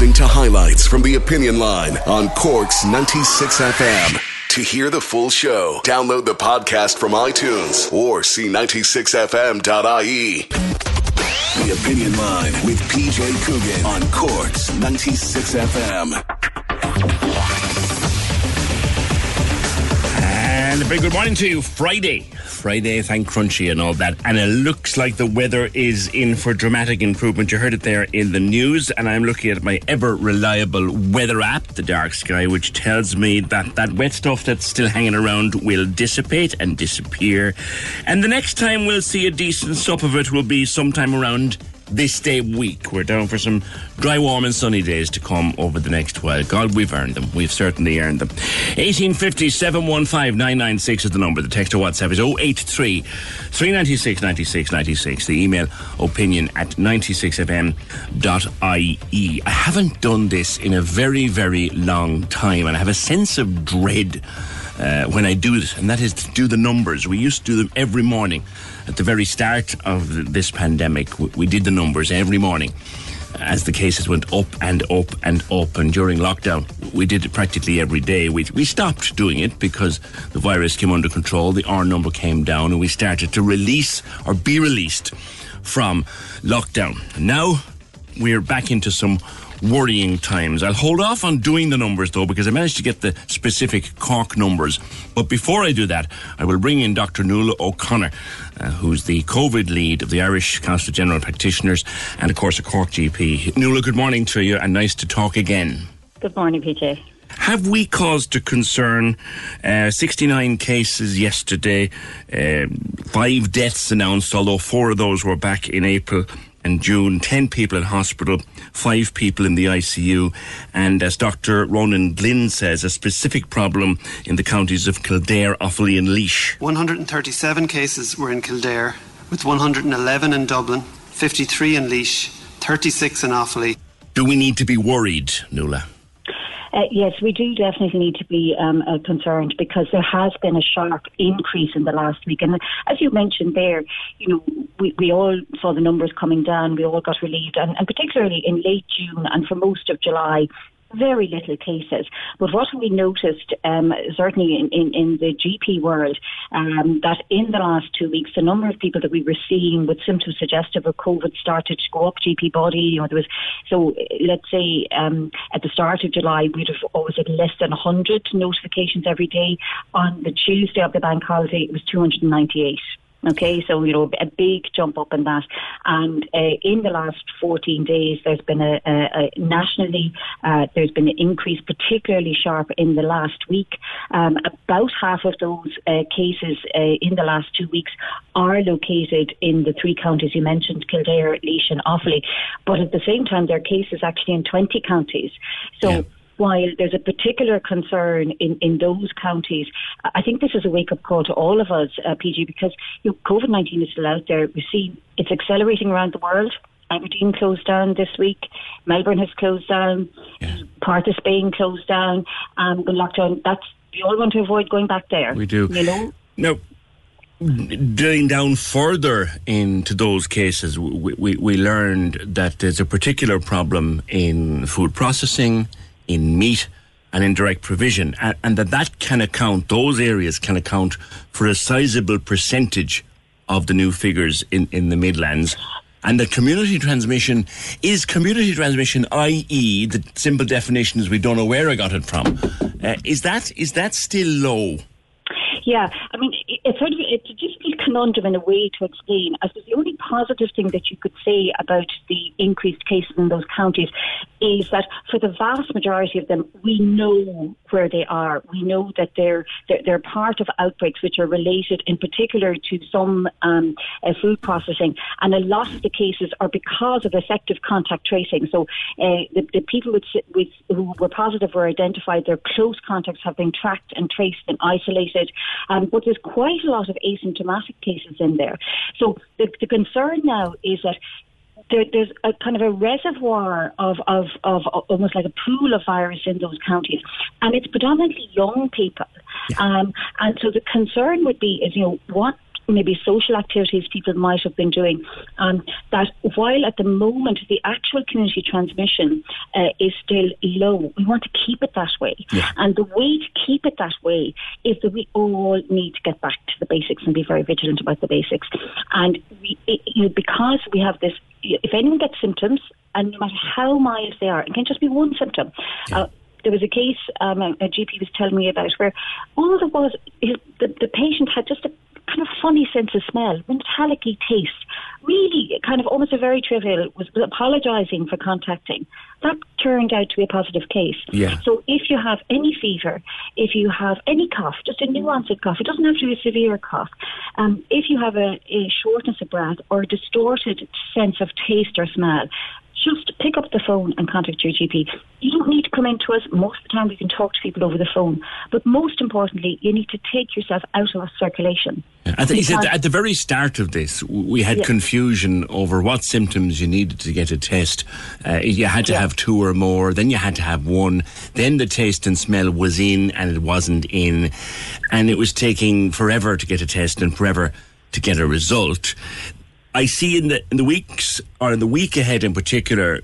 listening to highlights from the Opinion Line on Cork's 96 FM. To hear the full show, download the podcast from iTunes or see 96fm.ie. The Opinion Line with PJ Coogan on Cork's 96 FM. And a big good morning to you. Friday. Friday, thank Crunchie and all that. And it looks like the weather is in for dramatic improvement. You heard it there in the news. And I'm looking at my ever reliable weather app, the Dark Sky, which tells me that that wet stuff that's still hanging around will dissipate and disappear. And the next time we'll see a decent sup of it will be sometime around this day week. We're down for some dry, warm, and sunny days to come over the next while. God, we've earned them. We've certainly earned them. 1850 715 996 is the number. The text or WhatsApp is 083 396 96 96. The email opinion at 96fm.ie. I haven't done this in a very, very long time, and I have a sense of dread. Uh, when I do this, and that is to do the numbers. We used to do them every morning. At the very start of this pandemic, we did the numbers every morning uh, as the cases went up and up and up. And during lockdown, we did it practically every day. We, we stopped doing it because the virus came under control, the R number came down, and we started to release or be released from lockdown. Now we're back into some worrying times. I'll hold off on doing the numbers though because I managed to get the specific Cork numbers. But before I do that, I will bring in Dr. Nuala O'Connor, uh, who's the COVID lead of the Irish Council of General Practitioners and, of course, a Cork GP. Nuala, good morning to you and nice to talk again. Good morning, PJ. Have we cause to concern? Uh, 69 cases yesterday, uh, five deaths announced, although four of those were back in April and June, 10 people in hospital, 5 people in the ICU, and as Dr. Ronan Glynn says, a specific problem in the counties of Kildare, Offaly, and Laois. 137 cases were in Kildare, with 111 in Dublin, 53 in Laois, 36 in Offaly. Do we need to be worried, Nuala? Uh, yes, we do definitely need to be um, uh, concerned because there has been a sharp increase in the last week. And as you mentioned there, you know, we, we all saw the numbers coming down, we all got relieved, and, and particularly in late June and for most of July, very little cases. But what we noticed, um, certainly in, in, in, the GP world, um, that in the last two weeks, the number of people that we were seeing with symptoms suggestive of COVID started to go up. GP body, you know, there was so let's say um, at the start of July, we'd have always had less than 100 notifications every day. On the Tuesday of the bank holiday, it was 298. Okay, so you know a big jump up in that, and uh, in the last 14 days, there's been a, a, a nationally uh, there's been an increase, particularly sharp in the last week. Um, about half of those uh, cases uh, in the last two weeks are located in the three counties you mentioned, Kildare, Laois, and Offaly. But at the same time, there are cases actually in 20 counties. So. Yeah while there's a particular concern in, in those counties, I think this is a wake up call to all of us, uh, PJ, because you know, COVID 19 is still out there. We see it's accelerating around the world. Aberdeen closed down this week. Melbourne has closed down. Yeah. Part of Spain closed down. Um, the lockdown. That's we all want to avoid going back there. We do. You know. No. Drilling down further into those cases, we, we, we learned that there's a particular problem in food processing, in meat and in direct provision, and, and that that can account, those areas can account for a sizable percentage of the new figures in, in the Midlands. And the community transmission is community transmission, i.e., the simple definition is we don't know where I got it from. Uh, is that is that still low? Yeah, I mean, it's it's difficult conundrum in a way to explain. I suppose the only positive thing that you could say about the increased cases in those counties is that for the vast majority of them, we know where they are. We know that they're they're, they're part of outbreaks which are related, in particular, to some um, uh, food processing, and a lot of the cases are because of effective contact tracing. So uh, the, the people with, with who were positive were identified. Their close contacts have been tracked and traced and isolated. Um, but there's quite a lot of asymptomatic cases in there. So the, the concern now is that there, there's a kind of a reservoir of, of, of, almost like a pool of virus in those counties, and it's predominantly young people. Yeah. Um, and so the concern would be is, you know, what maybe social activities people might have been doing. Um, that while at the moment the actual community transmission uh, is still low, we want to keep it that way. Yeah. And the way to keep it that way is that we all need to get back to the basics and be very vigilant about the basics. And we, it, you know, because we have this, if anyone gets symptoms, and no matter how mild they are, it can just be one symptom. Uh, there was a case um, a, GP was telling me about where all there was is the, the patient had just a kind of funny sense of smell, metallic taste, really kind of almost a very trivial, was, was apologising for contacting. That turned out to be a positive case. Yeah. So if you have any fever, if you have any cough, just a nuanced cough, it doesn't have to be a severe cough. Um, if you have a, a shortness of breath or a distorted sense of taste or smell, just pick up the phone and contact your GP. You don't need to come in to us. Most of the time, we can talk to people over the phone. But most importantly, you need to take yourself out of circulation. I think he said at the very start of this, we had Yeah. confusion over what symptoms you needed to get a test. Uh, you had to Yeah. have two or more, then you had to have one, then the taste and smell was in and it wasn't in, and it was taking forever to get a test and forever to get a result. I see in the in the weeks or in the week ahead in particular,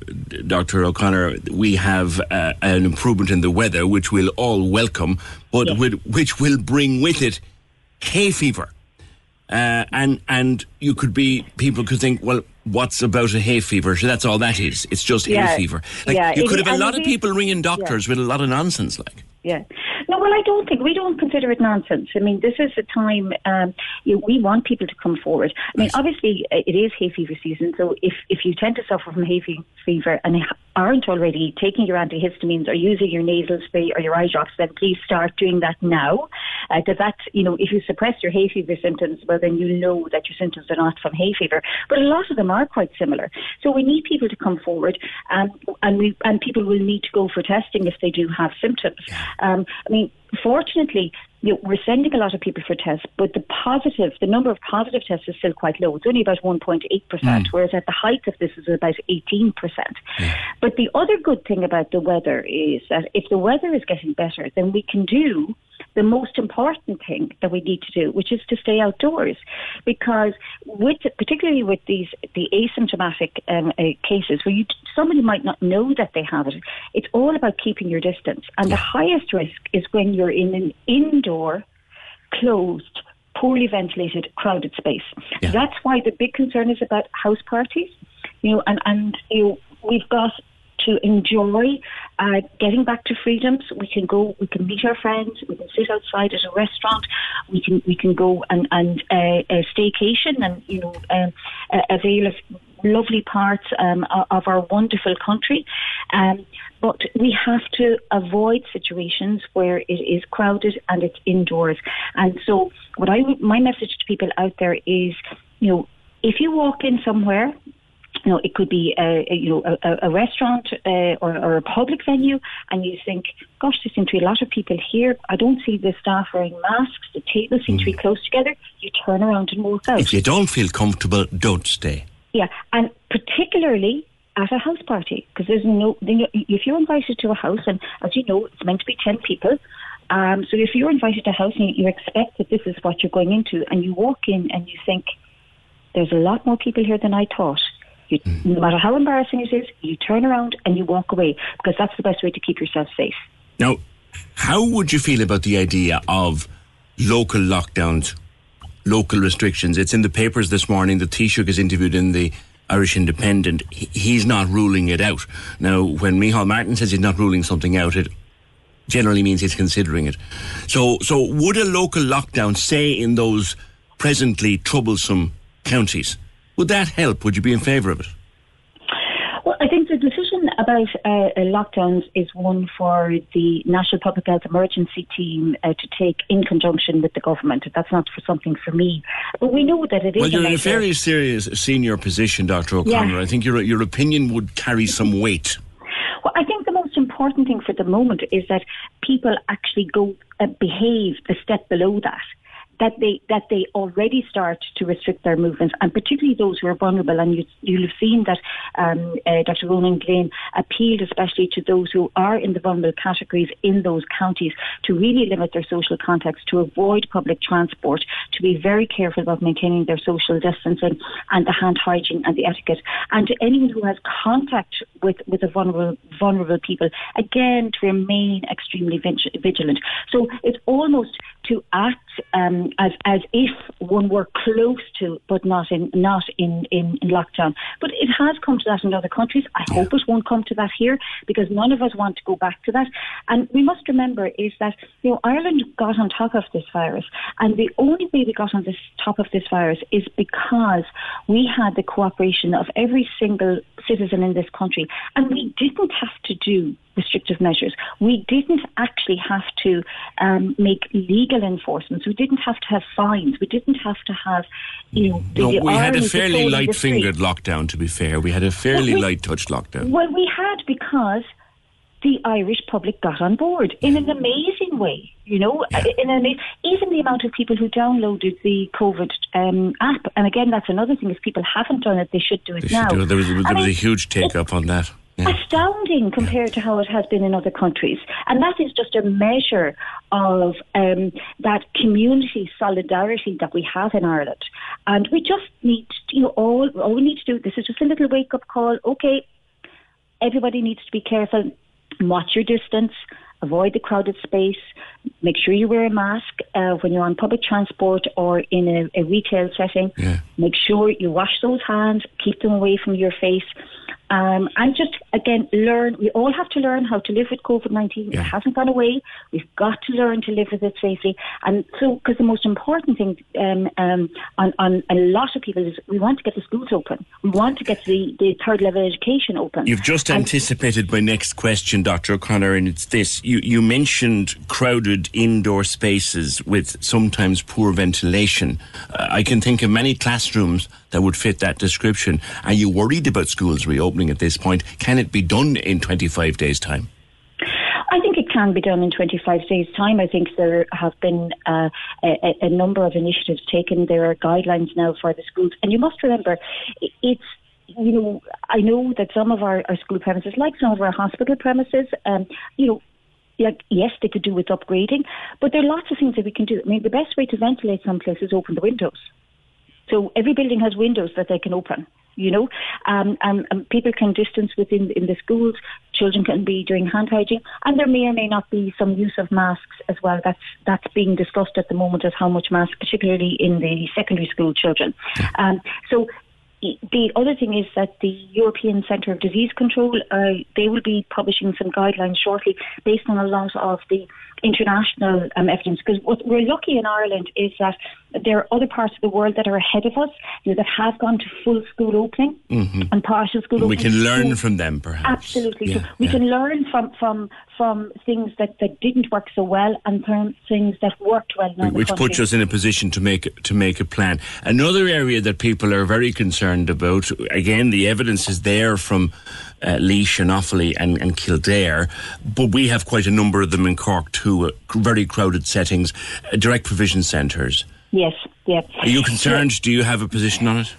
Dr. O'Connor, we have uh, an improvement in the weather, which we'll all welcome, but with, which will bring with it hay fever. Uh, and and you could be people could think, well, what's about a hay fever? So that's all that is. It's just hay fever. Like Yeah, you it- could have a lot of people ringing doctors with a lot of nonsense. Like Yeah. No, well, I don't think we don't consider it nonsense. I mean, this is a time um, you know, we want people to come forward. I mean, obviously, uh, it is hay fever season, so if if you tend to suffer from hay fever and aren't already taking your antihistamines or using your nasal spray or your eye drops, then please start doing that now. Because that, you know, if you suppress your hay fever symptoms, well, then you know that your symptoms are not from hay fever. But a lot of them are quite similar. So we need people to come forward, um, and we and people will need to go for testing if they do have symptoms. Um, I mean, fortunately, you know, we're sending a lot of people for tests, but the positive, the number of positive tests is still quite low. It's only about 1.8%, whereas at the height of this is about 18%. But the other good thing about the weather is that if the weather is getting better, then we can do the most important thing that we need to do, which is to stay outdoors, because with particularly with these the asymptomatic um, uh, cases where you somebody might not know that they have it, it's all about keeping your distance, and the highest risk is when you're in an indoor, closed. Poorly ventilated, crowded space. Yeah. That's why the big concern is about house parties. You know, and and you know, we've got to enjoy uh, getting back to freedoms. We can go, we can meet our friends, we can sit outside at a restaurant, we can we can go and and uh, a staycation and you know um, uh, avail of lovely parts um, of our wonderful country. Um, but we have to avoid situations where it is crowded and it's indoors. And so, what I my message to people out there is, you know, if you walk in somewhere you know, it could be a, a you know a, a restaurant uh, or, or a public venue, and you think, "Gosh, there seem to be a lot of people here. I don't see the staff wearing masks. The tables seem to be close together." You turn around and walk out. if you don't feel comfortable, don't stay. Yeah, and particularly at a house party, because there's no, if you're invited to a house, and as you know, it's meant to be 10 people. Um, so if you're invited to a house and you expect that this is what you're going into, and you walk in and you think, there's a lot more people here than I thought. You, mm. No matter how embarrassing it is, you turn around and you walk away because that's the best way to keep yourself safe. Now, how would you feel about the idea of local lockdowns, local restrictions? It's in the papers this morning. The Taoiseach is interviewed in the Irish Independent. He's not ruling it out. Now, when Micheál Martin says he's not ruling something out, it generally means he's considering it. So, so would a local lockdown, say in those presently troublesome counties, would that help? Would you be in favour of it? Well, I think the decision about uh, lockdowns is one for the National Public Health Emergency Team uh, to take in conjunction with the government. That's not for something for me. But we know that it is. Well, you're in a very serious senior position, Dr. O'Connor. Yeah. I think your your opinion would carry some weight. Well, I think the most important thing for the moment is that people actually go uh, behave a step below that. That they that they already start to restrict their movements, and particularly those who are vulnerable. And you you'll have seen that um, uh, Dr. Ronan Glynn appealed especially to those who are in the vulnerable categories in those counties to really limit their social contacts, to avoid public transport, to be very careful about maintaining their social distancing and the hand hygiene and the etiquette. And to anyone who has contact with with the vulnerable vulnerable people, again to remain extremely vigilant. So it's almost to act um, as as if one were close to, but not in not in, in, in lockdown. But it has come to that in other countries. I hope it won't come to that here because none of us want to go back to that. And we must remember is that you know Ireland got on top of this virus, and the only way we got on this top of this virus is because we had the cooperation of every single citizen in this country, and we didn't have to do restrictive measures. We didn't actually have to um, make legal enforcements. We didn't have to have fines. We didn't have to have, you know, no, we had a fairly light-fingered lockdown. To be fair, we had a fairly well, light-touch lockdown. Well, we had because the Irish public got on board in an amazing way. You know, yeah. in an, even the amount of people who downloaded the COVID um, app, and again, that's another thing. If people haven't done it, they should do it they now. Do it. There was, there was mean, a huge take up on that. Yeah. Astounding compared to how it has been in other countries. And that is just a measure of um, that community solidarity that we have in Ireland. And we just need, to, you know, all, all we need to do, this is just a little wake up call. Okay, everybody needs to be careful, watch your distance, avoid the crowded space, make sure you wear a mask uh, when you're on public transport or in a, a retail setting. Yeah. Make sure you wash those hands, keep them away from your face. Um, and just again learn. We all have to learn how to live with COVID nineteen. Yeah. It hasn't gone away. We've got to learn to live with it safely. And so, because the most important thing um, um, on, on a lot of people is we want to get the schools open. We want to get the, the third level education open. You've just and anticipated my next question, Dr. O'Connor, and it's this: you you mentioned crowded indoor spaces with sometimes poor ventilation. Uh, I can think of many classrooms that would fit that description. Are you worried about schools reopening at this point? Can it be done in 25 days' time? I think it can be done in 25 days' time. I think there have been uh, a, a, number of initiatives taken. There are guidelines now for the schools. And you must remember, it's you know, I know that some of our, our school premises, like some of our hospital premises, um, you know, like yes, they could do with upgrading, but there are lots of things that we can do. I mean, the best way to ventilate some places is open the windows. So every building has windows that they can open you know, um, and, and, people can distance within in the schools. Children can be doing hand hygiene, and there may or may not be some use of masks as well. That's that's being discussed at the moment as how much masks, particularly in the secondary school children. Um, so the other thing is that the European Centre of Disease Control, uh, they will be publishing some guidelines shortly based on a lot of the international um, evidence. Because what we're lucky in Ireland is that there are other parts of the world that are ahead of us, you know, that have gone to full school opening mm-hmm. and partial school we opening. We can learn so, from them, perhaps. Absolutely. Yeah, so we yeah. can learn from, from from things that, that didn't work so well and from things that worked well. Which puts us in a position to make to make a plan. Another area that people are very concerned about, again, the evidence is there from uh, Laois and Offaly and, and Kildare, but we have quite a number of them in Cork too, uh, very crowded settings, uh, direct provision centres. Yes, yes. Are you concerned? Do you have a position on it?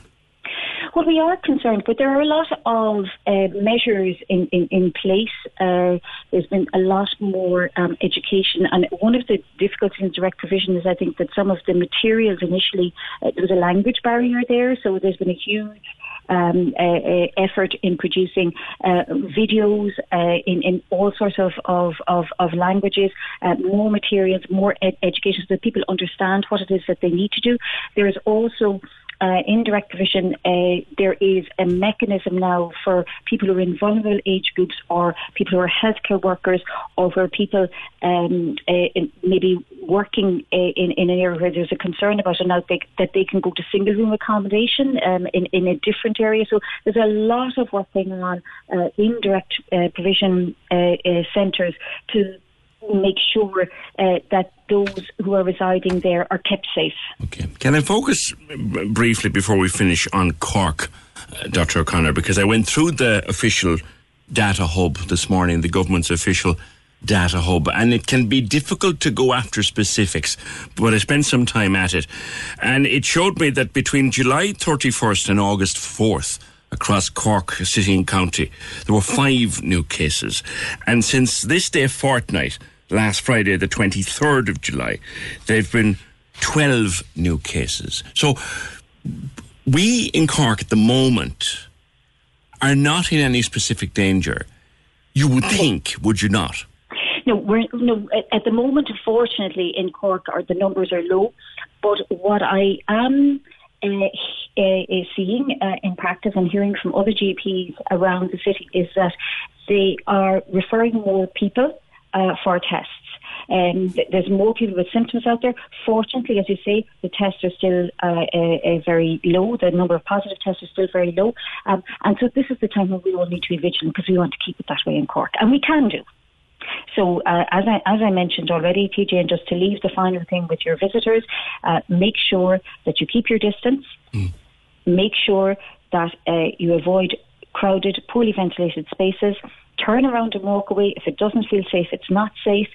Well, we are concerned, but there are a lot of uh, measures in, in, in place. Uh, there's been a lot more um, education, and one of the difficulties in direct provision is I think that some of the materials initially, uh, there was a language barrier there, so there's been a huge um, effort in producing uh, videos uh, in, in all sorts of, of, of, of languages, uh, more materials, more ed- education so that people understand what it is that they need to do. There is also uh, in direct provision, uh, there is a mechanism now for people who are in vulnerable age groups or people who are healthcare workers or where people um, uh, maybe working uh, in, in an area where there's a concern about an outbreak that they can go to single room accommodation um, in, in a different area. So there's a lot of work going on uh, in direct provision centres to make sure uh, that those who are residing there are kept safe. Okay. Can I focus briefly before we finish on Cork, uh, Dr. O'Connor? Because I went through the official data hub this morning, the government's official data hub, and it can be difficult to go after specifics, but I spent some time at it. And it showed me that between July 31st and August 4th, across Cork City and County, there were five new cases. And since this day fortnight, last Friday, the 23rd of July, there have been 12 new cases. So we in Cork at the moment are not in any specific danger. You would think, would you not? No, we're no at the moment. Unfortunately, in Cork, are the numbers are low. But what I am uh, uh, seeing uh, in practice and hearing from other GPs around the city is that they are referring more people for tests. Um, there's more people with symptoms out there. Fortunately, as you say, the tests are still uh, very low. The number of positive tests is still very low. Um, and so this is the time when we all need to be vigilant because we want to keep it that way in Cork. And we can do. So, uh, as I as I mentioned already, PJ, and just to leave the final thing with your visitors, uh, make sure that you keep your distance. Mm. Make sure that uh, you avoid crowded, poorly ventilated spaces. Turn around and walk away if it doesn't feel safe. It's not safe.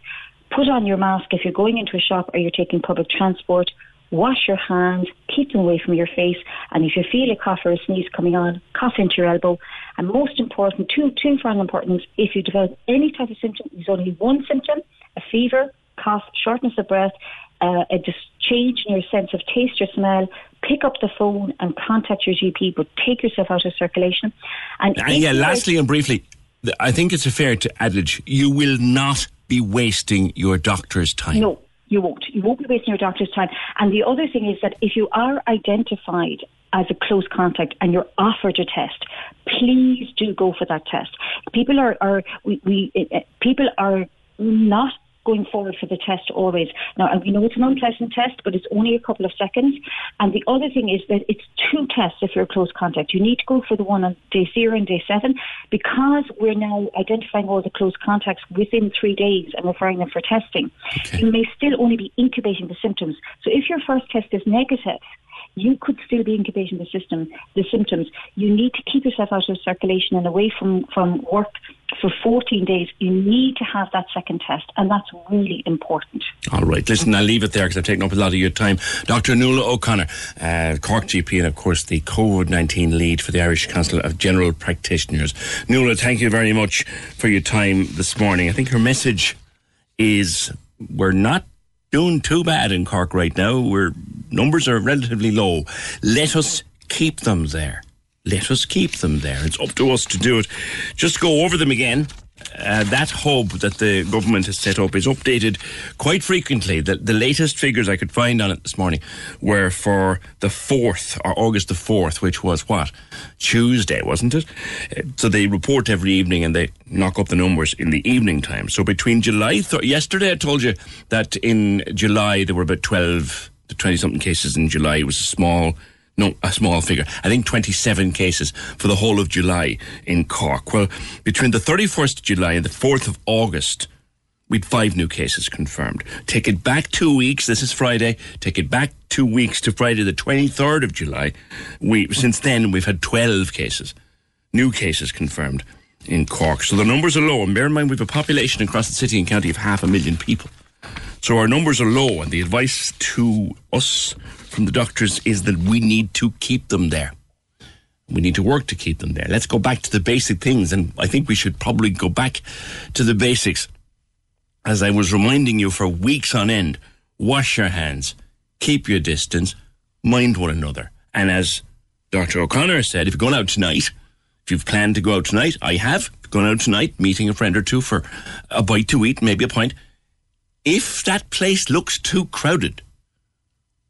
Put on your mask if you're going into a shop or you're taking public transport. Wash your hands, keep them away from your face, and if you feel a cough or a sneeze coming on, cough into your elbow. And most important, two, two final importance, if you develop any type of symptom, there's only one symptom, a fever, cough, shortness of breath, uh, a dis- change in your sense of taste or smell, pick up the phone and contact your GP, but take yourself out of circulation. And uh, yeah, lastly and briefly, I think it's a fair to adage. You will not be wasting your doctor's time. No, you won't. You won't be wasting your doctor's time. And the other thing is that if you are identified as a close contact and you're offered a test, please do go for that test. People are, are we, we uh, people are not going forward for the test always. Now, and we know it's an unpleasant test, but it's only a couple of seconds. And the other thing is that it's two tests if you're a close contact. You need to go for the one on day zero and day seven because we're now identifying all the close contacts within three days and referring them for testing. Okay. You may still only be incubating the symptoms. So if your first test is negative, you could still be incubating the system, the symptoms. You need to keep yourself out of circulation and away from, from work for 14 days. You need to have that second test, and that's really important. All right. Listen, I'll leave it there because I've taken up a lot of your time. Dr. Nuala O'Connor, uh, Cork GP, and of course the COVID 19 lead for the Irish Council of General Practitioners. Nuala, thank you very much for your time this morning. I think her message is we're not doing too bad in Cork right now. We're numbers are relatively low. Let us keep them there. Let us keep them there. It's up to us to do it. Just go over them again uh, that hub that the government has set up is updated quite frequently. The, the latest figures I could find on it this morning were for the 4th, or August the 4th, which was what? Tuesday, wasn't it? Uh, so they report every evening and they knock up the numbers in the evening time. So between July, th- yesterday I told you that in July there were about 12 to 20 something cases in July. It was a small no, a small figure. I think 27 cases for the whole of July in Cork. Well, between the 31st of July and the 4th of August, we'd five new cases confirmed. Take it back two weeks. This is Friday. Take it back two weeks to Friday, the 23rd of July. We, since then, we've had 12 cases, new cases confirmed in Cork. So the numbers are low. And bear in mind, we have a population across the city and county of half a million people. So our numbers are low, and the advice to us from the doctors is that we need to keep them there. We need to work to keep them there. Let's go back to the basic things, and I think we should probably go back to the basics. As I was reminding you for weeks on end, wash your hands, keep your distance, mind one another. And as Dr. O'Connor said, if you're going out tonight, if you've planned to go out tonight, I have gone out tonight, meeting a friend or two for a bite to eat, maybe a pint. If that place looks too crowded,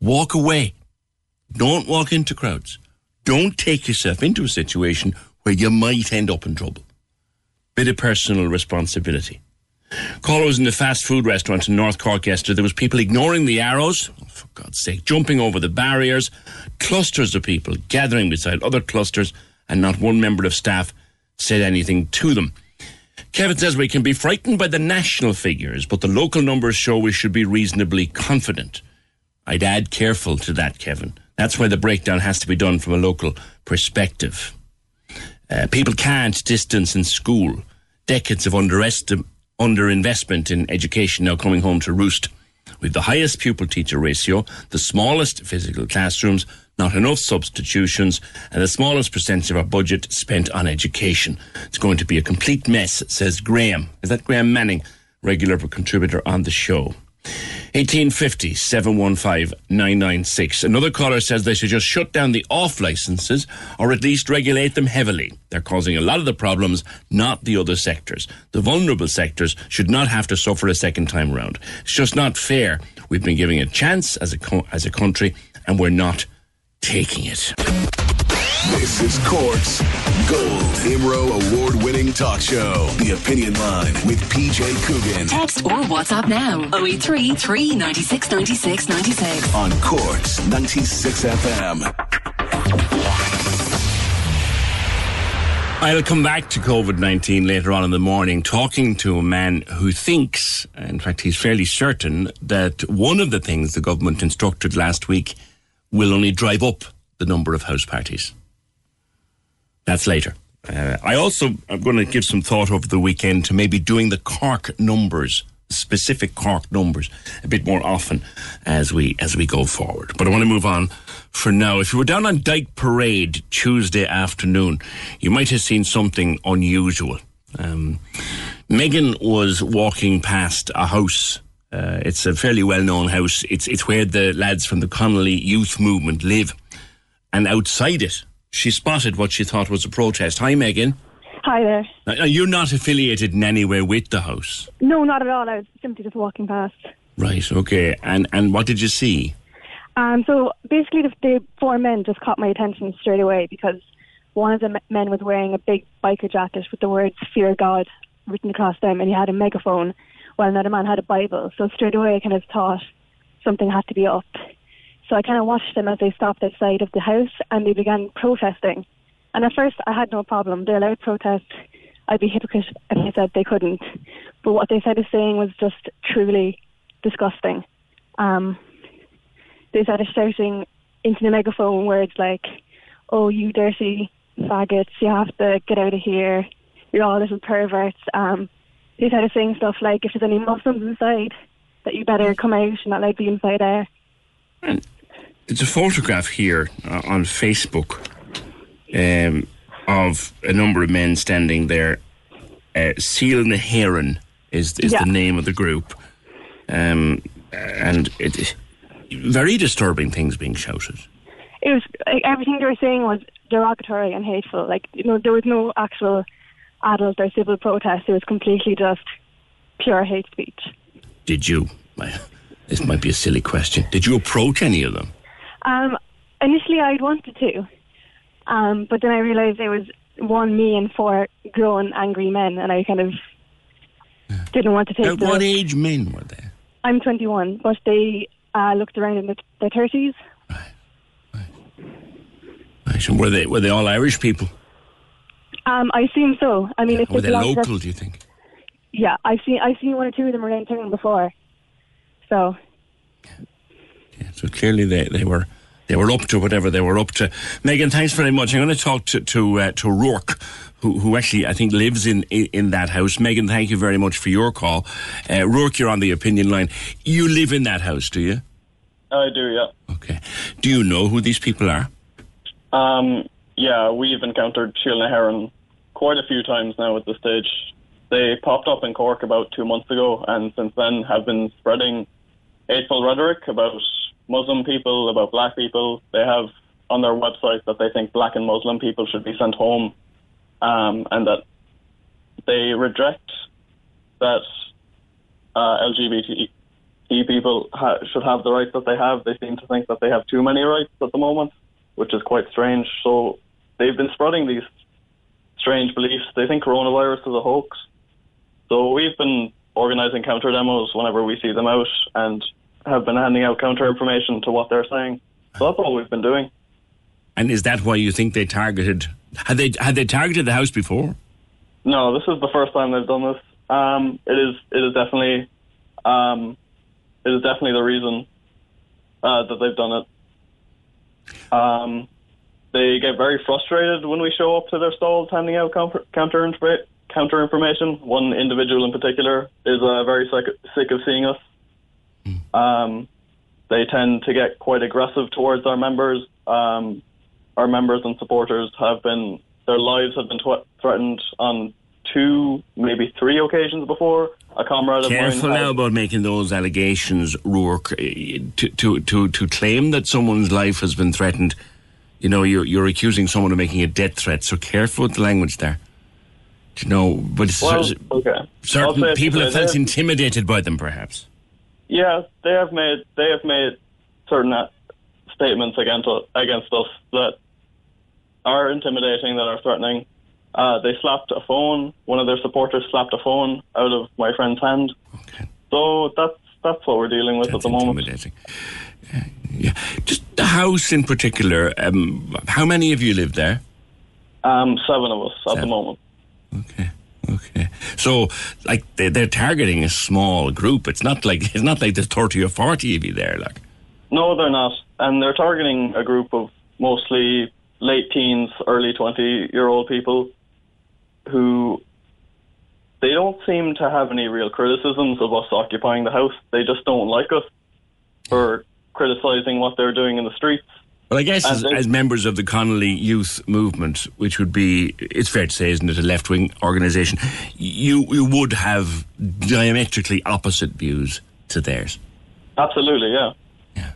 walk away. Don't walk into crowds. Don't take yourself into a situation where you might end up in trouble. Bit of personal responsibility. Caller was in a fast food restaurant in North Cork yesterday. There was people ignoring the arrows, oh, for God's sake, jumping over the barriers, clusters of people gathering beside other clusters, and not one member of staff said anything to them. Kevin says we can be frightened by the national figures, but the local numbers show we should be reasonably confident. I'd add careful to that, Kevin. That's why the breakdown has to be done from a local perspective. Uh, people can't distance in school. Decades of underinvestment in education now coming home to roost. With the highest pupil teacher ratio, the smallest physical classrooms, not enough substitutions, and the smallest percentage of our budget spent on education. It's going to be a complete mess, says Graham. Is that Graham Manning, regular contributor on the show? 1850 715 996. Another caller says they should just shut down the off licenses or at least regulate them heavily. They're causing a lot of the problems, not the other sectors. The vulnerable sectors should not have to suffer a second time round. It's just not fair. We've been giving it a chance as a, co- as a country and we're not taking it. This is Cork's Gold IMRO award winning talk show. The Opinion Line with PJ Coogan. Text or WhatsApp now 083 396 96 96. On Cork's 96 FM. I'll come back to COVID 19 later on in the morning, talking to a man who thinks, in fact, he's fairly certain, that one of the things the government instructed last week will only drive up the number of house parties. That's later. Uh, I also am going to give some thought over the weekend to maybe doing the Cork numbers, specific Cork numbers, a bit more often as we as we go forward. But I want to move on for now. If you were down on Dyke Parade Tuesday afternoon, you might have seen something unusual. Um, Megan was walking past a house. Uh, it's a fairly well-known house. It's it's where the lads from the Connolly Youth Movement live, and outside it, she spotted what she thought was a protest. Hi, Megan. Hi there. Now, now, you're not affiliated in any way with the house, No, not at all. I was simply just walking past. right? Okay. And and what did you see? Um, so basically, the, the four men just caught my attention straight away because one of the men was wearing a big biker jacket with the words "Fear God" written across them, and he had a megaphone, while another man had a Bible. So straight away, I kind of thought something had to be up. So I kind of watched them as they stopped outside of the house, and they began protesting. And at first, I had no problem. They allowed protest. I'd be hypocrite if I said they couldn't. But what they started saying was just truly disgusting. Um, they started shouting into the megaphone words like, "Oh, you dirty faggots! You have to get out of here! You're all little perverts." Um, they started saying stuff like, "If there's any Muslims inside, that you better come out and not let be inside there." It's a photograph here uh, on Facebook um, of a number of men standing there. Uh, Síol na hÉireann is is Yeah. the name of the group, um, and it very disturbing things being shouted. It was like, everything they were saying was derogatory and hateful. Like you know, there was no actual adult or civil protest. It was completely just pure hate speech. Did you? This might be a silly question. Did you approach any of them? Um, initially, I'd wanted to, um, but then I realised there was one me and four grown angry men, and I kind of didn't want to take At the. what age men were they? I'm 21, but they uh, looked around in the, their 30s. Right, and were they were they all Irish people? Um, I assume so. I mean, if Were they they belong to local? Do you think? yeah, I've seen I've seen one or two of them around town before. So Yeah, so clearly they, they were they were up to whatever they were up to. Megan, thanks very much. I'm going to talk to to, uh, to Rourke, who who actually I think lives in, in in that house. Megan, thank you very much for your call. Uh, Rourke, you're on the opinion line. You live in that house, do you? I do, yeah. Okay. Do you know who these people are? Um, yeah, we've encountered Síol na hÉireann quite a few times now at this stage. They popped up in Cork about two months ago, and since then have been spreading hateful rhetoric about Muslim people, about black people. They have on their website that they think black and Muslim people should be sent home, um, and that they reject that uh, LGBT people ha- should have the rights that they have. They seem to think that they have too many rights at the moment, which is quite strange. So they've been spreading these strange beliefs. They think coronavirus is a hoax. So we've been organising counter demos whenever we see them out and have been handing out counter information to what they're saying. So that's all we've been doing. And is that why you think they targeted? Had they had they targeted the house before? No, this is the first time they've done this. Um, it is it is definitely um, it is definitely the reason uh, that they've done it. Um, they get very frustrated when we show up to their stalls handing out counter counter, information. One individual in particular is uh, very sick, sick of seeing us. Um, they tend to get quite aggressive towards our members. Um, our members and supporters have been, their lives have been tw- threatened on two, maybe three occasions before. A comrade of Careful now about making those allegations, Rourke. Eh, To, to, to, to claim that someone's life has been threatened, you know, you're, you're accusing someone of making a death threat. So careful with the language there. Do you know, but Well, okay. Certain people have felt intimidated by them, perhaps. Yeah, they have made they have made certain uh, statements against us, against us that are intimidating, that are threatening. Uh, they slapped a phone. One of their supporters slapped a phone out of my friend's hand. Okay. So that's that's what we're dealing with That's at the moment. intimidating. Uh, yeah. Just the house in particular, um, how many of you live there? Um, seven of us at Seven. the moment. Okay. Okay. So, like, they, they're targeting a small group. It's not like it's not like there's thirty or forty of you there. Like, No, they're not, and they're targeting a group of mostly late teens, early twenty-year-old people who they don't seem to have any real criticisms of us occupying the house. They just don't like us for criticizing what they're doing in the streets. Well, I guess as, as members of the Connolly Youth Movement, which would be, it's fair to say, isn't it, a left wing organisation, you you would have diametrically opposite views to theirs. Absolutely, yeah. Yeah.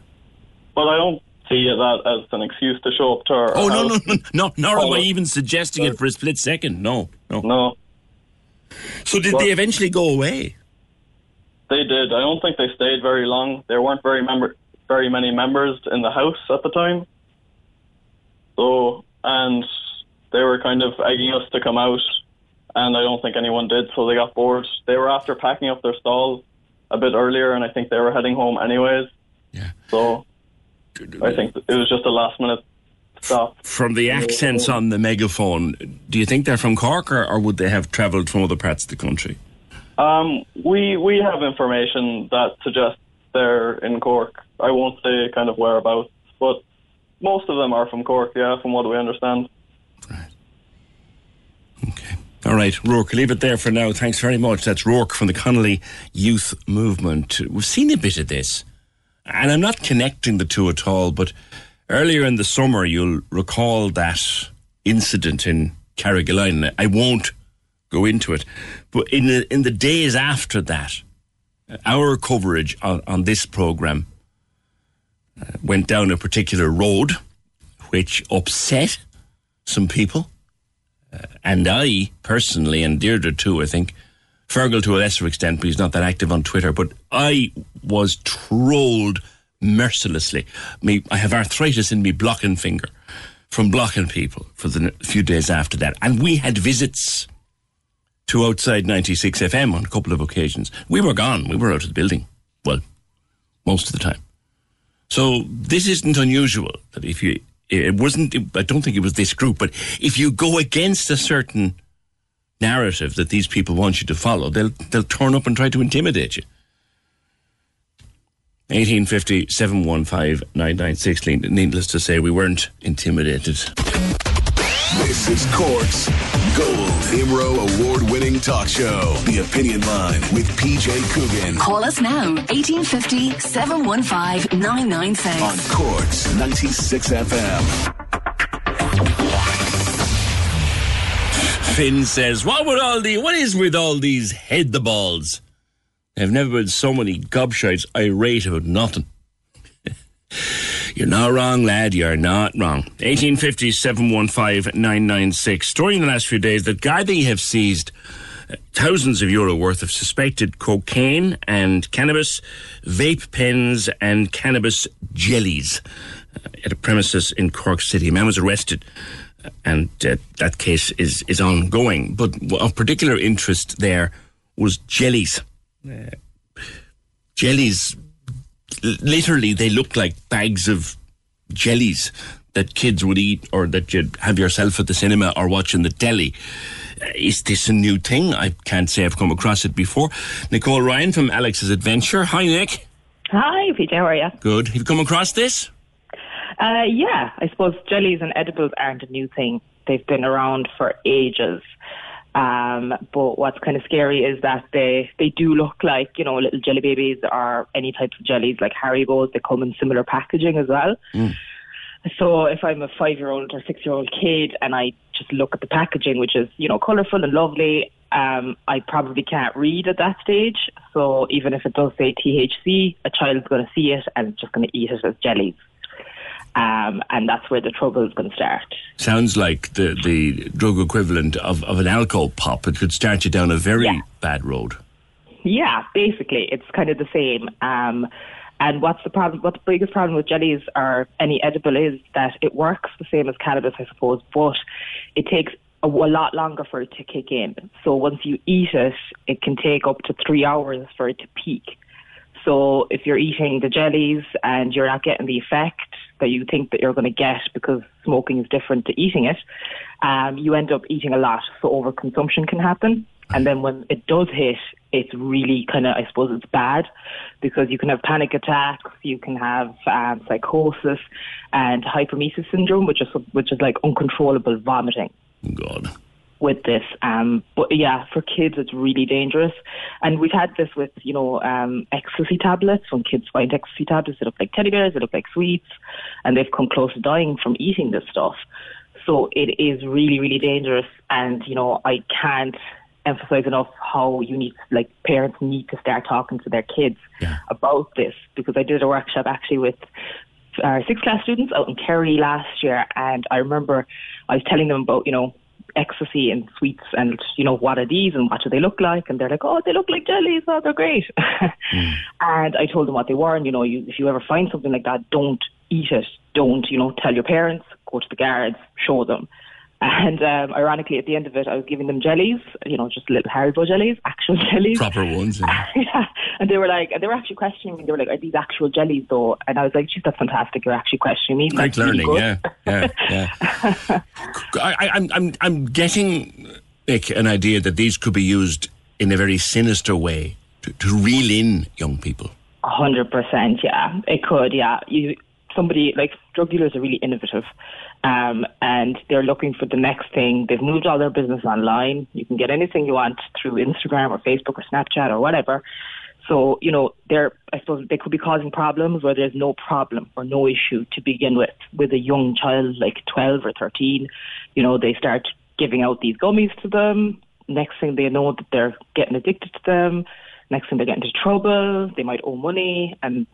But I don't see that as an excuse to show up to our Oh no, no, no, no! Nor am Oh, I even suggesting it for a split second. No, no. No, So did Well- they eventually go away? they did. I don't think they stayed very long. There weren't very member, very many members in the house at the time. So, and they were kind of egging us to come out, and I don't think anyone did. So they got bored. They were after packing up their stalls a bit earlier, and I think they were heading home anyways. Yeah. So I think it was just a last minute stop. From the accents on the megaphone, do you think they're from Cork or, or would they have travelled from other parts of the country? Um, we we have information that suggests they're in Cork. I won't say kind of whereabouts, but most of them are from Cork. Yeah, from what we understand. Okay. All right, Rourke, leave it there for now. Thanks very much. That's Rourke from the Connolly Youth Movement. We've seen a bit of this, and I'm not connecting the two at all, but earlier in the summer, you'll recall that incident in Carrigaline. I won't go into it, but in the, in the days after that, our coverage on, on this programme Uh, went down a particular road which upset some people uh, and I personally, and Deirdre too, I think, Fergal to a lesser extent, but he's not that active on Twitter, but I was trolled mercilessly. Me, I have arthritis in me blocking finger from blocking people for the few days after that. And we had visits to outside 96 FM on a couple of occasions. We were gone. We were out of the building. Well, most of the time. So this isn't unusual that if you, it wasn't, I don't think it was this group, but if you go against a certain narrative that these people want you to follow, they'll, they'll turn up and try to intimidate you. 1850 715 996. Needless to say, we weren't intimidated. This is Cork's Gold Imro Award winning talk show, The Opinion Line with PJ Coogan Call us now, 1850 715 996. on Cork's 96 FM. Finn says, "What with all the what is with all these head the balls? I've never been so many gobshites irate about nothing." You're not wrong, lad. You're not wrong. 1850 715 996. Story in the last few days that Gardaí have seized uh, thousands of euro worth of suspected cocaine and cannabis, vape pens, and cannabis jellies uh, at a premises in Cork City. A man was arrested, uh, and uh, that case is, is ongoing. But of particular interest there was jellies. Uh, jellies literally they look like bags of jellies that kids would eat or that you'd have yourself at the cinema or watch in the deli. Uh, Is this a new thing? I can't say I've come across it before. Nicole Ryan from Alex's Adventure. Hi, Nick. Hi, PJ, how are you? Good. Have you come across this? Uh, yeah, I suppose jellies and edibles aren't a new thing. They've been around for ages. Um, but what's kind of scary is that they they do look like you know little jelly babies or any types of jellies like Haribo's. They come in similar packaging as well. So if I'm a five year old or six year old kid and I just look at the packaging, which is, you know, colourful and lovely, um, I probably can't read at that stage. So even if it does say THC, a child's going to see it and just going to eat it as jellies. Um, and that's where the trouble is going to start. Sounds like the, the drug equivalent of, of an alcohol pop. It could start you down a very Yeah. bad road. Yeah, basically, it's kind of the same. Um, and what's the problem? What the biggest problem with jellies or any edible is that it works the same as cannabis, I suppose, but it takes a, a lot longer for it to kick in. So once you eat it, it can take up to three hours for it to peak. So if you're eating the jellies and you're not getting the effect that you think that you're going to get because smoking is different to eating it, um, you end up eating a lot. So overconsumption can happen. And then when it does hit, it's really kind of, I suppose it's bad because you can have panic attacks, you can have um, psychosis and hyperemesis syndrome, which is, which is like uncontrollable vomiting God. With this. Um, but yeah, for kids, it's really dangerous. And we've had this with, you know, um, ecstasy tablets. When kids find ecstasy tablets, they look like teddy bears, they look like sweets, and they've come close to dying from eating this stuff. So it is really, really dangerous. And, you know, I can't emphasize enough how you need, like, parents need to start talking to their kids about this because I did a workshop actually with our sixth class students out in Kerry last year, and I remember I was telling them about, you know, ecstasy and sweets and, you know, what are these and what do they look like? And they're like, oh, they look like jellies. Oh, they're great. And I told them what they were. And, you know, you, if you ever find something like that, don't eat it. Don't, you know, tell your parents, go to the guards, show them. And um, ironically, at the end of it, I was giving them jellies, you know, just little Haribo jellies, actual jellies. Proper ones. yeah. yeah. And they were like, and they were actually questioning me. They were like, are these actual jellies though? And I was like, geez, that's fantastic. You're actually questioning me. Great That's really learning, yeah, yeah, yeah. I, I'm, I'm, I'm getting, Nick, an idea that these could be used in a very sinister way to, to reel in young people. A hundred percent, yeah. It could, yeah. You somebody like drug dealers are really innovative. Um, and they're looking for the next thing. They've moved all their business online. You can get anything you want through Instagram or Facebook or Snapchat or whatever. So, you know, they're, I suppose they could be causing problems where there's no problem or no issue to begin with. With a young child like 12 or 13, you know, they start giving out these gummies to them. Next thing they know that they're getting addicted to them. Next thing they get into trouble. They might owe money and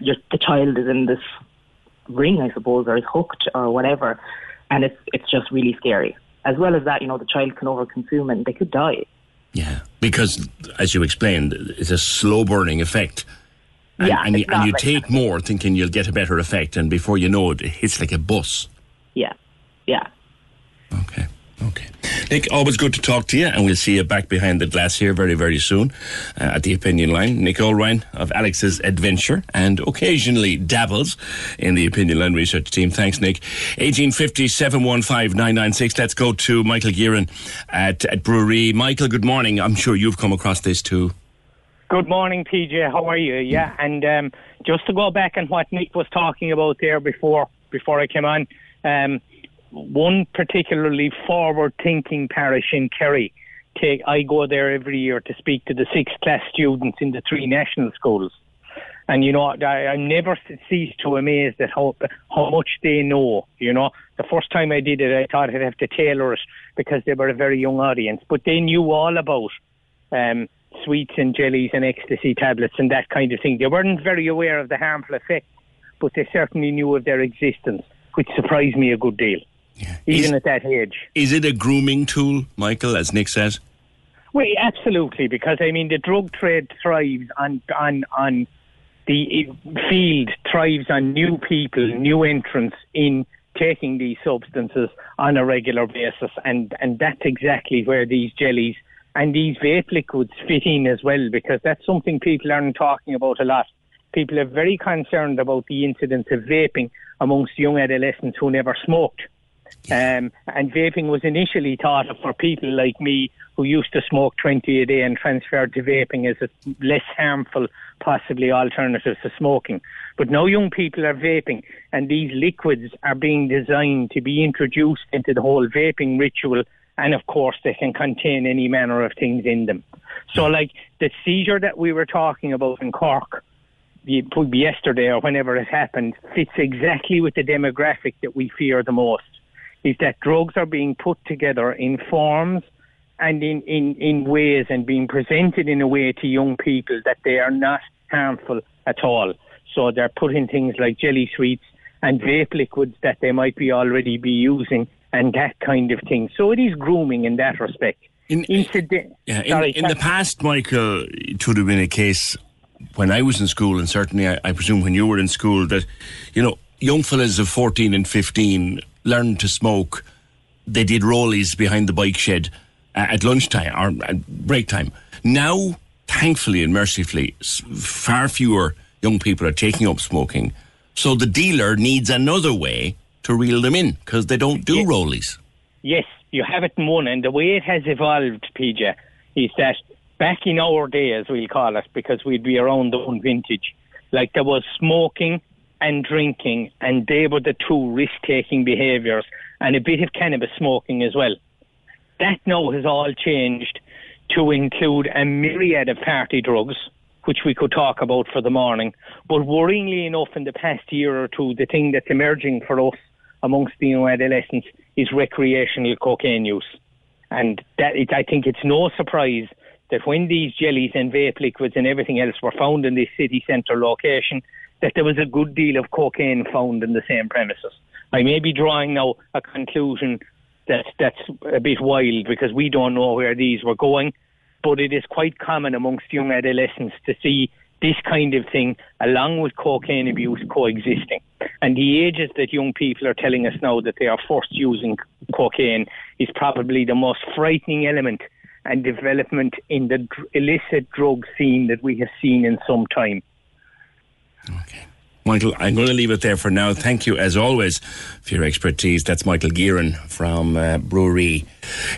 your, the child is in this ring, I suppose, or is hooked or whatever. And it's, it's just really scary. As well as that, you know, the child can overconsume and they could die. Yeah. Because, as you explained, it's a slow burning effect. And, Yeah, and, you, and you like take more thinking you'll get a better effect, and before you know it, it hits like a bus. Yeah. Yeah. Okay. Okay. Nick, always good to talk to you, and we'll see you back behind the glass here very, very soon uh, at the opinion line. Nick Olrine of Alex's Adventure and occasionally dabbles in the opinion line research team. Thanks, Nick. 1850 715 996. Let's go to Michael Gearan at, at Brewery. Michael, good morning. I'm sure you've come across this too. Good morning, PJ. How are you? Yeah, and um, just to go back on what Nick was talking about there before before I came on, um, one particularly forward-thinking parish in Kerry. Take I go there every year to speak to the sixth class students in the three national schools, and you know I, I never cease to amaze at how how much they know. You know, the first time I did it, I thought I'd have to tailor it because they were a very young audience, but they knew all about. Um, sweets and jellies and ecstasy tablets and that kind of thing. They weren't very aware of the harmful effects, but they certainly knew of their existence, which surprised me a good deal, even Is- at that age. Is it a grooming tool, Michael, as Nick says? Well, absolutely, because I mean the drug trade thrives on on on the eh, field thrives on new people, new entrants in taking these substances on a regular basis, and and that's exactly where these jellies and these vape liquids fit in as well, because that's something people aren't talking about a lot. People are very concerned about the incidence of vaping amongst young adolescents who never smoked. Um, and vaping was initially thought of for people like me who used to smoke 20 a day and transferred to vaping as a less harmful, possibly alternative to smoking. But now young people are vaping and these liquids are being designed to be introduced into the whole vaping ritual and of course they can contain any manner of things in them. So, like the seizure that we were talking about in Cork yesterday or whenever it happened fits exactly with the demographic that we fear the most. Is that drugs are being put together in forms and in, in, in ways and being presented in a way to young people that they are not harmful at all. So they're putting things like jelly sweets and vape liquids that they might be already be using and that kind of thing. So it is grooming in that respect. In, Incident- yeah, in, Sorry, in the past, Michael, it would have been a case when I was in school, and certainly I, I presume when you were in school, that, you know, young fellas of 14 and 15 learned to smoke. They did rollies behind the bike shed uh, at lunchtime or at break time. Now, thankfully and mercifully, far fewer young people are taking up smoking. So the dealer needs another way to reel them in because they don't do rollies. Yes, you have it in one, and the way it has evolved, PJ, is that back in our day, as we'll call it, because we'd be around the one vintage, like there was smoking and drinking, and they were the two risk-taking behaviours, and a bit of cannabis smoking as well. That now has all changed to include a myriad of party drugs, which we could talk about for the morning. But worryingly enough, in the past year or two, the thing that's emerging for us amongst the young adolescents is recreational cocaine use. And that it, I think it's no surprise that when these jellies and vape liquids and everything else were found in this city centre location, that there was a good deal of cocaine found in the same premises. I may be drawing now a conclusion that that's a bit wild because we don't know where these were going, but it is quite common amongst young adolescents to see this kind of thing along with cocaine abuse coexisting. And the ages that young people are telling us now that they are first using cocaine is probably the most frightening element and development in the illicit drug scene that we have seen in some time. Michael, I'm going to leave it there for now. Thank you, as always, for your expertise. That's Michael Gearan from uh, Brewery.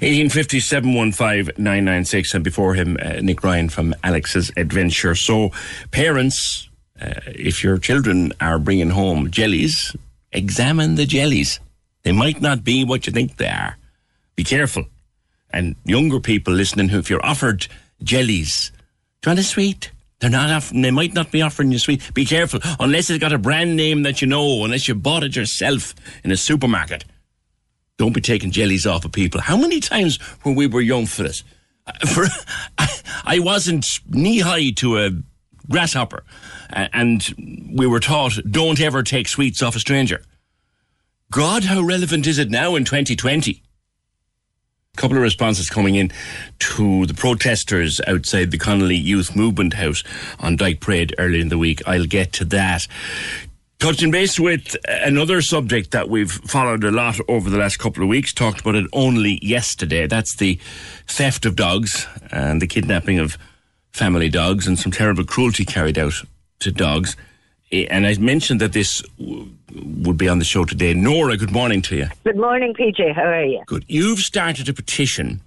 1857-15996, and before him, uh, Nick Ryan from Alex's Adventure. So, parents, uh, if your children are bringing home jellies, examine the jellies. They might not be what you think they are. Be careful. And younger people listening, who if you're offered jellies, do you want a sweet? They're not offering, they might not be offering you sweet. Be careful. Unless it's got a brand name that you know, unless you bought it yourself in a supermarket. Don't be taking jellies off of people. How many times when we were young fellas, uh, for, I, I wasn't knee high to a grasshopper, uh, and we were taught don't ever take sweets off a stranger. God, how relevant is it now in 2020? Couple of responses coming in to the protesters outside the Connolly Youth Movement House on Dyke Parade earlier in the week. I'll get to that. Touching base with another subject that we've followed a lot over the last couple of weeks, talked about it only yesterday. That's the theft of dogs and the kidnapping of family dogs and some terrible cruelty carried out to dogs. And I mentioned that this w- would be on the show today. Nora, good morning to you. Good morning, PJ. How are you? Good. You've started a petition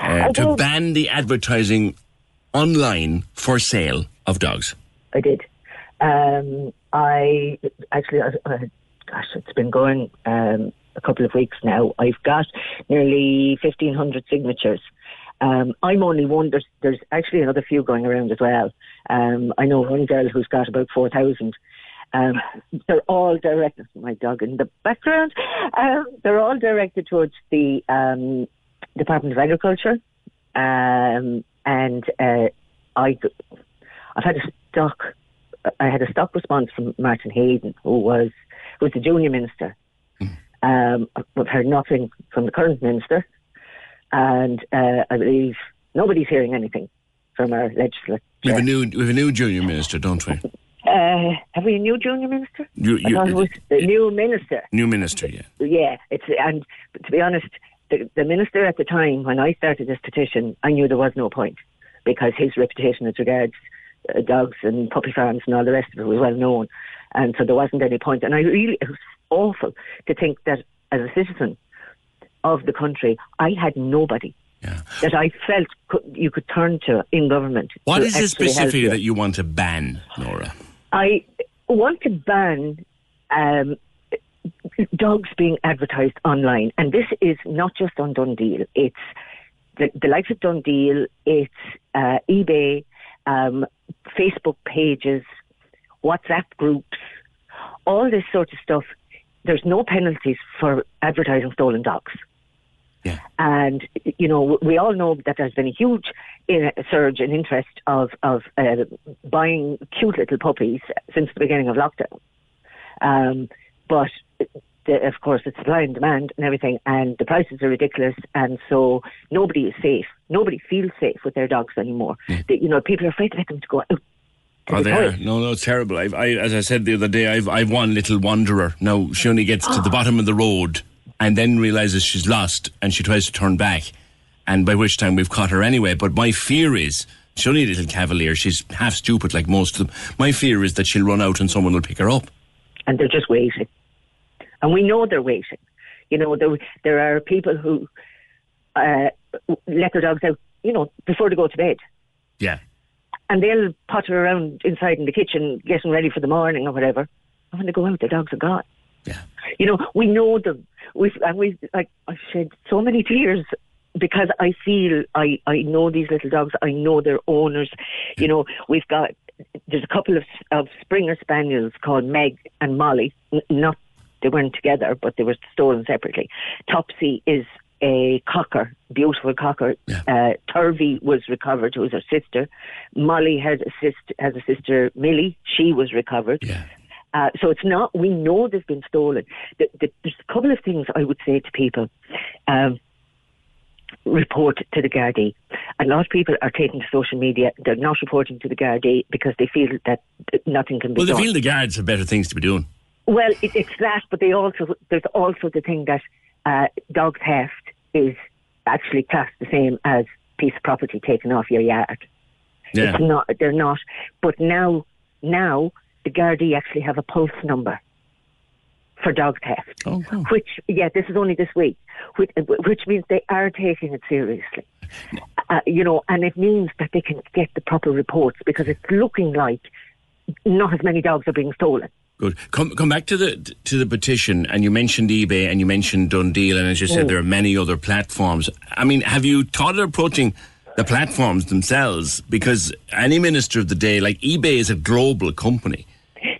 uh, to did. ban the advertising online for sale of dogs. I did. Um, I actually, I, I, gosh, it's been going um, a couple of weeks now. I've got nearly fifteen hundred signatures. Um, I'm only one. There's, there's actually another few going around as well. Um, I know one girl who's got about four thousand. Um, they're all directed. My dog in the background. Um, they're all directed towards the um, Department of Agriculture, um, and uh, I, I've had a stock. I had a stock response from Martin Heydon, who was who was the junior minister. Um, I've heard nothing from the current minister, and uh, I believe nobody's hearing anything from our legislature. We have a new, we have a new junior minister, don't we? Uh, have we a new junior minister? You, thought it was the new minister. new minister, yeah. Yeah, it's and to be honest, the, the minister at the time when I started this petition, I knew there was no point because his reputation as regards uh, dogs and puppy farms and all the rest of it was well known, and so there wasn't any point. And I really, it was awful to think that as a citizen of the country, I had nobody that I felt could, you could turn to in government. What is it specifically that you want to ban, Nora? I want to ban um, dogs being advertised online, and this is not just on DoneDeal. It's the, the likes of DoneDeal, it's uh, eBay, um, Facebook pages, WhatsApp groups, all this sort of stuff. There's no penalties for advertising stolen dogs. Yeah. And you know, we all know that there's been a huge uh, surge in interest of of uh, buying cute little puppies since the beginning of lockdown. Um, but the, of course, it's supply and demand and everything, and the prices are ridiculous, and so nobody is safe. Nobody feels safe with their dogs anymore. They, you know, people are afraid to let them to go out. Oh, the there. toilet. No, no, it's terrible. I've, I, as I said the other day, I've, I've one little wanderer. Now, she only gets to the bottom of the road and then realizes she's lost and she tries to turn back. And by which time we've caught her anyway. But my fear is, she's only a little cavalier. She's half stupid like most of them. My fear is that she'll run out and someone will pick her up. and they're just waiting. And we know they're waiting. You know, there, there are people who uh, let their dogs out, you know, before they go to bed. Yeah. And they'll potter around inside in the kitchen getting ready for the morning or whatever. And when they go out, the dogs are gone. Yeah. You know, we know them. We've, and we, like, I've shed so many tears because I feel I, I know these little dogs. I know their owners. You know, we've got, there's a couple of, of Springer Spaniels called Meg and Molly. N- not, they weren't together, but they were stolen separately. Topsy is a cocker, beautiful cocker. Uh, Turvy was recovered, who was her sister. Molly has a sister, has a sister, Millie. She was recovered. Uh, so it's not, we know they've been stolen. The, the, there's a couple of things I would say to people. Um, report to the Gardaí. A lot of people are taking to social media. They're not reporting to the Gardaí because they feel that nothing can be done. Well, they feel the guards have better things to be doing. Well, it, it's that, but they also there's also the thing that uh, dog theft is actually classed the same as piece of property taken off your yard. Yeah. It's not. They're not. But now, now the Gardaí actually have a pulse number for dog theft. Oh, Which, yeah, this is only this week. Which, which means they are taking it seriously. Uh, you know, and it means that they can get the proper reports because it's looking like not as many dogs are being stolen. Good. Come come back to the to the petition, and you mentioned eBay and you mentioned DoneDeal, and as you said, Mm. there are many other platforms. I mean, have you thought of approaching the platforms themselves? Because any minister of the day, like eBay, is a global company.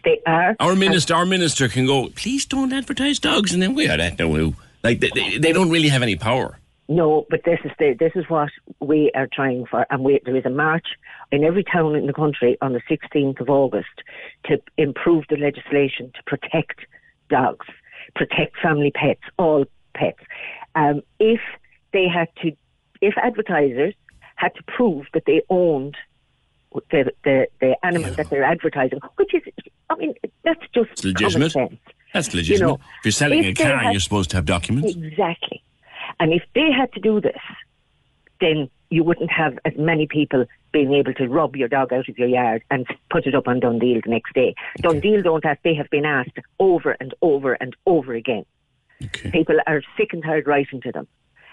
They are. Our minister, our minister can go. Please don't advertise dogs, and then we are that know who. Like they, they, they don't really have any power. No, but this is the this is what we are trying for, and we, there is a march in every town in the country on the 16th of August to improve the legislation to protect dogs, protect family pets, all pets. Um, if they had to, if advertisers had to prove that they owned the the, the animal that they're advertising, which is, I mean, that's just It's legitimate. That's legitimate. You know, if you're selling a if they car, had- you're supposed to have documents. Exactly. And if they had to do this, then you wouldn't have as many people being able to rob your dog out of your yard and put it up on DoneDeal the next day. DoneDeal don't ask, they have been asked over and over and over again. People are sick and tired writing to them.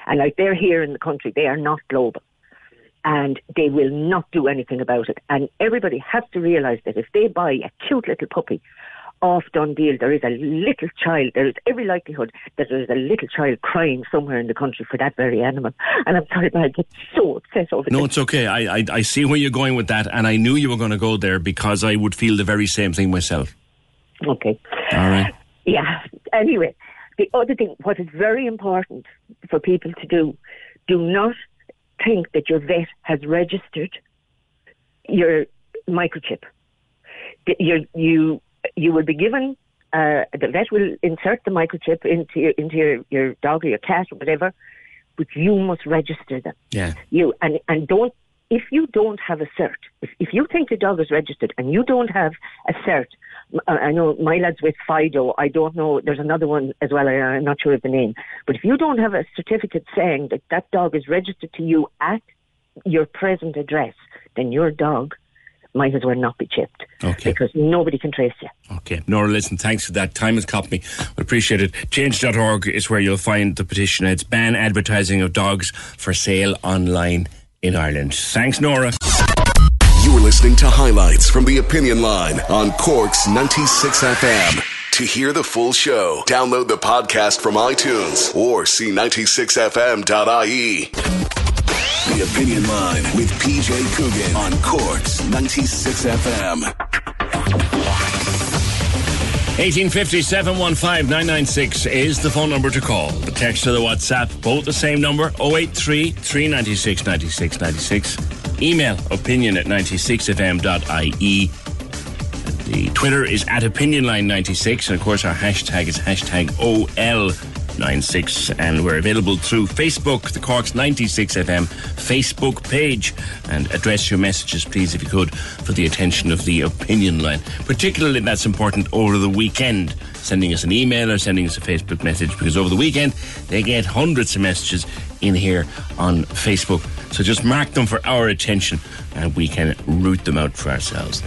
And like they're here in the country, they are not global. And they will not do anything about it. And everybody has to realise that if they buy a cute little puppy off DoneDeal, there is a little child, there is every likelihood that there is a little child crying somewhere in the country for that very animal. And I'm sorry, but I get so upset over No, this. it's okay. I, I I see where you're going with that, and I knew you were going to go there because I would feel the very same thing myself. Okay. All right. Yeah. Anyway, the other thing, what is very important for people to do, do not think that your vet has registered your microchip. You you you will be given. Uh, the vet will insert the microchip into your, into your, your dog or your cat or whatever, but you must register them. Yeah. You and and don't if you don't have a cert, if, if you think your dog is registered and you don't have a cert, uh, I know my lad's with Fido. I don't know. There's another one as well. I, I'm not sure of the name. But if you don't have a certificate saying that that dog is registered to you at your present address, then your dog might as well not be chipped Okay. because nobody can trace you. Okay. Nora, listen, thanks for that. Time has caught me. I appreciate it. Change.org is where you'll find the petition. It's ban advertising of dogs for sale online in Ireland. Thanks, Nora. You're listening to highlights from the Opinion Line on Cork's 96 FM. To hear the full show, download the podcast from iTunes or c96fm.ie. The Opinion Line with PJ Coogan on Corks 96 FM. 1850 715 996 is the phone number to call. The text to the WhatsApp, both the same number 083 396 96 96. Email opinion at 96fm.ie. The Twitter is at opinionline96, and of course, our hashtag is hashtag OL96, and we're available through Facebook, the Corks 96FM Facebook page. And address your messages, please, if you could, for the attention of the opinion line. Particularly, that's important over the weekend, sending us an email or sending us a Facebook message, because over the weekend, they get hundreds of messages in here on Facebook. So just mark them for our attention, and we can root them out for ourselves.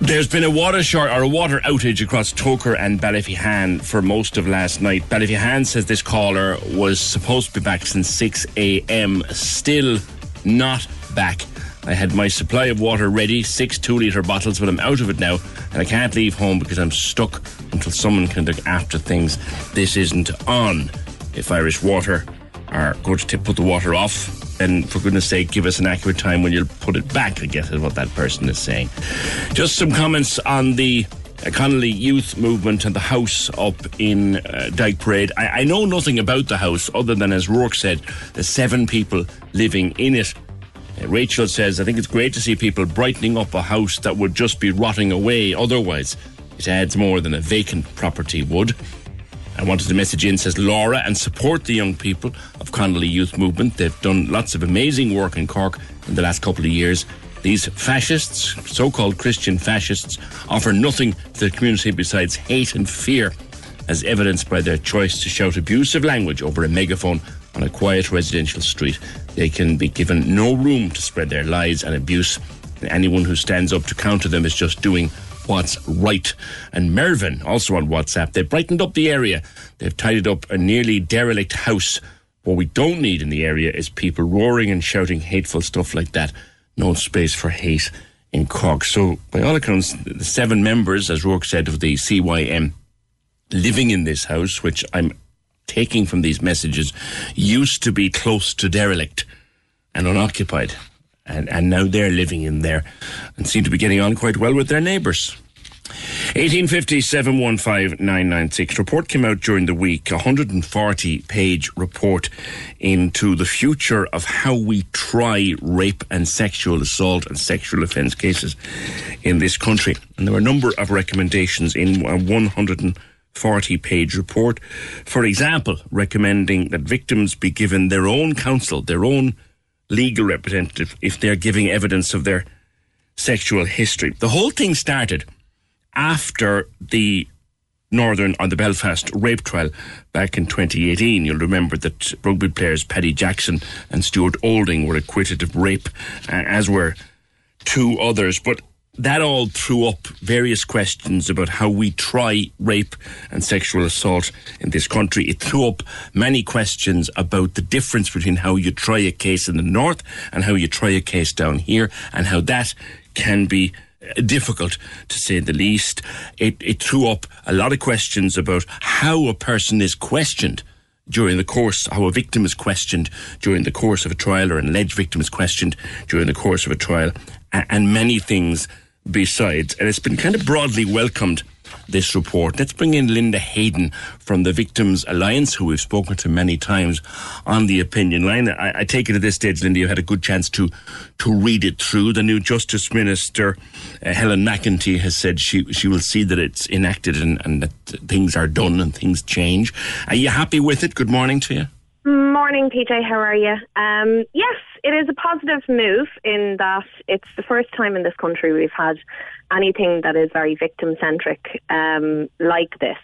There's been a water short or a water outage across Togher and Ballyphehane for most of last night. Ballyphehane says this caller was supposed to be back since 6 a.m. Still not back. I had my supply of water ready, six two litre bottles, but I'm out of it now and I can't leave home because I'm stuck until someone can look after things. This isn't on. If Irish Water are going to put the water off, then for goodness sake, give us an accurate time when you'll put it back, I guess is what that person is saying. Just some comments on the Connolly Youth Movement and the house up in uh, Dyke Parade. I, I know nothing about the house other than, as Rourke said, the seven people living in it. Uh, Rachel says, I think it's great to see people brightening up a house that would just be rotting away otherwise. It adds more than a vacant property would. I wanted to message in, says Laura, and support the young people of Connolly Youth Movement. They've done lots of amazing work in Cork in the last couple of years. These fascists, so called Christian fascists, offer nothing to the community besides hate and fear, as evidenced by their choice to shout abusive language over a megaphone on a quiet residential street. They can be given no room to spread their lies and abuse. Anyone who stands up to counter them is just doing what's right. And Mervyn, also on WhatsApp, they've brightened up the area. They've tidied up a nearly derelict house. What we don't need in the area is people roaring and shouting hateful stuff like that. No space for hate in Cork. So, by all accounts, the seven members, as Rourke said, of the CYM living in this house, which I'm taking from these messages, used to be close to derelict and unoccupied and, and now they're living in there and seem to be getting on quite well with their neighbours. 1850 715 996 report came out during the week, a 140 page report into the future of how we try rape and sexual assault and sexual offence cases in this country. And there were a number of recommendations in a 140 page report. For example, recommending that victims be given their own counsel, their own legal representative if they're giving evidence of their sexual history. The whole thing started after the Northern or the Belfast rape trial back in 2018. You'll remember that rugby players Paddy Jackson and Stuart Olding were acquitted of rape, uh, as were two others. But that all threw up various questions about how we try rape and sexual assault in this country. It threw up many questions about the difference between how you try a case in the north and how you try a case down here, and how that can be uh, difficult to say the least. It, it threw up a lot of questions about how a person is questioned during the course, how a victim is questioned during the course of a trial, or an alleged victim is questioned during the course of a trial, and many things besides. And it's been kind of broadly welcomed, this report. Let's bring in Linda Hayden from the Victims Alliance, who we've spoken to many times on the opinion line. I, I take it at this stage, Linda, you had a good chance to to read it through. The new Justice Minister, uh, Helen McEntee, has said she she will see that it's enacted and, and that things are done and things change. Are you happy with it? Good morning to you. Morning, PJ. How are you? Um, yes, it is a positive move in that it's the first time in this country we've had anything that is very victim centric um, like this.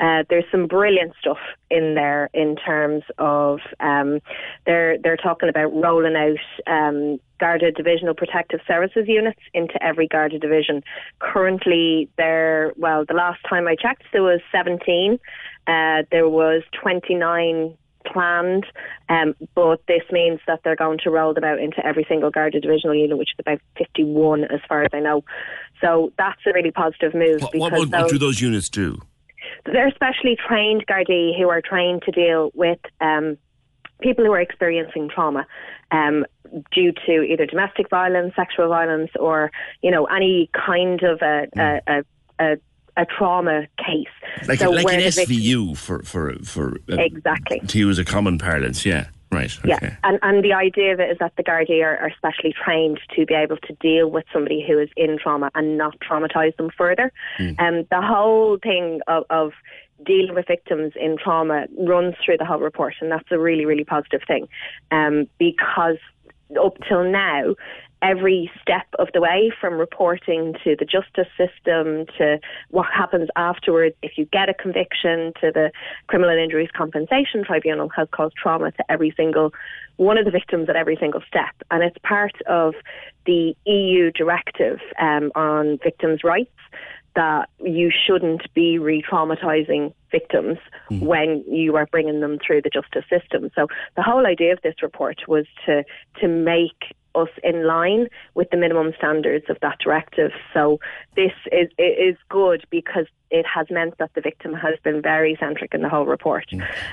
Uh, there's some brilliant stuff in there in terms of um, they're they're talking about rolling out um, Garda Divisional Protective Services units into every Garda division. Currently, there well, the last time I checked, there was 17. Uh, there was 29 planned, um, but this means that they're going to roll them out into every single Garda divisional unit, which is about 51 as far as I know. So that's a really positive move. What, because what, what, what those- do those units do? they're specially trained Gardaí who are trained to deal with um, people who are experiencing trauma um, due to either domestic violence, sexual violence, or you know any kind of a a, a, a, a trauma case. Like, So like an SVU for for for uh, Exactly. to use a common parlance. Yeah, right. Okay. Yeah, and, and the idea of it is that the Gardaí are, are specially trained to be able to deal with somebody who is in trauma and not traumatise them further. And the whole thing of, of dealing with victims in trauma runs through the whole report, and that's a really, really positive thing um, because up till now, every step of the way from reporting to the justice system to what happens afterwards if you get a conviction to the criminal injuries compensation tribunal has caused trauma to every single one of the victims at every single step. And it's part of the EU directive um, on victims' rights that you shouldn't be re-traumatizing victims when you are bringing them through the justice system. So the whole idea of this report was to to make us in line with the minimum standards of that directive. So this is is good because it has meant that the victim has been very centric in the whole report.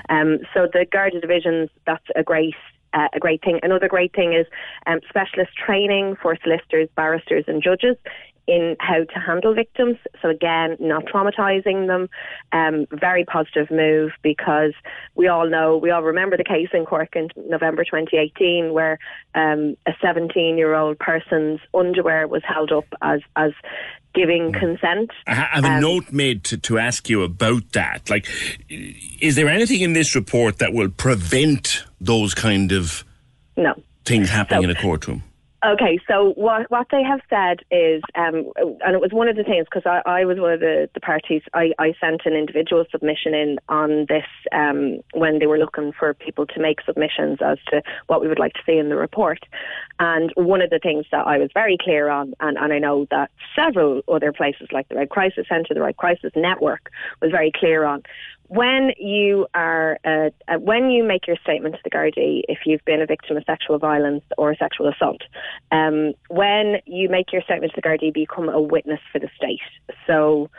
Um, so the Garda divisions, that's a great uh, a great thing. Another great thing is um, specialist training for solicitors, barristers, and judges in how to handle victims. So again, not traumatizing them. Um, very positive move because we all know, we all remember the case in Cork in November 2018 where um, a 17-year-old person's underwear was held up as as giving consent. I have a Um, note made to, to ask you about that. Like, is there anything in this report that will prevent those kind of No. things happening So- in a courtroom? Okay, so what what they have said is, um, and it was one of the things because I, I was one of the, the parties. I, I sent an individual submission in on this um, when they were looking for people to make submissions as to what we would like to see in the report. And one of the things that I was very clear on, and, and I know that several other places like the Rape Crisis Centre, the Rape Crisis Network, was very clear on, when you are uh, uh, when you make your statement to the Gardaí, if you've been a victim of sexual violence or sexual assault, um, when you make your statement to the Gardaí, you become a witness for the state. So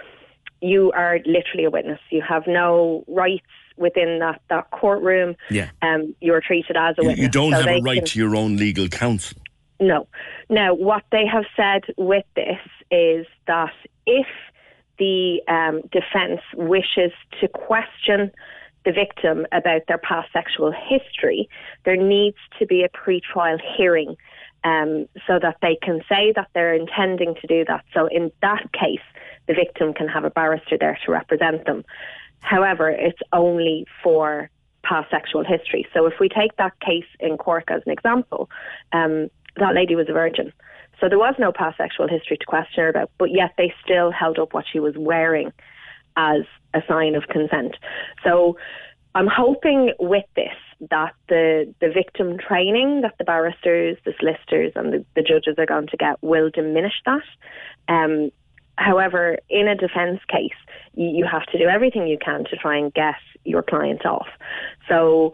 you are literally a witness. You have no rights within that, that courtroom. Yeah. Um, you are treated as a You, witness. you don't So have a right can- to your own legal counsel. no. Now, what they have said with this is that if the um, defence wishes to question the victim about their past sexual history, there needs to be a pre-trial hearing um, so that they can say that they're intending to do that. So in that case, the victim can have a barrister there to represent them. However, it's only for past sexual history. So if we take that case in Cork as an example, um, that lady was a virgin. So there was no past sexual history to question her about, but yet they still held up what she was wearing as a sign of consent. So I'm hoping with this that the, the victim training that the barristers, the solicitors, and the, the judges are going to get will diminish that. Um, however, in a defence case, you, you have to do everything you can to try and get your client off. So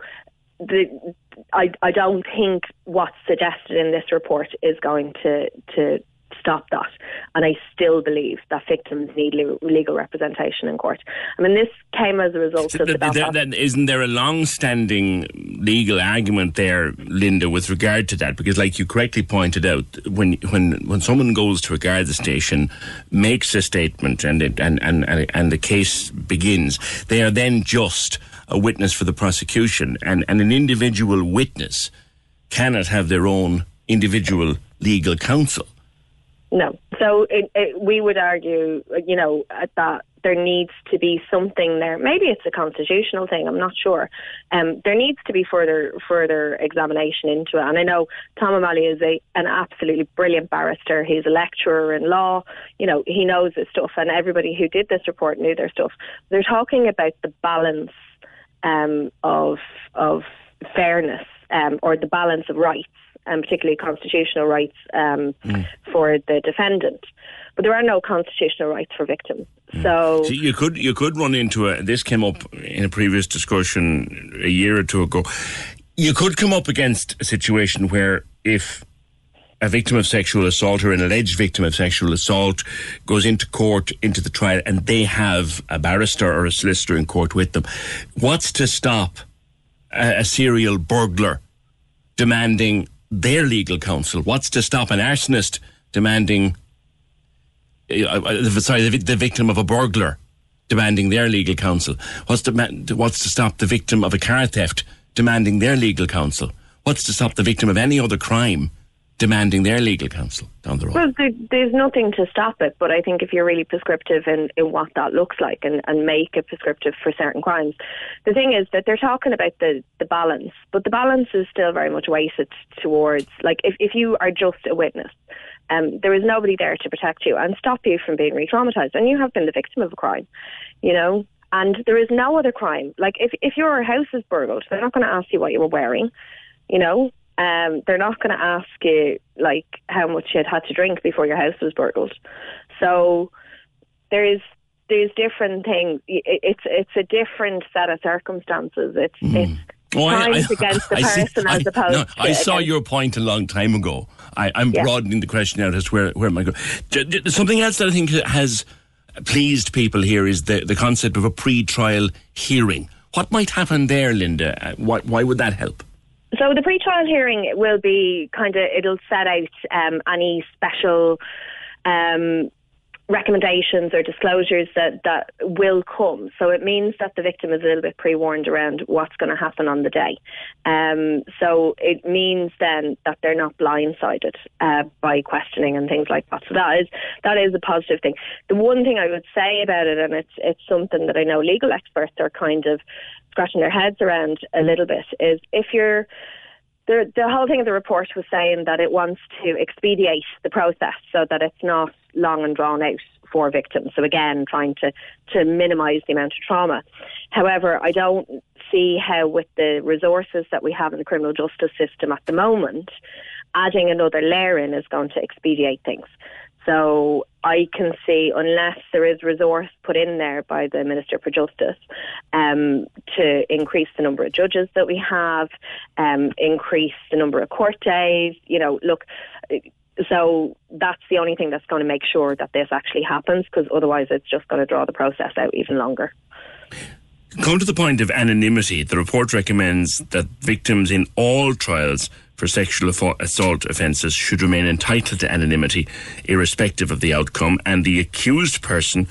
the, I, I don't think what's suggested in this report is going to, to stop that. And I still believe that victims need legal representation in court. I mean, this came as a result of the Th- th- Belfast then isn't there a long-standing legal argument there, Linda, with regard to that? Because, like you correctly pointed out, when when when someone goes to a Garda station, makes a statement, and it, and, and and and the case begins, they are then just a witness for the prosecution, and and an individual witness cannot have their own individual legal counsel. No. So it, it, we would argue, you know, uh, that there needs to be something there. Maybe it's a constitutional thing. I'm not sure. Um, there needs to be further further examination into it. And I know Tom O'Malley is a an absolutely brilliant barrister. He's a lecturer in law. You know, he knows his stuff, and everybody who did this report knew their stuff. They're talking about the balance um, of of fairness um, or the balance of rights and particularly constitutional rights um, for the defendant. But there are no constitutional rights for victims. So See, you could you could run into a. This came up in a previous discussion a year or two ago. You could come up against a situation where if a victim of sexual assault or an alleged victim of sexual assault goes into court into the trial and they have a barrister or a solicitor in court with them, what's to stop a, a serial burglar demanding their legal counsel? What's to stop an arsonist demanding uh, uh, sorry, the, the victim of a burglar demanding their legal counsel? What's to, what's to stop the victim of a car theft demanding their legal counsel? What's to stop the victim of any other crime demanding their legal counsel down the road? Well, there, there's nothing to stop it, but I think if you're really prescriptive in, in what that looks like and, and make it prescriptive for certain crimes, the thing is that they're talking about the, the balance, but the balance is still very much weighted towards, like, if, if you are just a witness, um, there is nobody there to protect you and stop you from being re traumatized, and you have been the victim of a crime, you know? And there is no other crime. Like, if, if your house is burgled, they're not going to ask you what you were wearing, you know? Um, they're not going to ask you like how much you had had to drink before your house was burgled. So there is there's different things. It's it's a different set of circumstances. It's it's Oh, crimes against the see- person as I- opposed no, I saw against- your point a long time ago. I, I'm Yeah. broadening the question out as to where, where am I going. Something else that I think has pleased people here is the, the concept of a pre-trial hearing. What might happen there, Linda? Uh, Why, why would that help? So the pre-trial hearing will be kind of it'll set out um, any special um, recommendations or disclosures that that will come. So it means that the victim is a little bit pre-warned around what's going to happen on the day. Um, so it means then that they're not blindsided uh, by questioning and things like that. So that is that is a positive thing. The one thing I would say about it, and it's it's something that I know legal experts are kind of scratching their heads around a little bit, is if you're the, the whole thing of the report was saying that it wants to expedite the process so that it's not long and drawn out for victims. So again, trying to, to minimise the amount of trauma. However, I don't see how with the resources that we have in the criminal justice system at the moment, adding another layer in is going to expedite things. So I can see, unless there is resource put in there by the Minister for Justice um, to increase the number of judges that we have, um, increase the number of court days, you know, look, so that's the only thing that's going to make sure that this actually happens because otherwise it's just going to draw the process out even longer. Come to the point of anonymity. The report recommends that victims in all trials for sexual assault offences should remain entitled to anonymity, irrespective of the outcome, and the accused person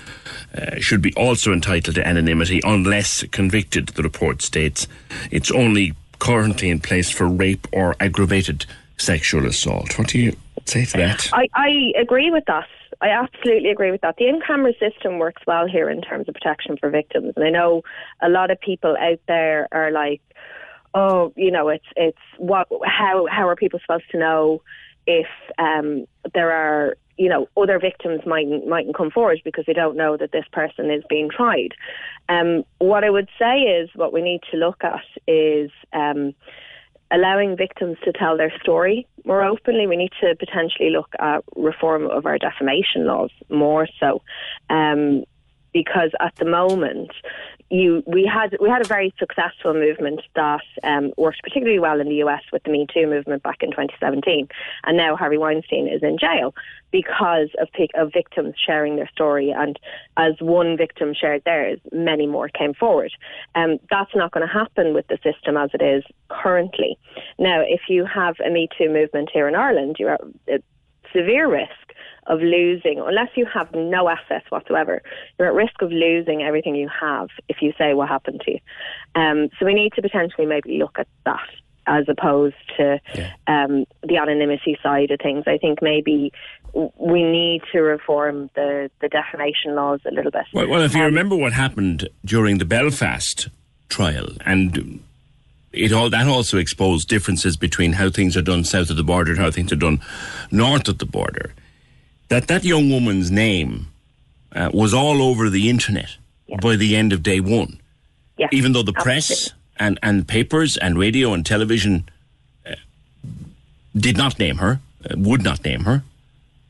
uh, should be also entitled to anonymity unless convicted. The report states it's only currently in place for rape or aggravated sexual assault. What do you say to that? I, I agree with that. I absolutely agree with that. The in-camera system works well here in terms of protection for victims, and I know a lot of people out there are like, "Oh, you know, it's it's what how how are people supposed to know if um, there are you know other victims mightn't mightn't come forward because they don't know that this person is being tried." Um, what I would say is what we need to look at is. Um, allowing victims to tell their story more openly. We need to potentially look at reform of our defamation laws more so, um, because at the moment. You, we had we had a very successful movement that um, worked particularly well in the US with the Me Too movement back in 2017, and now Harvey Weinstein is in jail because of, of victims sharing their story. And as one victim shared theirs, many more came forward. Um, that's not going to happen with the system as it is currently. Now, if you have a Me Too movement here in Ireland, you're at severe risk of losing, unless you have no assets whatsoever, you're at risk of losing everything you have if you say what happened to you. Um, so we need to potentially maybe look at that as opposed to um, the anonymity side of things. I think maybe we need to reform the, the defamation laws a little bit. Well, well if you Um, remember what happened during the Belfast trial, and it all that also exposed differences between how things are done south of the border and how things are done north of the border. That that young woman's name uh, was all over the internet by the end of day one. Yeah, Even though the press and, and papers and radio and television uh, did not name her, uh, would not name her.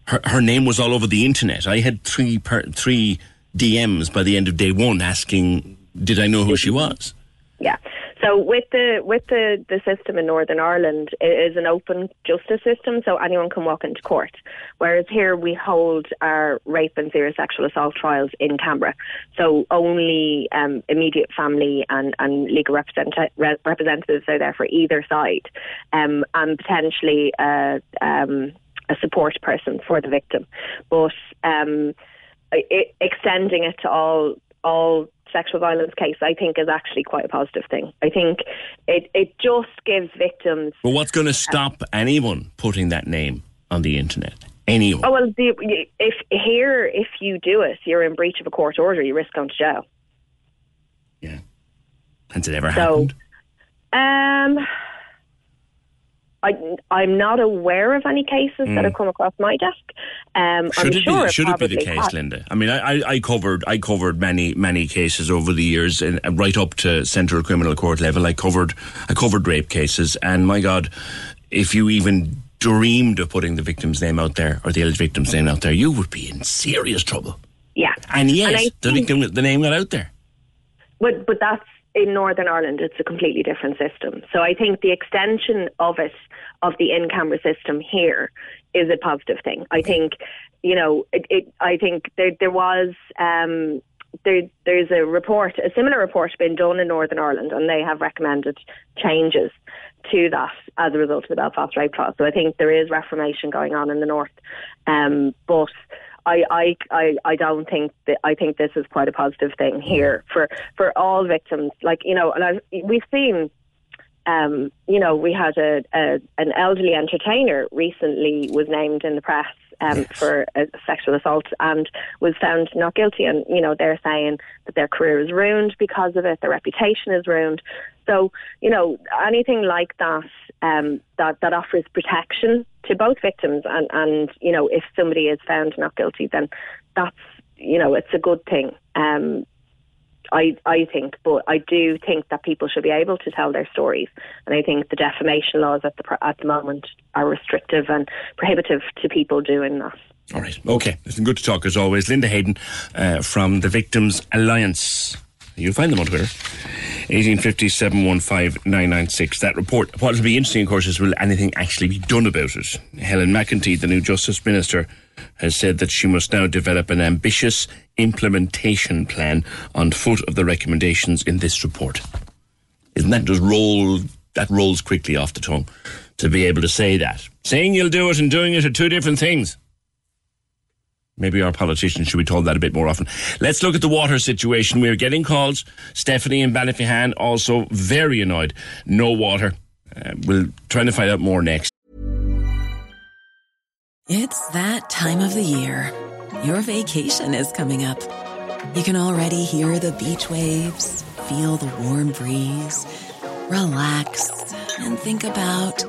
Her, her name was all over the internet. I had three per, three DMs by the end of day one asking, "Did I know who she was?" Yeah. So with the with the, the system in Northern Ireland, it is an open justice system, so anyone can walk into court. Whereas here we hold our rape and serious sexual assault trials in camera, so only um, immediate family and, and legal represent- re- representatives are there for either side, um, and potentially uh, um, a support person for the victim. But um, it, extending it to all all sexual violence case, I think, is actually quite a positive thing. I think it, it just gives victims. Well, what's going to stop anyone putting that name on the internet? Anyone? Oh, well, the, if here, if you do it, you're in breach of a court order, you risk going to jail. Yeah. Has it ever So, happened? Um, I, I'm not aware of any cases Mm. that have come across my desk. Um, Should I'm it sure be? Should it be the case, has. Linda? I mean, I, I, I covered I covered many many cases over the years, and and right up to central criminal court level. I covered I covered rape cases, and my God, if you even dreamed of putting the victim's name out there or the alleged victim's name out there, you would be in serious trouble. Yeah. And yes, I the victim the name got out there. But but that's in Northern Ireland. It's a completely different system. So I think the extension of it of the in camera system here is a positive thing. I think you know it. it I think there there was. Um, there, there's a report, a similar report been done in Northern Ireland, and they have recommended changes to that as a result of the Belfast rape trial. So I think there is reformation going on in the north, um, but I, I, I, I don't think that I think this is quite a positive thing here for for all victims. Like you know, and I've, we've seen. Um, you know, we had a, a an elderly entertainer recently was named in the press um, for a sexual assault and was found not guilty. And you know, they're saying that their career is ruined because of it, their reputation is ruined. So you know, anything like that um, that that offers protection to both victims and and you know, if somebody is found not guilty, then that's you know, it's a good thing. Um, I, I think, but I do think that people should be able to tell their stories, and I think the defamation laws at the at the moment are restrictive and prohibitive to people doing that. All right. Okay. Listen, good to talk as always. Linda Hayden uh, from the Victims Alliance. You'll find them on Twitter. 1850 715 996. That report. What will be interesting, of course, is will anything actually be done about it? Helen McEntee, the new Justice Minister, has said that she must now develop an ambitious implementation plan on foot of the recommendations in this report. Isn't that just roll? That rolls quickly off the tongue to be able to say that. Saying you'll do it and doing it are two different things. Maybe our politicians should be told that a bit more often. Let's look at the water situation. We're getting calls. Stephanie and Ballyphehane also very annoyed. No water. Uh, we'll try to find out more next. It's that time of the year. Your vacation is coming up. You can already hear the beach waves, feel the warm breeze, relax, and think about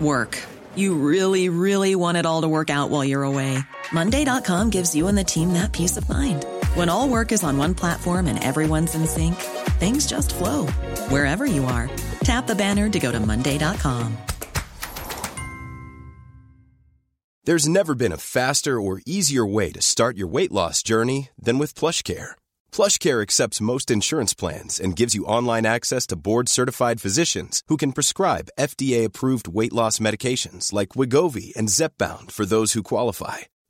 work. You really, really want it all to work out while you're away. Monday.com gives you and the team that peace of mind. When all work is on one platform and everyone's in sync, things just flow wherever you are. Tap the banner to go to Monday.com. There's never been a faster or easier way to start your weight loss journey than with PlushCare. PlushCare accepts most insurance plans and gives you online access to board-certified physicians who can prescribe FDA-approved weight loss medications like Wegovy and Zepbound for those who qualify.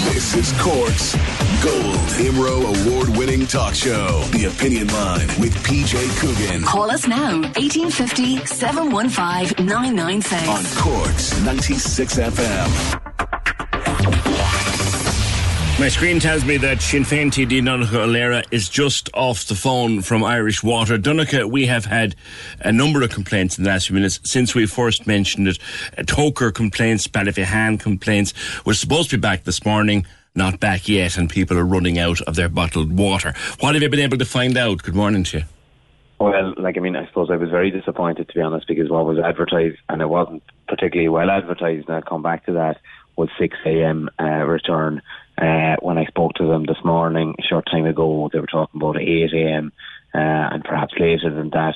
This is Cork's Gold IMRO Award winning talk show, The Opinion Line with PJ Coogan. Call us now, 1850 715 996. On Cork's 96 FM. My screen tells me that Sinn Féin TD Donnchadh Ó Laoghaire is just off the phone from Irish Water. Donica, we have had a number of complaints in the last few minutes since we first mentioned it. Uh, Togher complaints, Ballyphehane complaints. We're supposed to be back this morning, not back yet, and people are running out of their bottled water. What have you been able to find out? Good morning to you. Well, like I mean, I suppose I was very disappointed to be honest because what was advertised, and it wasn't particularly well advertised. And I'll come back to that. Was 6 a.m. Uh, return. Uh, when I spoke to them this morning, a short time ago, they were talking about 8 a.m. Uh, and perhaps later than that.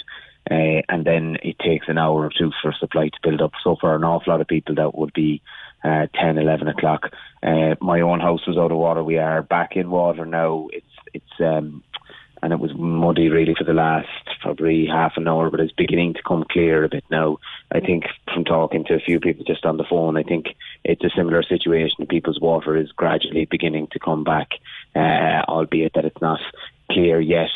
Uh, and then it takes an hour or two for supply to build up. So for an awful lot of people, that would be uh, 10, 11 o'clock. Uh, my own house was out of water. We are back in water now. It's it's um, and it was muddy really for the last probably half an hour, but it's beginning to come clear a bit now. I think from talking to a few people just on the phone, I think it's a similar situation. People's water is gradually beginning to come back, uh, albeit that it's not clear yet.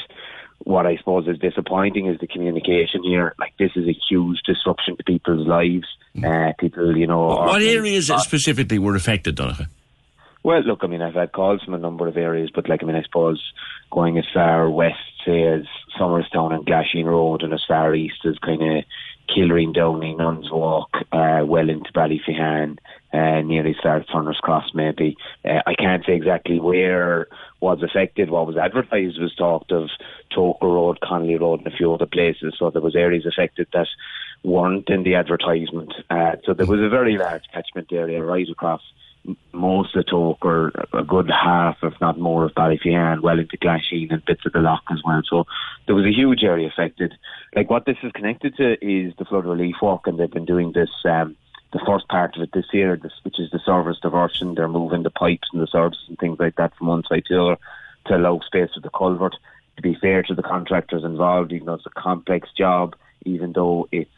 What I suppose is disappointing is the communication here. Like this is a huge disruption to people's lives. Uh, people, you know, What are- areas specifically were affected, Donnchadh? well, look, I mean, I've had calls from a number of areas, but like, I mean, I suppose going as far west, say, as Summerstown and Glasheen Road, and as far east as kind of Kilreen, Downey, Nuns Walk, uh, well into Ballyphehane, uh, nearly as far as Turner's Cross, maybe. Uh, I can't say exactly where was affected. What was advertised was talked of Togher Road, Connolly Road, and a few other places. So there was areas affected that weren't in the advertisement. Uh, so there was a very large catchment area right across most of the talk, or a good half, if not more, of Ballyphehane, well into Glasheen and bits of the Lough as well. So there was a huge area affected. Like what this is connected to is the flood relief walk, and they've been doing this. Um, the first part of it this year, this, which is the service diversion, they're moving the pipes and the services and things like that from one side to the other to allow space for the culvert. To be fair to the contractors involved, even though it's a complex job, even though it's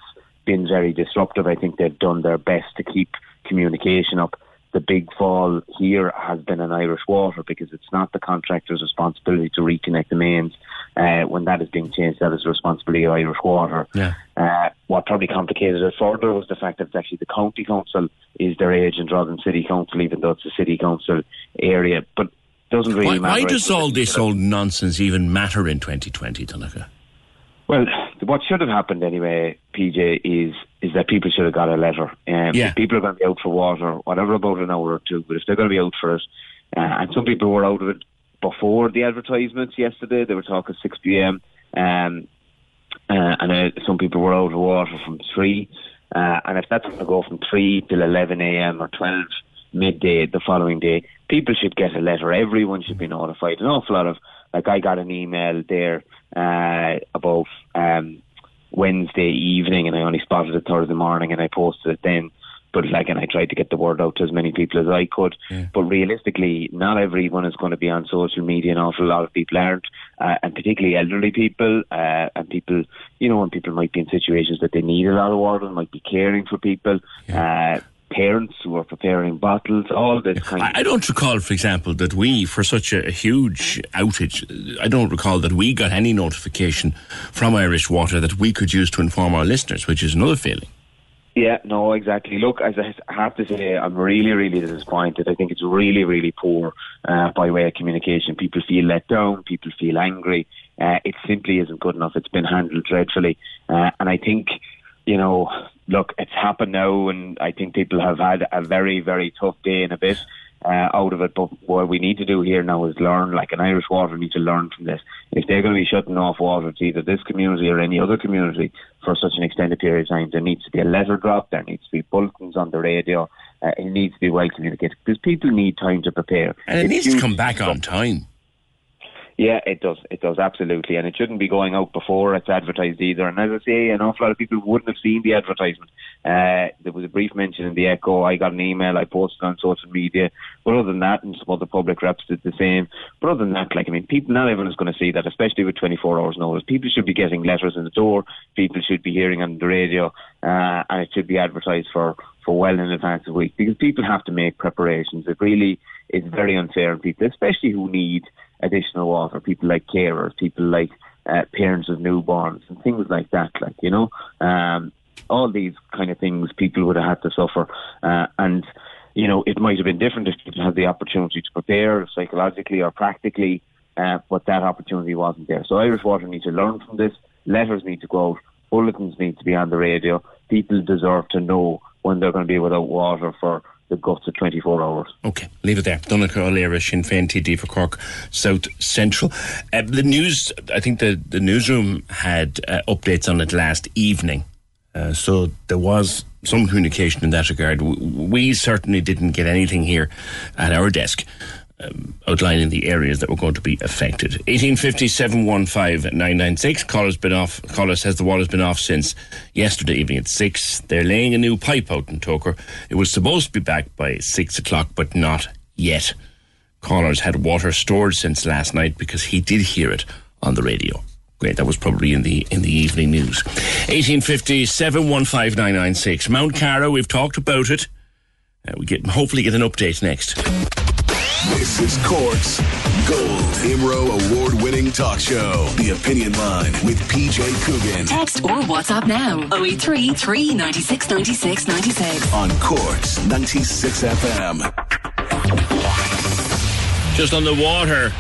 been very disruptive, I think they've done their best to keep communication up. The big fall here has been in Irish Water because it's not the contractor's responsibility to reconnect the mains. Uh, when that is being changed, that is the responsibility of Irish Water. Yeah. Uh, what probably complicated it further was the fact that it's actually the county council is their agent rather than city council, even though it's a city council area. But doesn't really Why, matter. why does all this old nonsense even matter in 2020, Donnchadh? Well, what should have happened anyway, PJ, is is that people should have got a letter. Um, Yeah. People are going to be out for water, whatever, about an hour or two, but if they're going to be out for it, uh, and some people were out of it before the advertisements yesterday, they were talking 6 p.m. Um, uh, and uh, some people were out of water from 3. Uh, and if that's going to go from 3 till 11 a.m. or 12 midday the following day, people should get a letter. Everyone should be notified. An awful lot of, like, I got an email there uh, about um, Wednesday evening, and I only spotted it Thursday morning, and I posted it then. But like, and I tried to get the word out to as many people as I could. But realistically, not everyone is going to be on social media. An awful lot of people aren't, uh, and particularly elderly people uh, and people, you know, when people might be in situations that they need a lot of water, might be caring for people. Uh, parents who are preparing bottles, all this kind of I, I don't recall, for example, that we, for such a, a huge outage, I don't recall that we got any notification from Irish Water that we could use to inform our listeners, which is another failing. Yeah, no, exactly. Look, as I have to say, I'm really, really disappointed. I think it's really, really poor uh, by way of communication. People feel let down. People feel angry. Uh, it simply isn't good enough. It's been handled dreadfully. Uh, and I think, you know, look, it's happened now, and I think people have had a very, very tough day and a bit uh, out of it. But what we need to do here now is learn, like an Irish Water need to learn from this. If they're going to be shutting off water to either this community or any other community for such an extended period of time, there needs to be a letter drop, there needs to be bulletins on the radio, uh, it needs to be well communicated because people need time to prepare. And it It's needs to come back on time. Yeah, it does. It does absolutely, and it shouldn't be going out before it's advertised either. And as I say, an awful lot of people wouldn't have seen the advertisement. Uh, there was a brief mention in the Echo. I got an email. I posted on social media. But other than that, and some other public reps did the same. But other than that, like I mean, people not everyone is going to see that, especially with 24 hours notice. People should be getting letters in the door. People should be hearing on the radio, uh, and it should be advertised for for well in advance of a week because people have to make preparations. It really is very unfair on people, especially who need additional water. People like carers, people like uh, parents of newborns, and things like that. Like you know, um, all these kind of things people would have had to suffer, uh, and you know it might have been different if people had the opportunity to prepare psychologically or practically, uh, but that opportunity wasn't there. So Irish Water need to learn from this. Letters need to go out. Bulletins need to be on the radio. People deserve to know when they're going to be without water for the guts of 24 hours. Okay, leave it there. Donnchadh O'Leary, Sinn Féin TD for Cork South Central. Uh, the news, I think the, the newsroom had uh, updates on it last evening. Uh, so there was some communication in that regard. We, we certainly didn't get anything here at our desk. Um, outlining the areas that were going to be affected. 1850 715 996. Caller's been off. Caller says the water's been off since yesterday evening at 6. They're laying a new pipe out in Togher. It was supposed to be back by 6 o'clock, but not yet. Callers had water stored since last night because he did hear it on the radio. Great, that was probably in the in the evening news. 1850 715 996. Mount Cara, we've talked about it. Uh, we get hopefully get an update next. This is Cork's Gold IMRO Award winning talk show. The Opinion Line with PJ Coogan. Text or WhatsApp now 083 396 96 96. On Cork's 96 FM. Just on the water.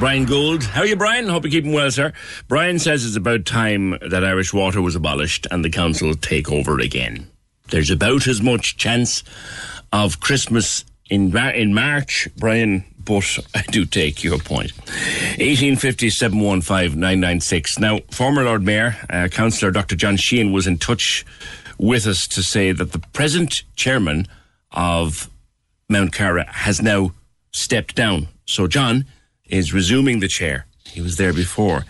Brian Gould. How are you, Brian? Hope you're keeping well, sir. Brian says it's about time that Irish water was abolished and the council take over again. There's about as much chance of Christmas in in March, Brian, but I do take your point. 1850 996. Now, former Lord Mayor, uh, Councillor Dr. John Sheehan was in touch with us to say that the present chairman of Mount Cara has now stepped down. So, John is resuming the chair. He was there before.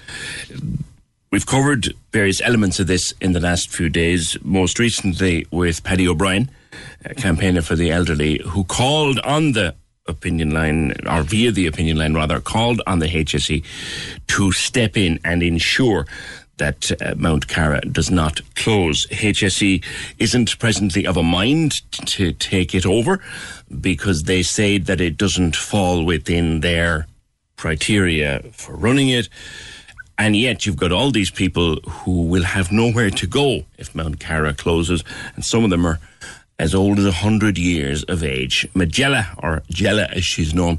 We've covered various elements of this in the last few days, most recently with Paddy O'Brien, campaigner for the elderly, who called on the opinion line, or via the opinion line rather, called on the HSE to step in and ensure that uh, Mount Cara does not close. HSE isn't presently of a mind to take it over because they say that it doesn't fall within their criteria for running it. And yet you've got all these people who will have nowhere to go if Mount Cara closes, and some of them are as old as 100 years of age. Magella, or Jella as she's known,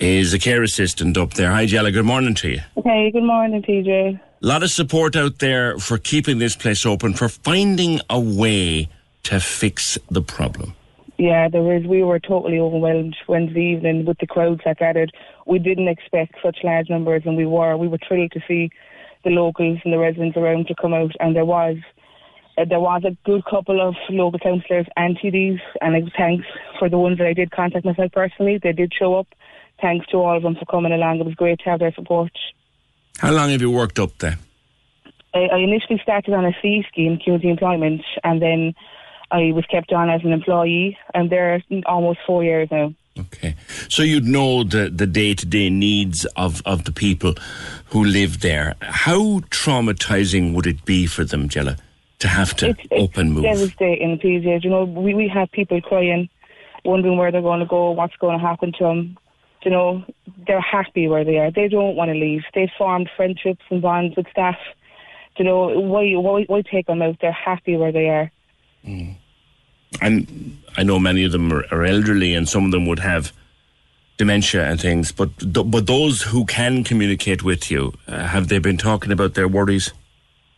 is a care assistant up there. Hi, Jella, good morning to you. Okay, good morning, PJ. A lot of support out there for keeping this place open, for finding a way to fix the problem. Yeah, there was. We were totally overwhelmed Wednesday evening with the crowds that gathered. We didn't expect such large numbers, and we were. We were thrilled to see the locals and the residents around to come out, and there was. Uh, there was a good couple of local councillors and TDs, and I thanks for the ones that I did contact myself personally. They did show up. Thanks to all of them for coming along. It was great to have their support. How long have you worked up there? I, I initially started on a C scheme, community employment, and then I was kept on as an employee. I'm there almost four years now. Okay. So you'd know the, the day-to-day needs of, of the people who live there. How traumatizing would it be for them, Jella, to have to It's, it's up and move? devastating, PJ. You know, we, we have people crying, wondering where they're going to go, what's going to happen to them. You know, they're happy where they are. They don't want to leave. They've formed friendships and bonds with staff. You know, why, why, why take them out? They're happy where they are. And I know many of them are, are elderly, and some of them would have dementia and things. But th- but those who can communicate with you, uh, have they been talking about their worries?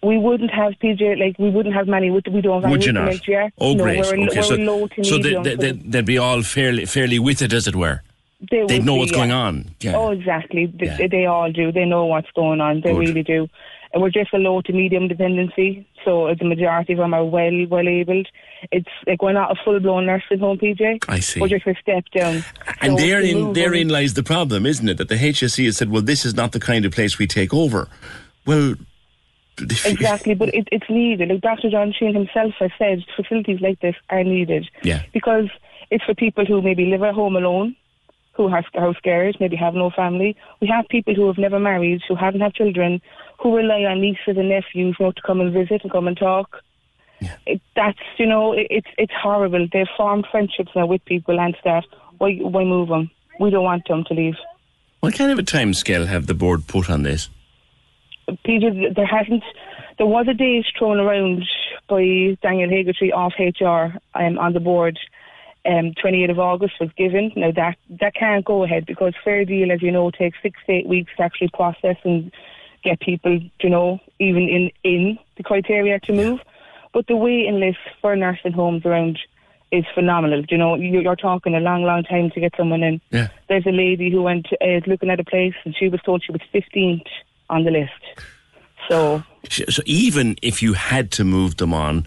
We wouldn't have PJ like we wouldn't have many. We we don't have Would any you not? dementia. Oh, no, great. We're, okay, we're so low to so they, they, they, they'd be all fairly fairly with it, as it were. They They'd would know be, what's yeah. going on. Yeah. Oh, exactly. They, they all do. They know what's going on. They Good. really do. And we're just a low to medium dependency, so the majority of them are well well abled. It's like we're not a full blown nursing home, PJ. I see. We're just a step down. And So therein, therein lies the problem, isn't it? That the HSE has said, well, this is not the kind of place we take over. Well, Exactly, but it, it's needed. Like Dr. John Sheehan himself has said, facilities like this are needed. Yeah. Because it's for people who maybe live at home alone, who are, are scared, maybe have no family. We have people who have never married, who haven't had children, who rely on nieces and nephews you know, to come and visit and come and talk. It, that's, you know, it, it's it's horrible. They've formed friendships now with people and staff. Why, why move them? We don't want them to leave. what kind of a time scale have the board put on this? Peter, there hasn't. There was a date thrown around by Daniel Hagertree off HR um, on the board. Um, 28th of August was given. Now that that can't go ahead because Fair Deal, as you know, takes six to eight weeks to actually process and get people, you know, even in in the criteria to move. But the waiting list for nursing homes around is phenomenal. You know, you- you're talking a long, long time to get someone in. Yeah. There's a lady who went uh, looking at a place, and she was told she was 15th on the list. So So even if you had to move them on,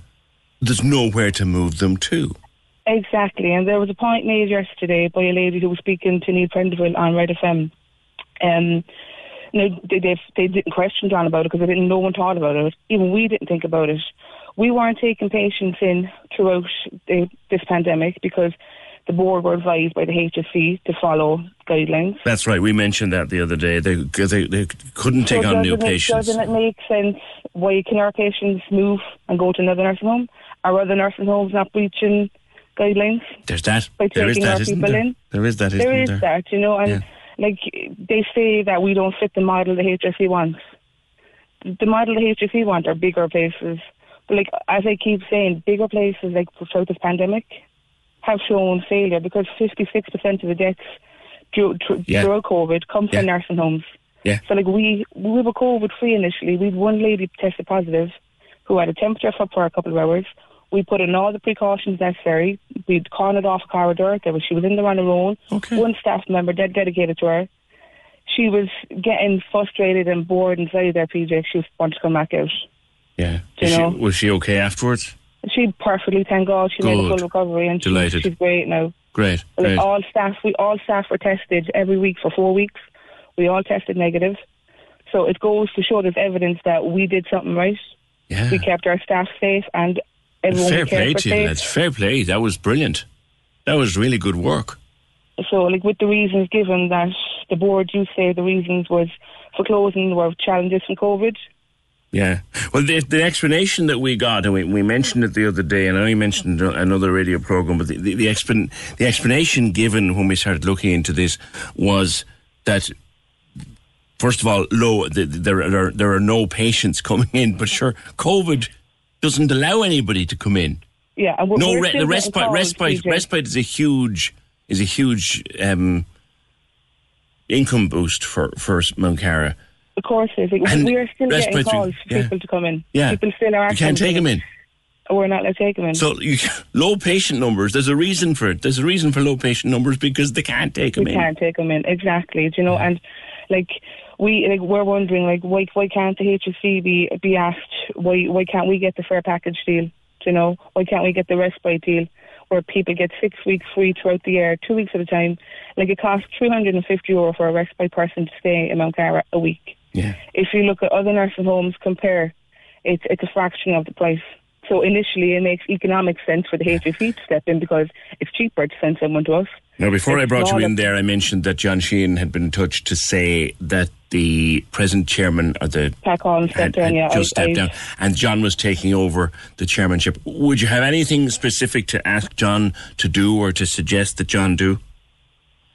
there's nowhere to move them to. Exactly, and there was a point made yesterday by a lady who was speaking to Neil Prendeville on Red FM. Um, no, they, they they didn't question John about it because they didn't. No one thought about it. Even we didn't think about it. We weren't taking patients in throughout the, this pandemic because the board were advised by the HSE to follow guidelines. That's right. We mentioned that the other day. They they, they couldn't take So on new it- patients. Doesn't it make sense why can our patients move and go to another nursing home? Are other nursing homes not breaching guidelines? There's that. by There is taking that, our isn't people there? in. There is that, isn't there is there? that, you know, and Yeah. like they say that we don't fit the model the HSE wants. The model the HSE want are bigger places. But like as I keep saying, bigger places like throughout this pandemic have shown failure because 56% of the deaths tr- Yeah. COVID come from Yeah. nursing homes. Yeah. So like we we were COVID free initially. We had one lady tested positive who had a temperature for, for a couple of hours. We put in all the precautions necessary. We'd cornered off a corridor. There was she was in there on her own. One staff member dedicated to her. She was getting frustrated and bored inside there, PJ. She was wanted to come back out. Yeah. You Is she- was she okay afterwards? She perfectly, thank God, she made a Good. full recovery and she- she's great now. Great. Like Great. all staff, we all staff were tested every week for four weeks. We all tested negative. So it goes to show there's evidence that we did something right. Yeah. We kept our staff safe and everyone Fair play to you. fair play. That was brilliant. That was really good work. So, like with the reasons given that the board do say the reasons was for closing were challenges from COVID. Yeah. Well, the, the explanation that we got, and we, we mentioned it the other day, and I only mentioned another radio program, but the, the, the, explan, the explanation given when we started looking into this was that, first of all, low, the, the- there, are, there are no patients coming in, but sure, COVID doesn't allow anybody to come in. Yeah, and we're, no, we're re- the respite, respite, PJ. respite is a huge, is a huge um, income boost for for Mount Cara. Of course, it is. Like, And we are still getting calls for yeah. people to come in. Yeah. People still are. You can't take them in. We're not allowed to take them in. So you, low patient numbers. There's a reason for it. There's a reason for low patient numbers because they can't take them we in. can't take them in exactly. Do you know? And like we like we're wondering like why why can't the HSE be be asked why why can't we get the fair package deal? Do you know why can't we get the respite deal where people get six weeks free throughout the year, two weeks at a time? Like it costs three hundred and fifty euro for a respite person to stay in Mount Cara a week. Yeah. If you look at other nursing homes, compare, it's it's a fraction of the price. So initially, it makes economic sense for the HSE to step in because it's cheaper to send someone to us. Now, before I brought you in there, I mentioned that John Sheehan had been in touch to say that the present chairman or the Pat Collins had, stepped had yeah. just I- stepped I- down, and John was taking over the chairmanship. Would you have anything specific to ask John to do or to suggest that John do?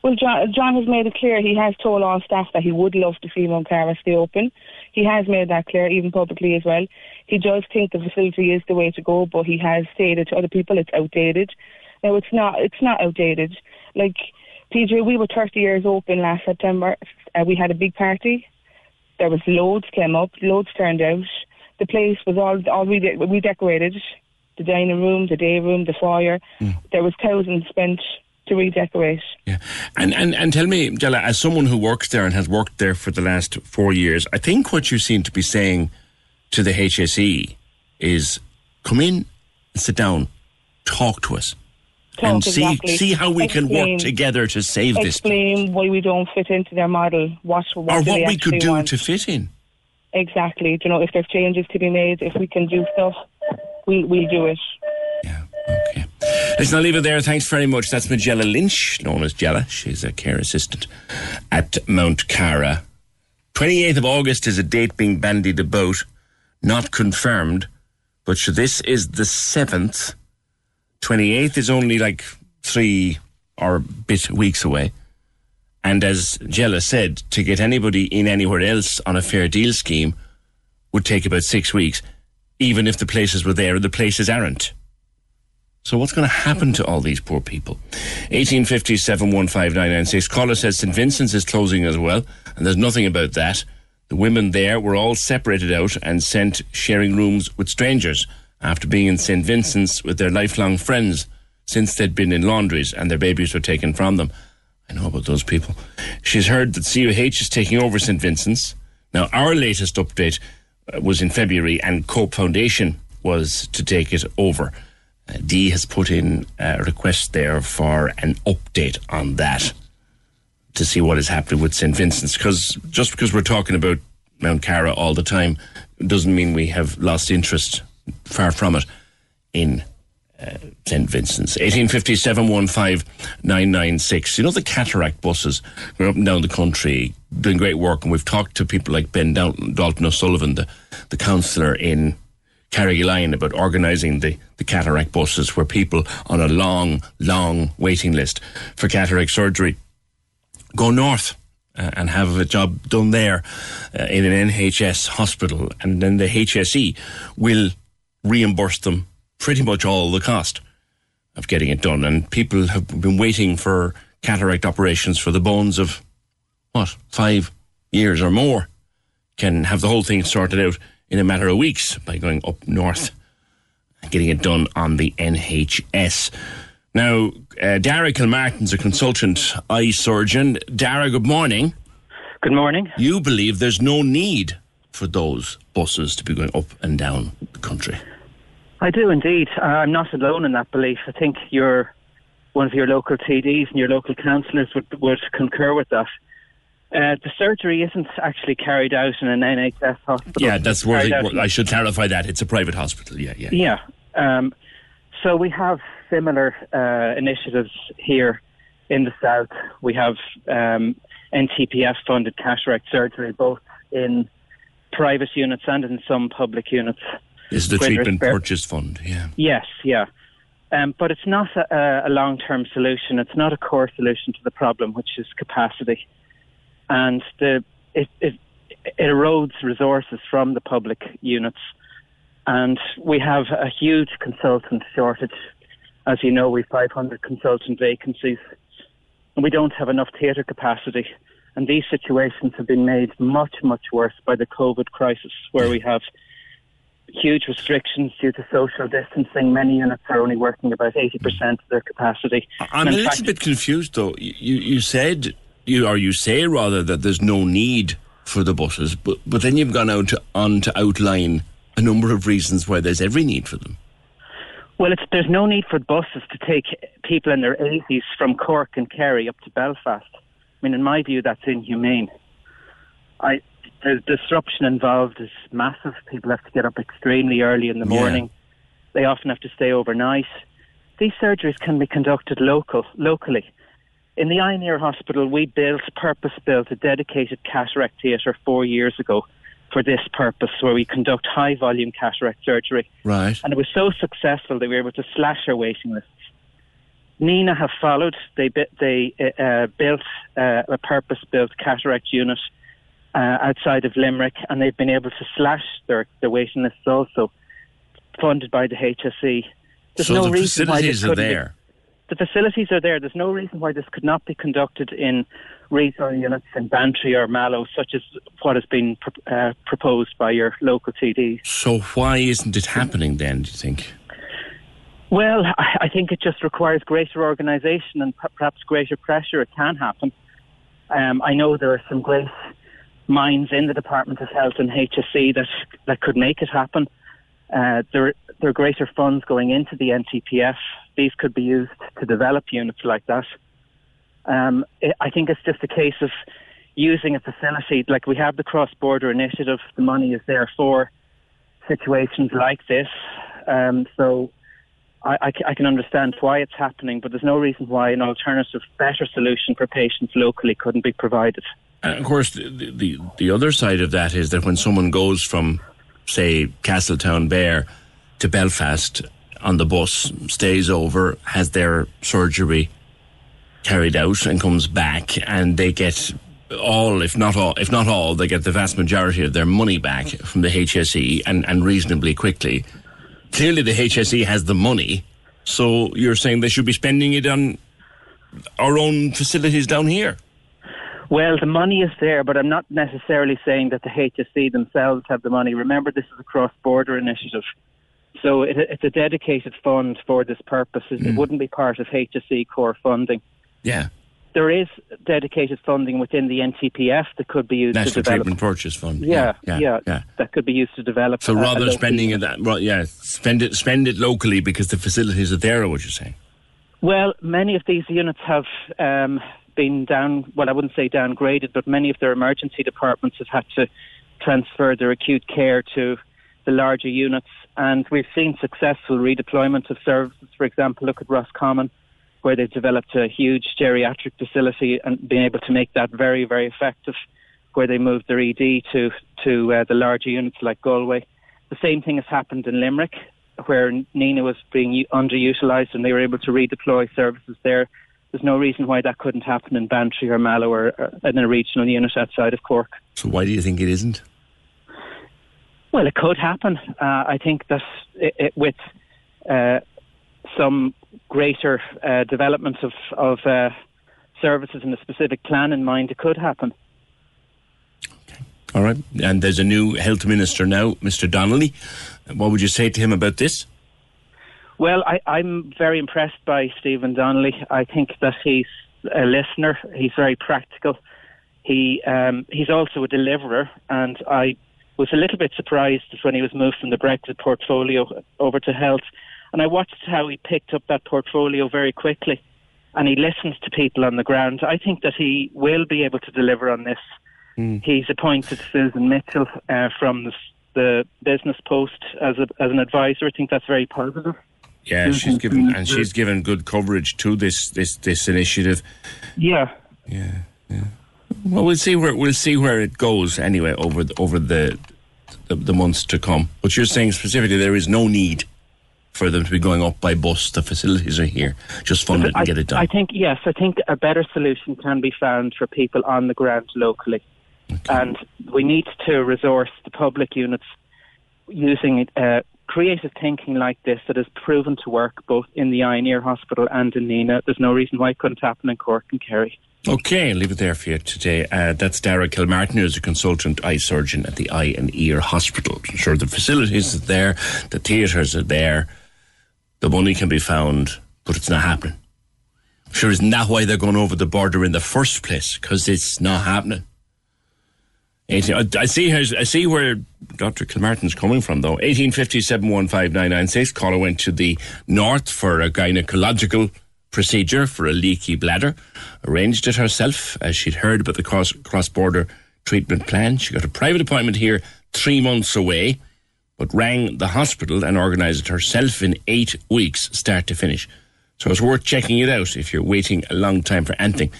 Well, John, John has made it clear he has told all staff that he would love to see Mount Cara stay open. He has made that clear, even publicly as well. He does think the facility is the way to go, but he has stated to other people it's outdated. Now, it's not. It's not outdated. Like PJ, we were 30 years open last September. Uh, we had a big party. There was loads came up, loads turned out. The place was all all rede- redecorated. The dining room, the day room, the foyer. There was thousands spent to redecorate. And, and and tell me, Jella, as someone who works there and has worked there for the last four years, I think what you seem to be saying to the HSE is come in sit down, talk to us, Talk, and see exactly. see how we can work together to save this, Explain why we don't fit into their model. What, what or what we could do want. to fit in. Exactly. Do You know, if there's changes to be made, if we can do stuff, we we'll do it. Listen, I'll leave it there. Thanks very much. That's Magella Lynch, known as Jella. She's a care assistant at Mount Cara. 28th of August is a date being bandied about, not confirmed, but this is the 7th. 28th is only like three or a bit weeks away. And as Jella said, to get anybody in anywhere else on a fair deal scheme would take about six weeks, even if the places were there and the places aren't. So what's going to happen to all these poor people? 1850 715996. Caller says St. Vincent's is closing as well, and there's nothing about that. The women there were all separated out and sent sharing rooms with strangers after being in St. Vincent's with their lifelong friends. since they'd been in laundries and their babies were taken from them. I know about those people. She's heard that CUH is taking over St. Vincent's. Now, our latest update uh, was in February, and Cope Foundation was to take it over. Uh, Dee has put in a request there for an update on that to see what is happening with St. Vincent's. Because just because we're talking about Mount Cara all the time doesn't mean we have lost interest. Far from it. In uh, St. Vincent's. 1857 996. You know, the cataract buses going up and down the country doing great work. And we've talked to people like Ben Dalton, Dalton O'Sullivan, the, the councillor in Carrigaline, Line about organising the, the cataract buses where people on a long, long waiting list for cataract surgery go north. Uh, and have a job done there uh, in an NHS hospital, and then the HSE will reimburse them pretty much all the cost of getting it done. And people have been waiting for cataract operations for the bones of what five years or more. Can have the whole thing sorted out in a matter of weeks by going up north and getting it done on the NHS. Now, uh, Dara Kilmartin's a consultant eye surgeon. Dara, good morning. Good morning. You believe there's no need for those buses to be going up and down the country? I do indeed. Uh, I'm not alone in that belief. I think your one of your local TDs and your local councillors would, would concur with that. Uh, the surgery isn't actually carried out in an NHS hospital. Yeah, that's where I should clarify that it's a private hospital. Yeah, yeah. Yeah. Um, so we have similar uh, initiatives here in the south. We have um, NTPF funded cataract surgery both in private units and in some public units. Is the treatment purchase fund? Yeah. Yes, yeah. Um, but it's not a, a long term solution. It's not a core solution to the problem, which is capacity. And the, it, it, it erodes resources from the public units. And we have a huge consultant shortage. As you know, we have 500 consultant vacancies. And we don't have enough theatre capacity. And these situations have been made much, much worse by the COVID crisis, where we have huge restrictions due to social distancing. Many units are only working about 80% of their capacity. I'm a little fact, bit confused though. You, you said, you or you say rather, that there's no need for the buses, but, but then you've gone out to, on to outline a number of reasons why there's every need for them. Well, there's no need for buses to take people in their 80s from Cork and Kerry up to Belfast. I mean, in my view, that's inhumane. I, the disruption involved is massive. People have to get up extremely early in the morning. Yeah. They often have to stay overnight. These surgeries can be conducted local, locally. In the Eye and Ear Hospital, we built, purpose-built a dedicated cataract theatre four years ago for this purpose, where we conduct high-volume cataract surgery. Right. And it was so successful that we were able to slash our waiting lists. Nenagh have followed. They, they uh, built uh, a purpose-built cataract unit uh, outside of Limerick, and they've been able to slash their, their waiting lists also, funded by the HSE. There's so no the reason facilities why are there. The facilities are there. There's no reason why this could not be conducted in regional units in Bantry or Mallow, such as what has been uh, proposed by your local TD. So why isn't it happening then? Do you think? Well, I think it just requires greater organisation and perhaps greater pressure. It can happen. Um, I know there are some great minds in the Department of Health and HSE that that could make it happen. Uh, there, there are greater funds going into the NTPF. These could be used to develop units like that. Um, it, I think it's just a case of using a facility like we have the cross-border initiative. The money is there for situations like this. Um, so I, I, I, can understand why it's happening, but there's no reason why an alternative, better solution for patients locally couldn't be provided. And of course, the, the, the other side of that is that when someone goes from, say, Castletownbere to Belfast on the bus, stays over, has their surgery carried out, and comes back, and they get all, if not all, if not all, they get the vast majority of their money back from the HSE, and, and reasonably quickly. Clearly, the HSE has the money, so you're saying they should be spending it on our own facilities down here. Well, the money is there, but I'm not necessarily saying that the HSE themselves have the money. Remember, this is a cross-border initiative. So it, it's a dedicated fund for this purpose. It, Mm. it wouldn't be part of HSE core funding. Yeah. There is dedicated funding within the NTPF that could be used National to develop. Treatment Purchase Fund. Yeah, yeah, yeah, yeah. that could be used to develop. So rather local spending it, that, well, yeah, spend it, spend it locally because the facilities are there. What you're saying? Well, many of these units have um, been down, well, I wouldn't say downgraded, but many of their emergency departments have had to transfer their acute care to the larger units. And we've seen successful redeployment of services. For example, look at Roscommon, where they've developed a huge geriatric facility and been able to make that very, very effective, where they moved their ED to, to uh, the larger units like Galway. The same thing has happened in Limerick, where Nenagh was being underutilised and they were able to redeploy services there. There's no reason why that couldn't happen in Bantry or Mallow or, or in a regional unit outside of Cork. So why do you think it isn't? Well, it could happen. Uh, I think that it, it, with uh, some greater uh, development of, of uh, services and a specific plan in mind, it could happen. All right. And there's a new health minister now, Mr. Donnelly. What would you say to him about this? Well, I, I'm very impressed by Stephen Donnelly. I think that he's a listener. He's very practical. He um, he's also a deliverer, and I was a little bit surprised when he was moved from the Brexit portfolio over to health. And I watched how he picked up that portfolio very quickly, and he listens to people on the ground. I think that he will be able to deliver on this. He's appointed Susan Mitchell uh, from the, the business post as a, as an advisor. I think that's very positive. Yeah, she's given and she's given good coverage to this this this initiative. Yeah. Yeah, yeah. Well, we'll see where we'll see where it goes anyway over the, over the, the the months to come. But you're saying specifically there is no need for them to be going up by bus. The facilities are here. Just fund it I, and get it done. I think yes, I think a better solution can be found for people on the ground locally, and we need to resource the public units using uh, creative thinking like this that has proven to work both in the Eye and Ear Hospital and in Nenagh. There's no reason why it couldn't happen in Cork and Kerry. Okay, I'll leave it there for you today. Uh, that's Dara Kilmartin, who's a consultant eye surgeon at the Eye and Ear Hospital. I'm sure the facilities are there, the theatres are there, the money can be found, but it's not happening. Sure, isn't that why they're going over the border in the first place? Because it's not happening. 18, I, I see how, I see where Dr. Kilmartin's coming from, though. 1857 Caller went to the north for a gynecological procedure for a leaky bladder. Arranged it herself as she'd heard about the cross cross border treatment plan. She got a private appointment here three months away, but rang the hospital and organised it herself in eight weeks, start to finish. So it's worth checking it out if you're waiting a long time for anything.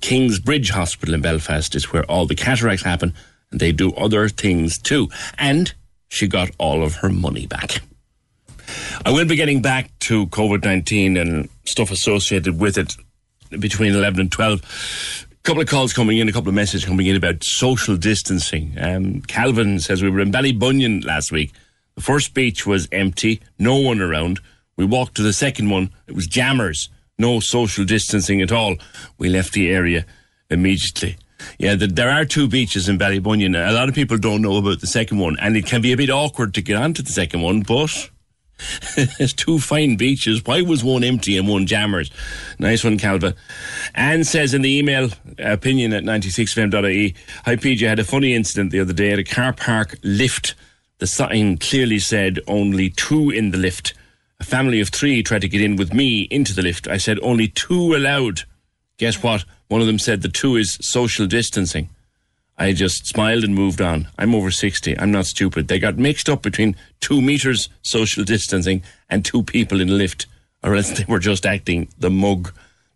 Kingsbridge Hospital in Belfast is where all the cataracts happen, and they do other things too. And she got all of her money back. I will be getting back to COVID 19 and stuff associated with it between 11 and 12. A couple of calls coming in, a couple of messages coming in about social distancing. Um, Calvin says we were in Ballybunion last week. The first beach was empty, no one around. We walked to the second one, it was jammers, no social distancing at all. We left the area immediately. Yeah, the, there are two beaches in Ballybunion. A lot of people don't know about the second one, and it can be a bit awkward to get onto the second one, but There's two fine beaches. Why was one empty and one jammers? Nice one, Calva. Anne says in the email, opinion at 96fm.ie, Hi, PJ, I had a funny incident the other day at a car park lift. The sign clearly said only two in the lift. A family of three tried to get in with me into the lift. I said only two allowed. Guess what? One of them said the two is social distancing. I just smiled and moved on. I'm over 60. I'm not stupid. They got mixed up between two meters social distancing and two people in lift, or else they were just acting the mug.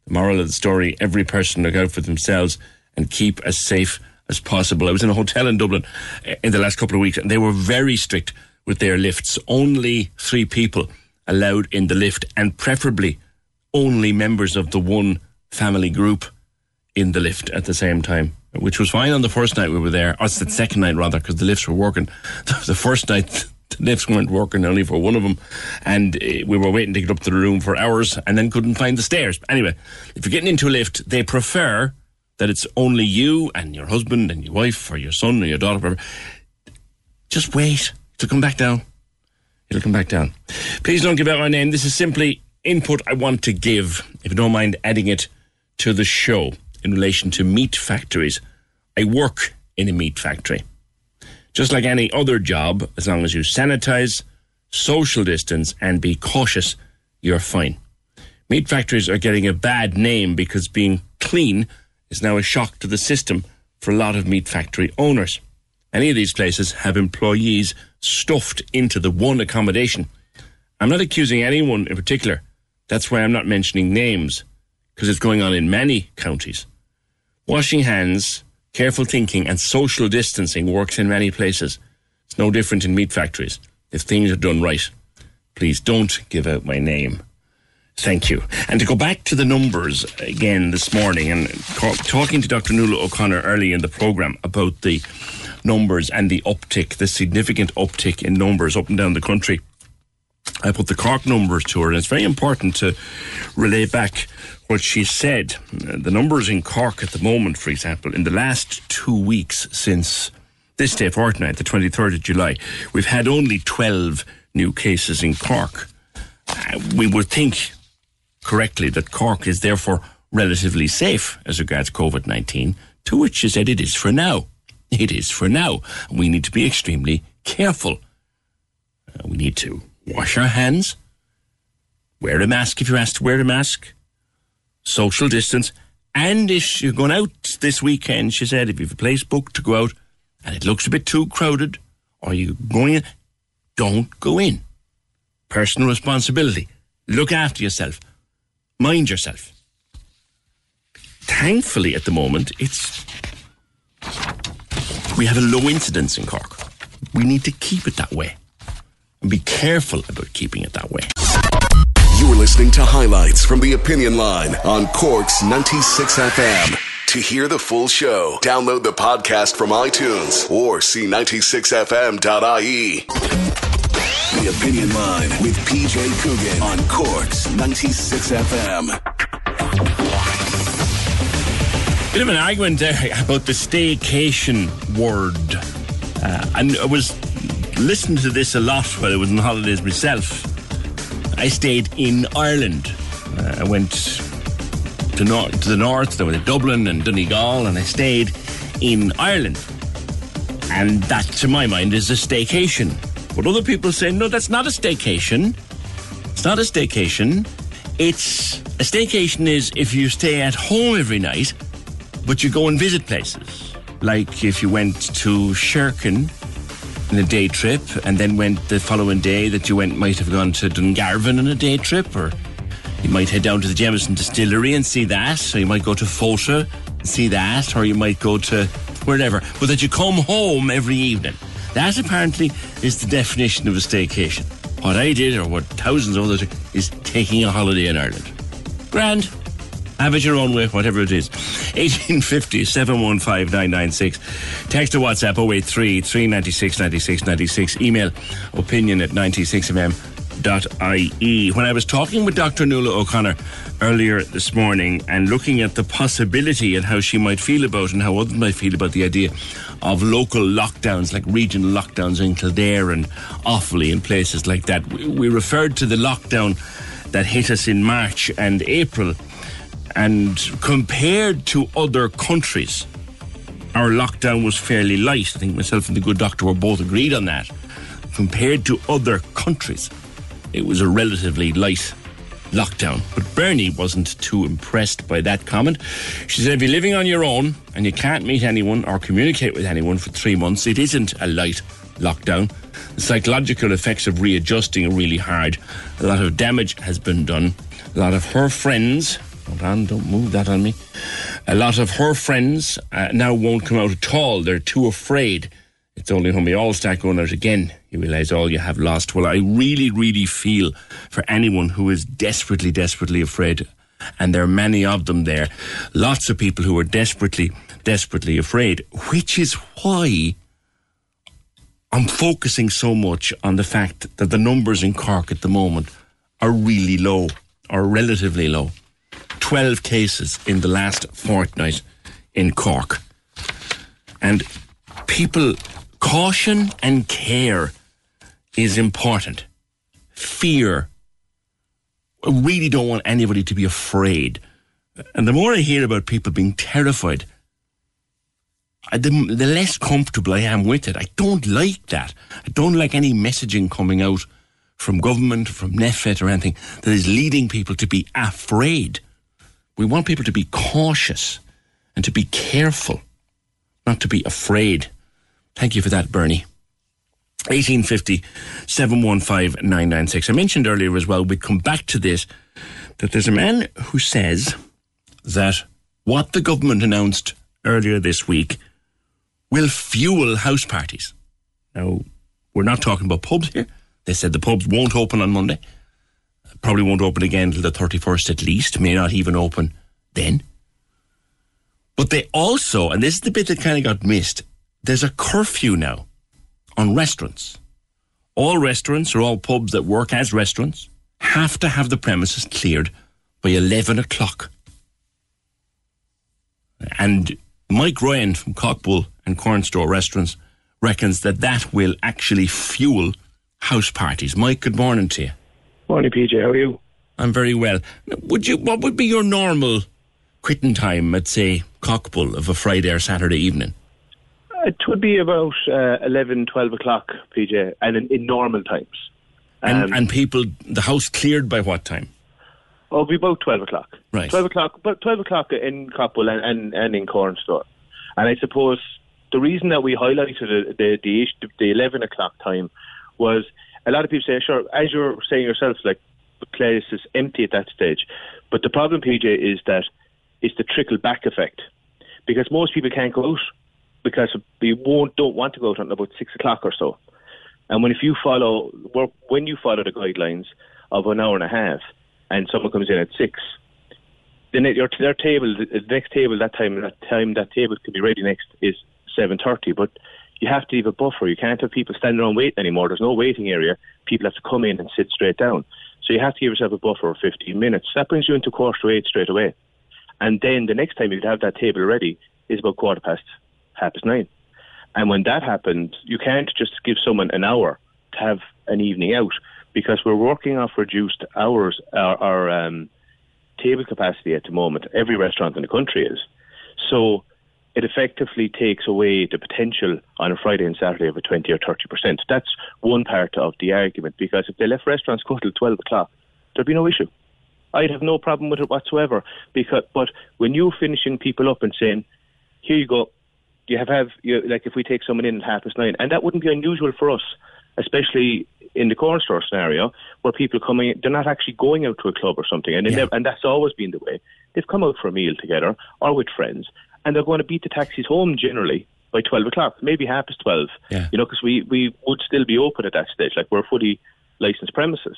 The moral of the story every person look out for themselves and keep as safe as possible. I was in a hotel in Dublin eh, in the last couple of weeks, and they were very strict with their lifts. Only three people allowed in the lift, and preferably only members of the one family group in the lift at the same time, which was fine on the first night we were there, or the second night rather, because the lifts were working. The first night, the lifts weren't working, only for one of them, and uh, we were waiting to get up to the room for hours and then couldn't find the stairs. Anyway, if you're getting into a lift, they prefer that it's only you and your husband and your wife or your son or your daughter, whatever. Just wait to come back down. It'll come back down. Please don't give out my name. This is simply input I want to give, if you don't mind adding it to the show in relation to meat factories. I work in a meat factory. Just like any other job, as long as you sanitize, social distance, and be cautious, you're fine. Meat factories are getting a bad name because being clean is now a shock to the system for a lot of meat factory owners. Any of these places have employees stuffed into the one accommodation. I'm not accusing anyone in particular. That's why I'm not mentioning names, because it's going on in many counties. Washing hands, careful thinking, and social distancing works in many places. It's no different in meat factories if things are done right. Please don't give out my name. Thank you. And to go back to the numbers again this morning and talking to Dr. Nuala O'Connor early in the programme about the numbers and the uptick, the significant uptick in numbers up and down the country. I put the Cork numbers to her, and it's very important to relay back what she said. The numbers in Cork at the moment, for example, in the last two weeks since this day fortnight, the 23rd of July, we've had only 12 new cases in Cork. Uh, we would think correctly that Cork is therefore relatively safe as regards COVID 19, to which she said it is for now. It is for now. We need to be extremely careful. Uh, we need to wash our hands, wear a mask if you're asked to wear a mask, social distance, and if you're going out this weekend, she said, if you have a place booked to go out and it looks a bit too crowded, or you're going in, don't go in. Personal responsibility. Look after yourself. Mind yourself. Thankfully, at the moment, it's we have a low incidence in Cork. We need to keep it that way and be careful about keeping it that way. You're listening to highlights from the Opinion Line on Cork's 96 FM. To hear the full show, download the podcast from iTunes or see 96fm.ie. The Opinion Line with PJ Coogan on Cork's 96 FM. Bit of an argument there about the staycation word. Uh, and I was listening to this a lot while I was on holidays myself. I stayed in Ireland. Uh, I went to, nor- to the north, went to Dublin and Donegal, and I stayed in Ireland. And that, to my mind, is a staycation. But other people say, no, that's not a staycation. It's not a staycation. It's a staycation is if you stay at home every night but you go and visit places. Like if you went to Sherkin in a day trip and then went the following day that you went might have gone to Dungarvan on a day trip or you might head down to the Jameson distillery and see that or you might go to Fota and see that or you might go to wherever. But that you come home every evening. That apparently is the definition of a staycation. What I did or what thousands of others is taking a holiday in Ireland. Grand have it your own way, whatever it is. 1850 715 996. Text or WhatsApp 083 396 96 96. Email opinion at 96fm.ie. When I was talking with Dr. Nuala O'Connor earlier this morning and looking at the possibility and how she might feel about and how others might feel about the idea of local lockdowns, like regional lockdowns in Kildare and Offaly and places like that, we referred to the lockdown that hit us in March and April and compared to other countries, our lockdown was fairly light. I think myself and the good doctor were both agreed on that. Compared to other countries, it was a relatively light lockdown. But Bernie wasn't too impressed by that comment. She said, if you're living on your own and you can't meet anyone or communicate with anyone for three months, it isn't a light lockdown. The psychological effects of readjusting are really hard. A lot of damage has been done. A lot of her friends Don't move that on me. A lot of her friends uh, now won't come out at all. They're too afraid. It's only when we all start going out again you realise all you have lost. Well, I really, really feel for anyone who is desperately, desperately afraid. And there are many of them there. Lots of people who are desperately, desperately afraid, which is why I'm focusing so much on the fact that the numbers in Cork at the moment are really low, or relatively low. 12 cases in the last fortnight in Cork. And people, caution and care is important. fear. I really don't want anybody to be afraid. And the more I hear about people being terrified, the, the less comfortable I am with it. I don't like that. I don't like any messaging coming out from government, from NPHET or anything that is leading people to be afraid. We want people to be cautious and to be careful, not to be afraid. Thank you for that, Bernie. 1850 715 996. I mentioned earlier as well, we come back to this, that there's a man who says that what the government announced earlier this week will fuel house parties. Now, we're not talking about pubs here. They said the pubs won't open on Monday. Probably won't open again till the 31st at least, may not even open then. But they also, and this is the bit that kind of got missed, there's a curfew now on restaurants. All restaurants or all pubs that work as restaurants have to have the premises cleared by 11 o'clock. And Mike Ryan from Coqbull and Cornstore Restaurants reckons that that will actually fuel house parties. Mike, good morning to you. Morning, PJ. How are you? I'm very well. Would you? What would be your normal quitting time at say Coqbull of a Friday or Saturday evening? It would be about uh, 11, 12 o'clock, PJ, and in, in normal times. And, Um, and people, the house cleared by what time? Oh, it'll be about 12 o'clock. Right. 12 o'clock, but 12 o'clock in Coqbull and, and, and in Cornstore. And I suppose the reason that we highlighted the, the, the, the 11 o'clock time was a lot of people say, sure, as you're saying yourself, like, the place is empty at that stage. But the problem, PJ, is that it's the trickle back effect. Because most people can't go out because they won't, don't want to go out until about 6 o'clock or so. And when if you follow when you follow the guidelines of an hour and a half, and someone comes in at six, then your their table, the next table that time, that time that table can be ready next is seven thirty. But you have to leave a buffer. You can't have people standing around waiting anymore. There's no waiting area. People have to come in and sit straight down. So you have to give yourself a buffer of 15 minutes. That brings you into quarter to eight straight away. And then the next time you'd have that table ready is about quarter past half past nine. And when that happens, you can't just give someone an hour to have an evening out because we're working off reduced hours, our, our um, table capacity at the moment. Every restaurant in the country is. So it effectively takes away the potential on a Friday and Saturday of a 20 or 30%. That's one part of the argument because if they left restaurants go till 12 o'clock, there'd be no issue. I'd have no problem with it whatsoever. Because, but when you're finishing people up and saying, here you go, you have have you, like if we take someone in at half past nine, and that wouldn't be unusual for us, especially in the corner store scenario where people coming, in, they're not actually going out to a club or something, and never, and that's always been the way. They've come out for a meal together or with friends, and they're going to beat the taxis home generally by twelve o'clock, maybe half past twelve. Yeah. You know, because we we would still be open at that stage, like we're fully licensed premises.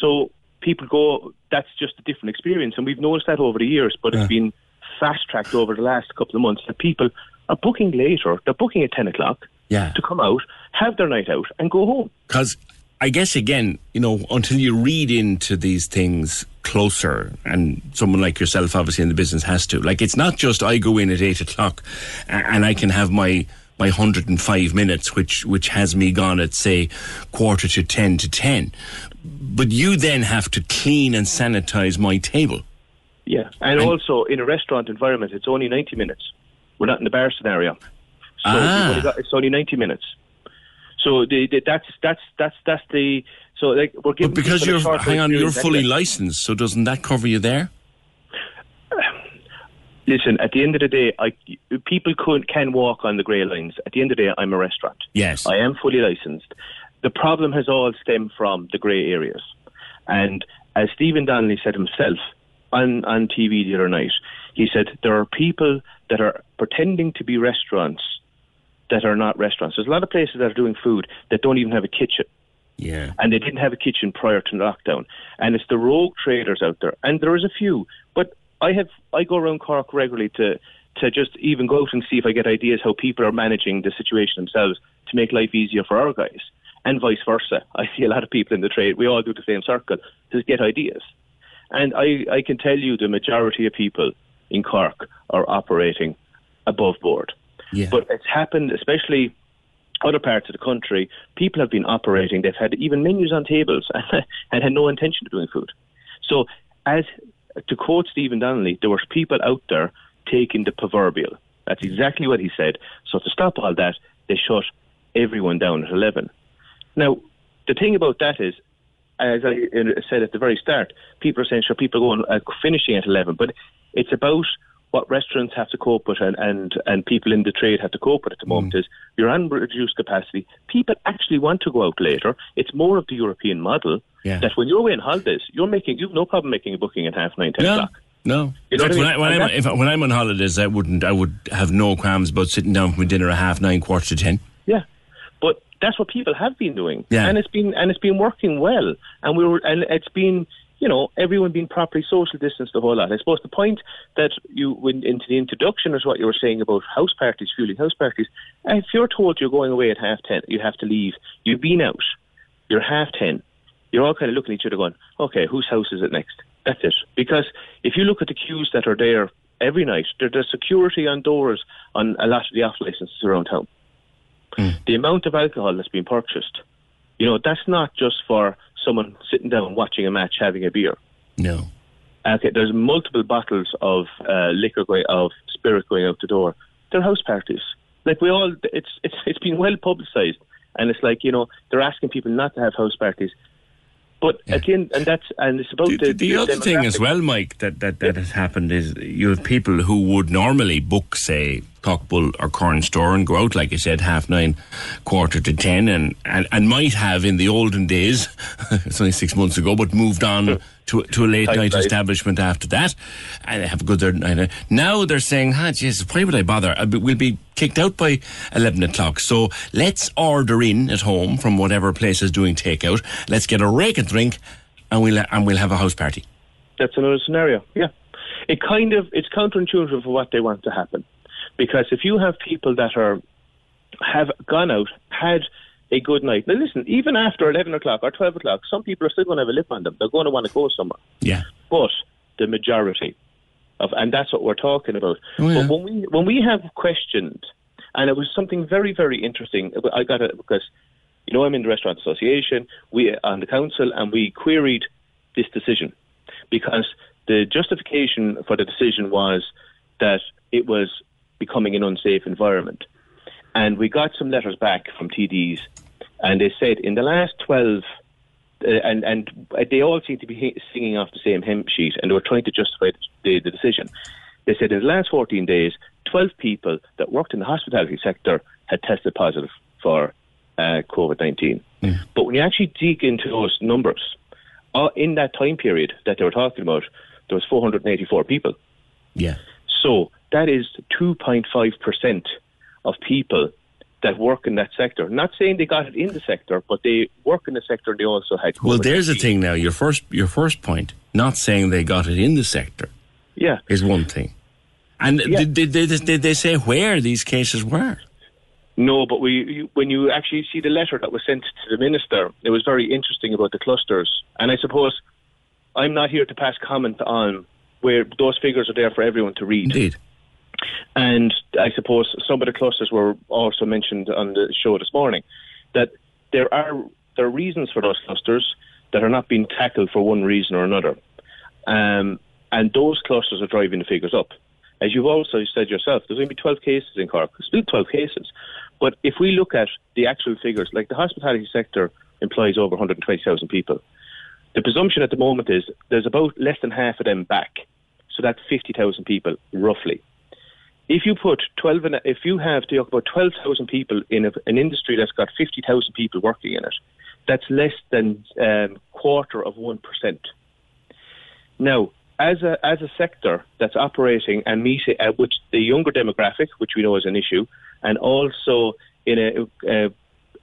So people go. That's just a different experience, and we've noticed that over the years. But it's been fast tracked over the last couple of months that people are booking later. They're booking at ten o'clock Yeah. to come out, have their night out, and go home. Because I guess again, you know, until you read into these things closer, and someone like yourself, obviously in the business, has to. Like, it's not just I go in at eight o'clock and I can have my my hundred and five minutes, which which has me gone at say quarter to ten to ten. But you then have to clean and sanitize my table. Yeah, and, also in a restaurant environment, it's only ninety minutes. We're not in the bar scenario, so Ah. got- it's only ninety minutes. So the, the, that's that's that's that's the so like we're giving But because you're hang on, you're fully licensed, so doesn't that cover you there? Listen, at the end of the day, I, people could, can walk on the grey lines. At the end of the day, I'm a restaurant. Yes. I am fully licensed. The problem has all stemmed from the grey areas. And as Stephen Donnelly said himself on, on TV the other night, he said there are people that are pretending to be restaurants that are not restaurants. There's a lot of places that are doing food that don't even have a kitchen. Yeah. And they didn't have a kitchen prior to lockdown. And it's the rogue traders out there. And there is a few. But I have I go around Cork regularly to to just even go out and see if I get ideas how people are managing the situation themselves to make life easier for our guys. And vice versa. I see a lot of people in the trade, we all do the same circle, to get ideas. And I, I can tell you the majority of people in Cork are operating above board. Yeah. But it's happened, especially other parts of the country, people have been operating. They've had even menus on tables and had no intention of doing food. So, as to quote Stephen Donnelly, there were people out there taking the proverbial. That's exactly what he said. So to stop all that, they shut everyone down at 11. Now, the thing about that is, as I said at the very start, people are saying, sure, people are going, uh, finishing at 11, but it's about what restaurants have to cope with and, and, and people in the trade have to cope with at the mm. moment is you're on reduced capacity. People actually want to go out later. It's more of the European model Yeah. that when you're away on holidays, you're making, you've no problem making a booking at half nine, ten No. o'clock. No. You know fact, I when, I, when, I'm, if, when I'm on holidays, I wouldn't. I would have no qualms about sitting down for dinner at half nine, quarter to ten. Yeah, but that's what people have been doing, Yeah. and it's been and it's been working well, and we were and it's been you know everyone being properly social distanced the whole lot. I suppose the point that you went into the introduction is what you were saying about house parties, fueling house parties. If you're told you're going away at half ten, you have to leave. You've been out. You're half ten. You're all kind of looking at each other, going, "Okay, whose house is it next?" That's it. Because if you look at the queues that are there every night, there- there's security on doors on a lot of the off licenses around town hmm. the amount of alcohol that's been purchased, you know, that's not just for someone sitting down watching a match having a beer. No. Okay, there's multiple bottles of uh, liquor going, of spirit going out the door. They're house parties. Like we all, it's it's it's been well publicised, and it's like you know they're asking people not to have house parties. But at the end, and that's and it's about the, The, the other thing as well, Mike, that, that, that has happened is you have people who would normally book, say, Coqbull or Cornstore and go out, like you said, half nine, quarter to ten, and, and, and might have in the olden days, it's only six months ago, but moved on to, to a late Tight night life. establishment after that, and have a good there. night. Now they're saying, ah, Jesus, why would I bother? We'll be kicked out by 11 o'clock. So let's order in at home from whatever place is doing takeout. Let's get a rake and drink, and we'll, and we'll have a house party. that's another scenario. Yeah, it kind of it's counterintuitive for what they want to happen, because if you have people that are have gone out, had a good night. Now listen, even after eleven o'clock or twelve o'clock, some people are still going to have a lip on them. They're going to want to go somewhere. Yeah. But the majority of, and that's what we're talking about. Oh, yeah. But when we when we have questioned, and it was something very very interesting. I got it because you know I'm in the restaurant association. We on the council, and we queried this decision because the justification for the decision was that it was becoming an unsafe environment. And we got some letters back from TDs, and they said in the last 12, uh, and, and they all seem to be singing off the same hymn sheet, and they were trying to justify the, the decision. They said in the last 14 days, 12 people that worked in the hospitality sector had tested positive for uh, COVID 19. But when you actually dig into those numbers, uh, in that time period that they were talking about, there was 484 people. Yeah. So that is 2.5% of people that work in that sector. Not saying they got it in the sector, but they work in the sector they also had COVID. Well, there's a thing now. Your first, your first point, not saying they got it in the sector, Yeah. is one thing. And did, did, did, did they say where these cases were? No, but we, when you actually see the letter that was sent to the minister, it was very interesting about the clusters. And I suppose I'm not here to pass comment on where those figures are there for everyone to read. Indeed. And I suppose some of the clusters were also mentioned on the show this morning. That there are there are reasons for those clusters that are not being tackled for one reason or another, um, and those clusters are driving the figures up. As you've also said yourself, there's going to be 12 cases in Cork. Still 12 cases, but if we look at the actual figures, like the hospitality sector employs over 120,000 people. The presumption at the moment is there's about less than half of them back, so that's 50,000 people roughly if you put 12 and if you have to about 12,000 people in a, an industry that's got 50,000 people working in it, that's less than um, quarter of 1%. Now, as a, as a sector that's operating and meeting, uh, which the younger demographic, which we know is an issue, and also in a, uh,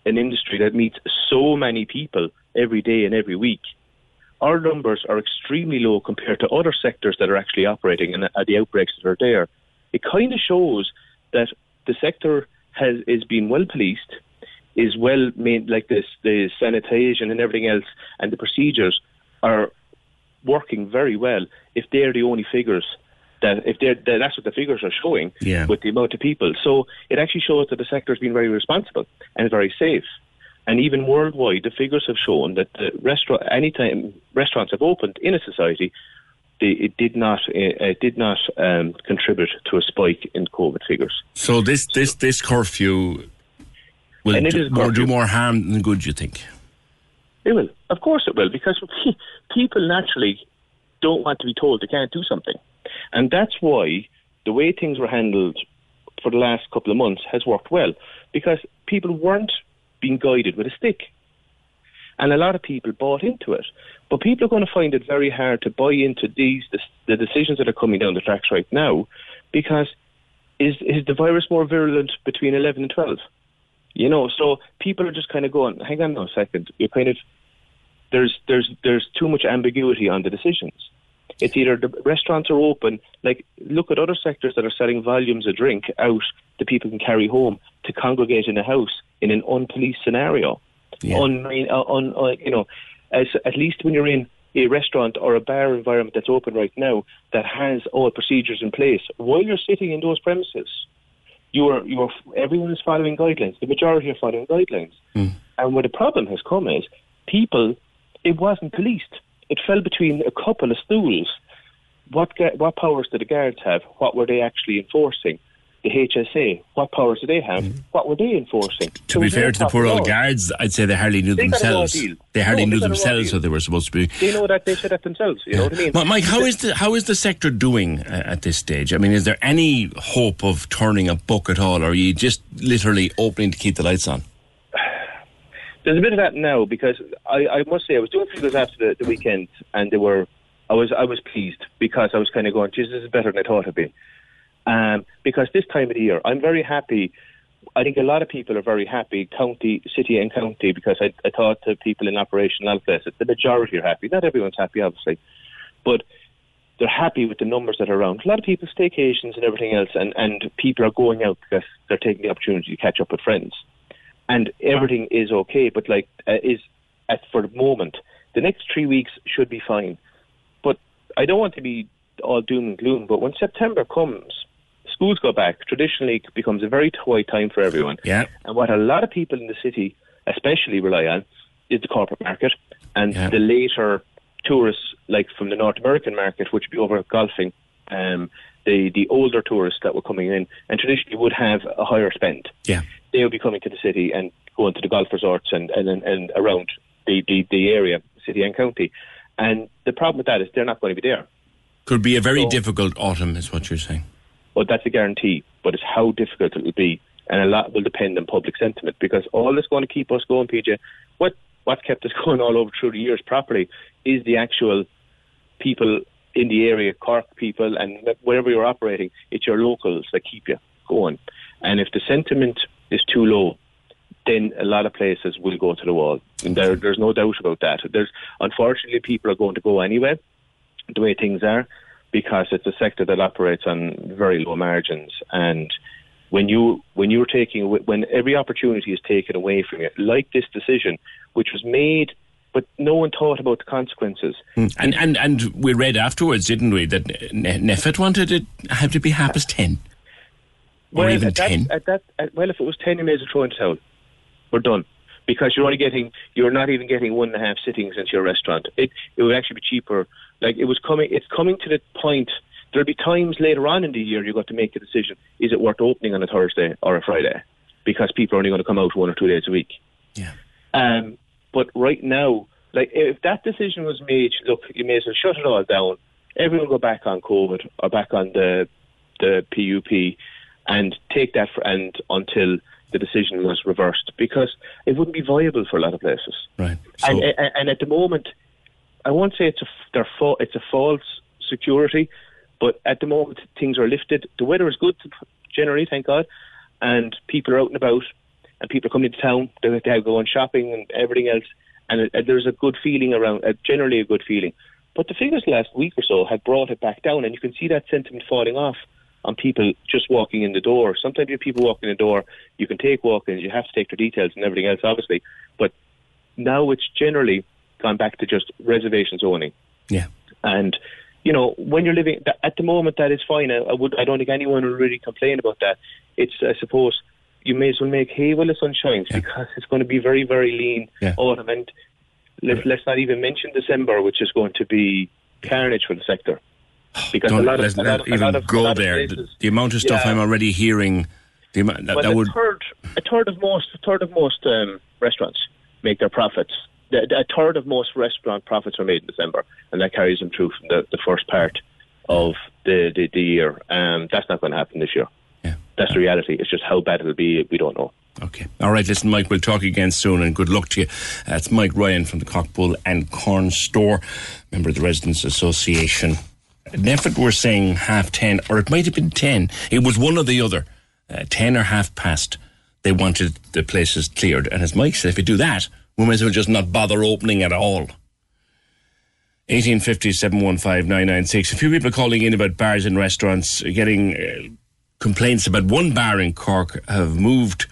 an industry that meets so many people every day and every week, our numbers are extremely low compared to other sectors that are actually operating and uh, the outbreaks that are there it kind of shows that the sector has is being well policed, is well made, like this, the sanitation and everything else, and the procedures are working very well. If they're the only figures That if they're that that's what the figures are showing Yeah. with the amount of people, so it actually shows that the sector has been very responsible and very safe. And even worldwide, the figures have shown that the restaurant, anytime restaurants have opened in a society, they, it did not it did not um, contribute to a spike in COVID figures. So this this this curfew will do is more, do more harm than good. You think? It will, of course, it will, because people naturally don't want to be told they can't do something, and that's why the way things were handled for the last couple of months has worked well, because people weren't being guided with a stick, and a lot of people bought into it. But people are going to find it very hard to buy into these the, decisions that are coming down the tracks right now, because is is the virus more virulent between eleven and twelve? You know, so people are just kind of going, hang on a second, you're kind of there's there's there's too much ambiguity on the decisions. It's either the restaurants are open, like look at other sectors that are selling volumes of drink out that people can carry home to congregate in a house in an unpoliced scenario. Uh, un, uh, you know, as at least when you're in a restaurant or a bar environment that's open right now that has all procedures in place while you're sitting in those premises, you are you are everyone is following guidelines. The majority are following guidelines. And where the problem has come is people, it wasn't policed. It fell between a couple of stools. What what powers did the guards have? What were they actually enforcing? The HSA, what powers do they have? What were they enforcing? To There be fair to the poor old guards, I'd say they hardly knew They got a raw themselves. They hardly No, knew they got a raw themselves what they were supposed to be. They know that they said that themselves. You know what I mean? Mi- Mike, how is the how is the sector doing uh, at this stage? I mean, is there any hope of turning a buck at all, or are you just literally opening to keep the lights on? There's a bit of that now because I, I must say I was doing figures after the, the weekend and they were I was I was pleased because I was kind of going, Jesus, this is better than I thought it'd be. Um, because this time of the year, I'm very happy. I think a lot of people are very happy, county, city, and county, because I, I thought to people in operation, a lot places, the majority are happy. Not everyone's happy, obviously, but they're happy with the numbers that are around. A lot of people staycations and everything else, and, and people are going out because they're taking the opportunity to catch up with friends, and everything is okay. But like uh, is at for the moment, the next three weeks should be fine. But I don't want to be all doom and gloom. But when September comes, schools go back. Traditionally, it becomes a very tight time for everyone. Yeah. And what a lot of people in the city, especially, rely on is the corporate market and the later tourists, like from the North American market, which would be over golfing. Um, the the older tourists that were coming in and traditionally would have a higher spend. Yeah. They would be coming to the city and going to the golf resorts and and, and, and around the, the, the area, city and county. And the problem with that is they're not going to be there. Could be a very So- difficult autumn, is what you're saying. Well, that's a guarantee, but it's how difficult it will be, and a lot will depend on public sentiment because all that's going to keep us going, PJ, what what's kept us going all over through the years properly is the actual people in the area, Cork people, and wherever you're operating, it's your locals that keep you going. And if the sentiment is too low, then a lot of places will go to the wall, and there, there's no doubt about that. There's unfortunately people are going to go anyway, the way things are, because it's a sector that operates on very low margins. And when you when you're taking when every opportunity is taken away from you like this decision which was made but no one thought about the consequences. Hmm. And and and we read afterwards, didn't we, that Ne- NPHET wanted it have to be half as ten, or well, even at that, ten. at that at, well if it was 10 you may as well throw in the towel we're done. Because you're only getting you're not even getting one and a half sittings into your restaurant. It it would actually be cheaper like it was coming it's coming to the point there'll be times later on in the year you've got to make a decision is it worth opening on a Thursday or a Friday because people are only going to come out one or two days a week Yeah. um, but right now, like if that decision was made, look, you may as well shut it all down. Everyone go back on COVID or back on the the PUP and take that for, and until the decision was reversed because it wouldn't be viable for a lot of places. Right. and, and and at the moment, I won't say it's a it's a false security, but at the moment things are lifted. The weather is good generally, thank God, and people are out and about, and people are coming to town. They they go on shopping and everything else, and it, there's a good feeling around. Uh, generally, a good feeling. But the figures last week or so have brought it back down, and you can see that sentiment falling off on people just walking in the door. Sometimes you have people walking in the door, you can take walk-ins, you have to take their details and everything else, obviously. But now it's generally gone back to just reservations only. Yeah. And, you know, when you're living at the moment, that is fine. I, I would, I don't think anyone will really complain about that. It's, I suppose, you may as well make hay while the sun shines because it's going to be very, very lean Yeah. autumn. And let's, let's not even mention December, which is going to be carnage for the sector. Because Don't a lot let's of, a not lot of, a even of, go there. The, the amount of stuff Yeah. I'm already hearing, the amount, that, Well, that a would third, a third of most, a third of most um, restaurants make their profits. A third of most restaurant profits are made in December, and that carries them through from the, the first part of the the, the year. Um, that's not going to happen this year. Yeah. That's the reality. It's just how bad it'll be. We don't know. Okay. All right, listen, Mike, we'll talk again soon and good luck to you. Uh, it's Mike Ryan from the Coqbull and Cornstore, member of the Restaurants Association. NPHET were saying half ten, or it might have been ten. It was one or the other. Uh, ten or half past. They wanted the places cleared. And as Mike said, if you do that, we might as well just not bother opening at all. 1850 715 A few people calling in about bars and restaurants, uh, getting uh, complaints about one bar in Cork have moved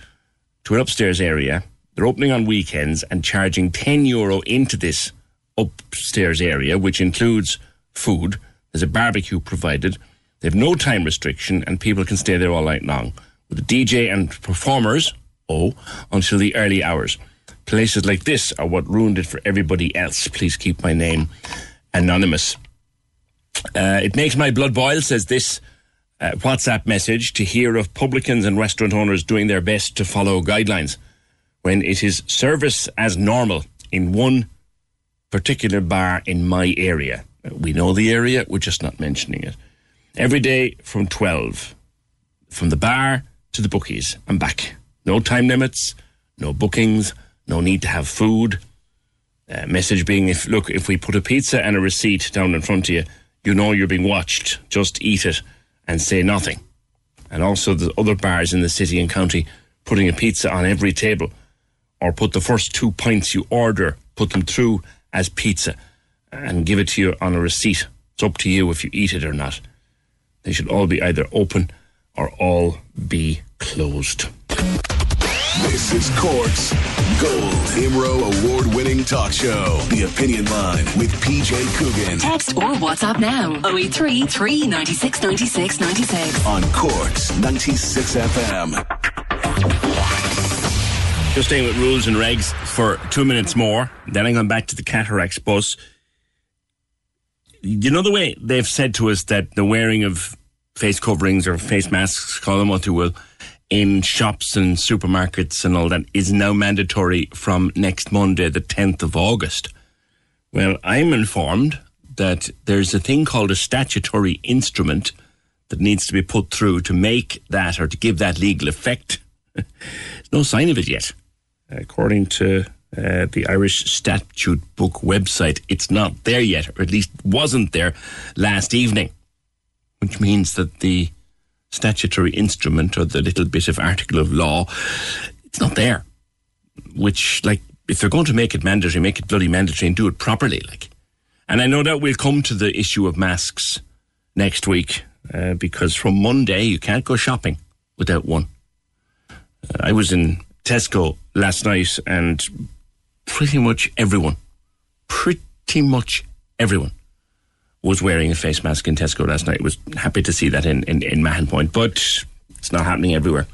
to an upstairs area. They're opening on weekends and charging 10 euro into this upstairs area, which includes food. There's a barbecue provided. They have no time restriction and people can stay there all night long. With the DJ and performers, oh, until the early hours. Places like this are what ruined it for everybody else. Please keep my name anonymous. Uh, it makes my blood boil, says this uh, WhatsApp message, to hear of publicans and restaurant owners doing their best to follow guidelines when it is service as normal in one particular bar in my area. We know the area, we're just not mentioning it. Every day from 12, from the bar to the bookies and back. No time limits, no bookings, no need to have food. Uh, message being if look if we put a pizza and a receipt down in front of you you know you're being watched. Just eat it and say nothing. And also the other bars in the city and county putting a pizza on every table or put the first two pints you order put them through as pizza and give it to you on a receipt. It's up to you if you eat it or not. They should all be either open or all be closed This is Cork's Gold IMRO award winning talk show. The Opinion Line with PJ Coogan Text or WhatsApp now 083 396 96 96. on Cork's 96 FM. Just staying with rules and regs for two minutes more. Then I'm going back to the cataracts bus. You know the way they've said to us that the wearing of face coverings or face masks, call them what you will, in shops and supermarkets and all that is now mandatory from next Monday, the 10th of August. Well, I'm informed that there's a thing called a statutory instrument that needs to be put through to make that or to give that legal effect. No sign of it yet. According to uh, the Irish Statute Book website, it's not there yet, or at least wasn't there last evening, which means that the statutory instrument or the little bit of article of law, it's not there. Which, like, if they're going to make it mandatory, make it bloody mandatory and do it properly, like. And I know that we'll come to the issue of masks next week uh, because from Monday you can't go shopping without one. Uh, I was in Tesco last night and pretty much everyone, pretty much everyone was wearing a face mask in Tesco last night. Was happy to see that in, in, in Mahon Point, but it's not happening everywhere.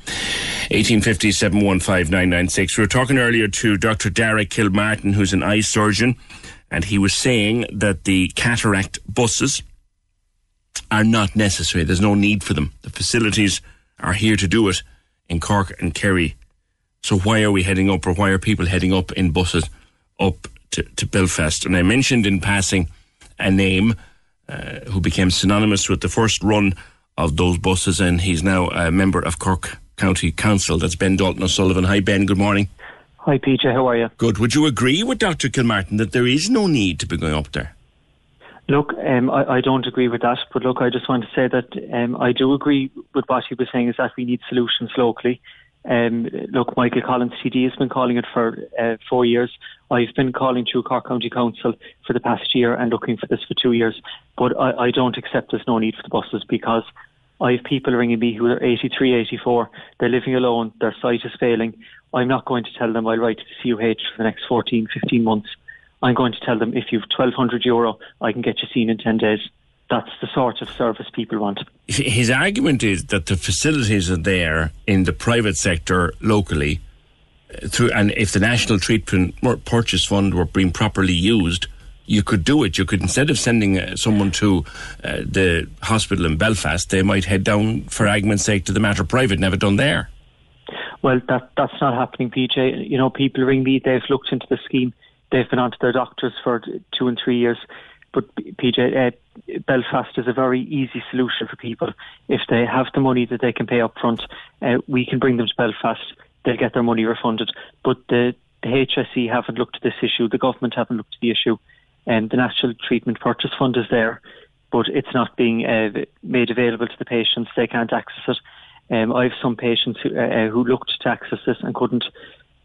1850 715 996. We were talking earlier to Dr. Derek Kilmartin, who's an eye surgeon, and he was saying that the cataract buses are not necessary. There's no need for them. The facilities are here to do it in Cork and Kerry. So why are we heading up, or why are people heading up in buses up to, to Belfast? And I mentioned in passing a name uh, who became synonymous with the first run of those buses, and he's now a member of Cork County Council. That's Ben Dalton O'Sullivan. Hi, Ben. Good morning. Hi, PJ. How are you? Good. Would you agree with Dr. Kilmartin that there is no need to be going up there? Look, um, I, I don't agree with that, but look, I just want to say that um, I do agree with what he was saying is that we need solutions locally. Um, look, Michael Collins, TD, has been calling it for uh, four years. I've been calling through Cork County Council for the past year and looking for this for two years. But I, I don't accept there's no need for the buses because I have people ringing me who are 83, 84. They're living alone. Their sight is failing. I'm not going to tell them I'll write to the CUH for the next 14, 15 months. I'm going to tell them if you've 1,200 euro, I can get you seen in 10 days. that's the sort of service people want. His argument is that the facilities are there in the private sector locally, through, and if the National Treatment Purchase Fund were being properly used, you could do it. You could instead of sending uh, someone to uh, the hospital in Belfast, they might head down, for argument's sake, to the Mater Private. Never done there. Well, that that's not happening, PJ. You know, people ring me. They've looked into the scheme. They've been on to their doctors for two and three years. But PJ, uh, Belfast is a very easy solution for people. If they have the money that they can pay up front, uh, we can bring them to Belfast. They'll get their money refunded. But the, the HSE haven't looked at this issue. The government haven't looked at the issue. And the National Treatment Purchase Fund is there, but it's not being uh, made available to the patients. They can't access it. Um, I have some patients who, uh, uh who looked to access this and couldn't,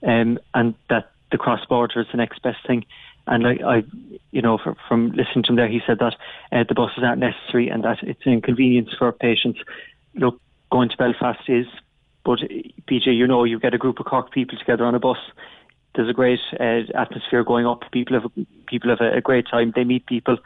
um, and that the cross border is the next best thing. And I, I you know, for, from listening to him there, he said that uh, the buses aren't necessary and that it's an inconvenience for patients. Look, going to Belfast is, but PJ, you know, you get a group of Cork people together on a bus. There's a great uh, atmosphere going up. People have people have a, a great time. They meet people.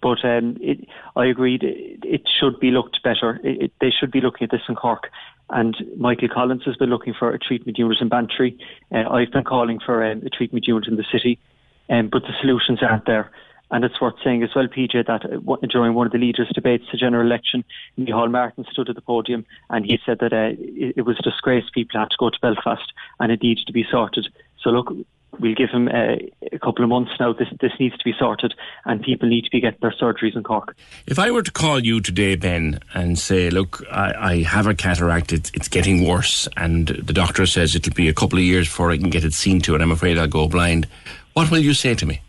But um, it, I agreed it, it, should be looked better. It, they should be looking at this in Cork. And Michael Collins has been looking for a treatment unit in Bantry. Uh, I've been calling for um, a treatment unit in the city um, but the solutions aren't there. And it's worth saying as well, PJ, that uh, during one of the leaders' debates, the general election, Micheál Martin stood at the podium and he said that uh, it, it, was a disgrace people had to go to Belfast and it needs to be sorted. So look, we'll give him uh, a couple of months now. This this needs to be sorted, and people need to be getting their surgeries in Cork. If I were to call you today, Ben, and say, "Look, I, I have a cataract. It's, it's, getting worse, and the doctor says it'll be a couple of years before I can get it seen to, and I'm afraid I'll go blind," what will you say to me?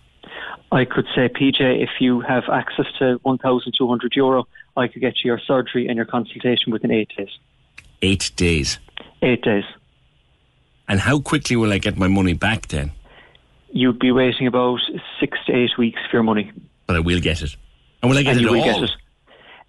I could say, PJ, if you have access to 1,200 euro, I could get you your surgery and your consultation within eight days. Eight days? Eight days. And how quickly will I get my money back then? You'd be waiting about six to eight weeks for your money. But I will get it. And will I get and it you will all? Get it.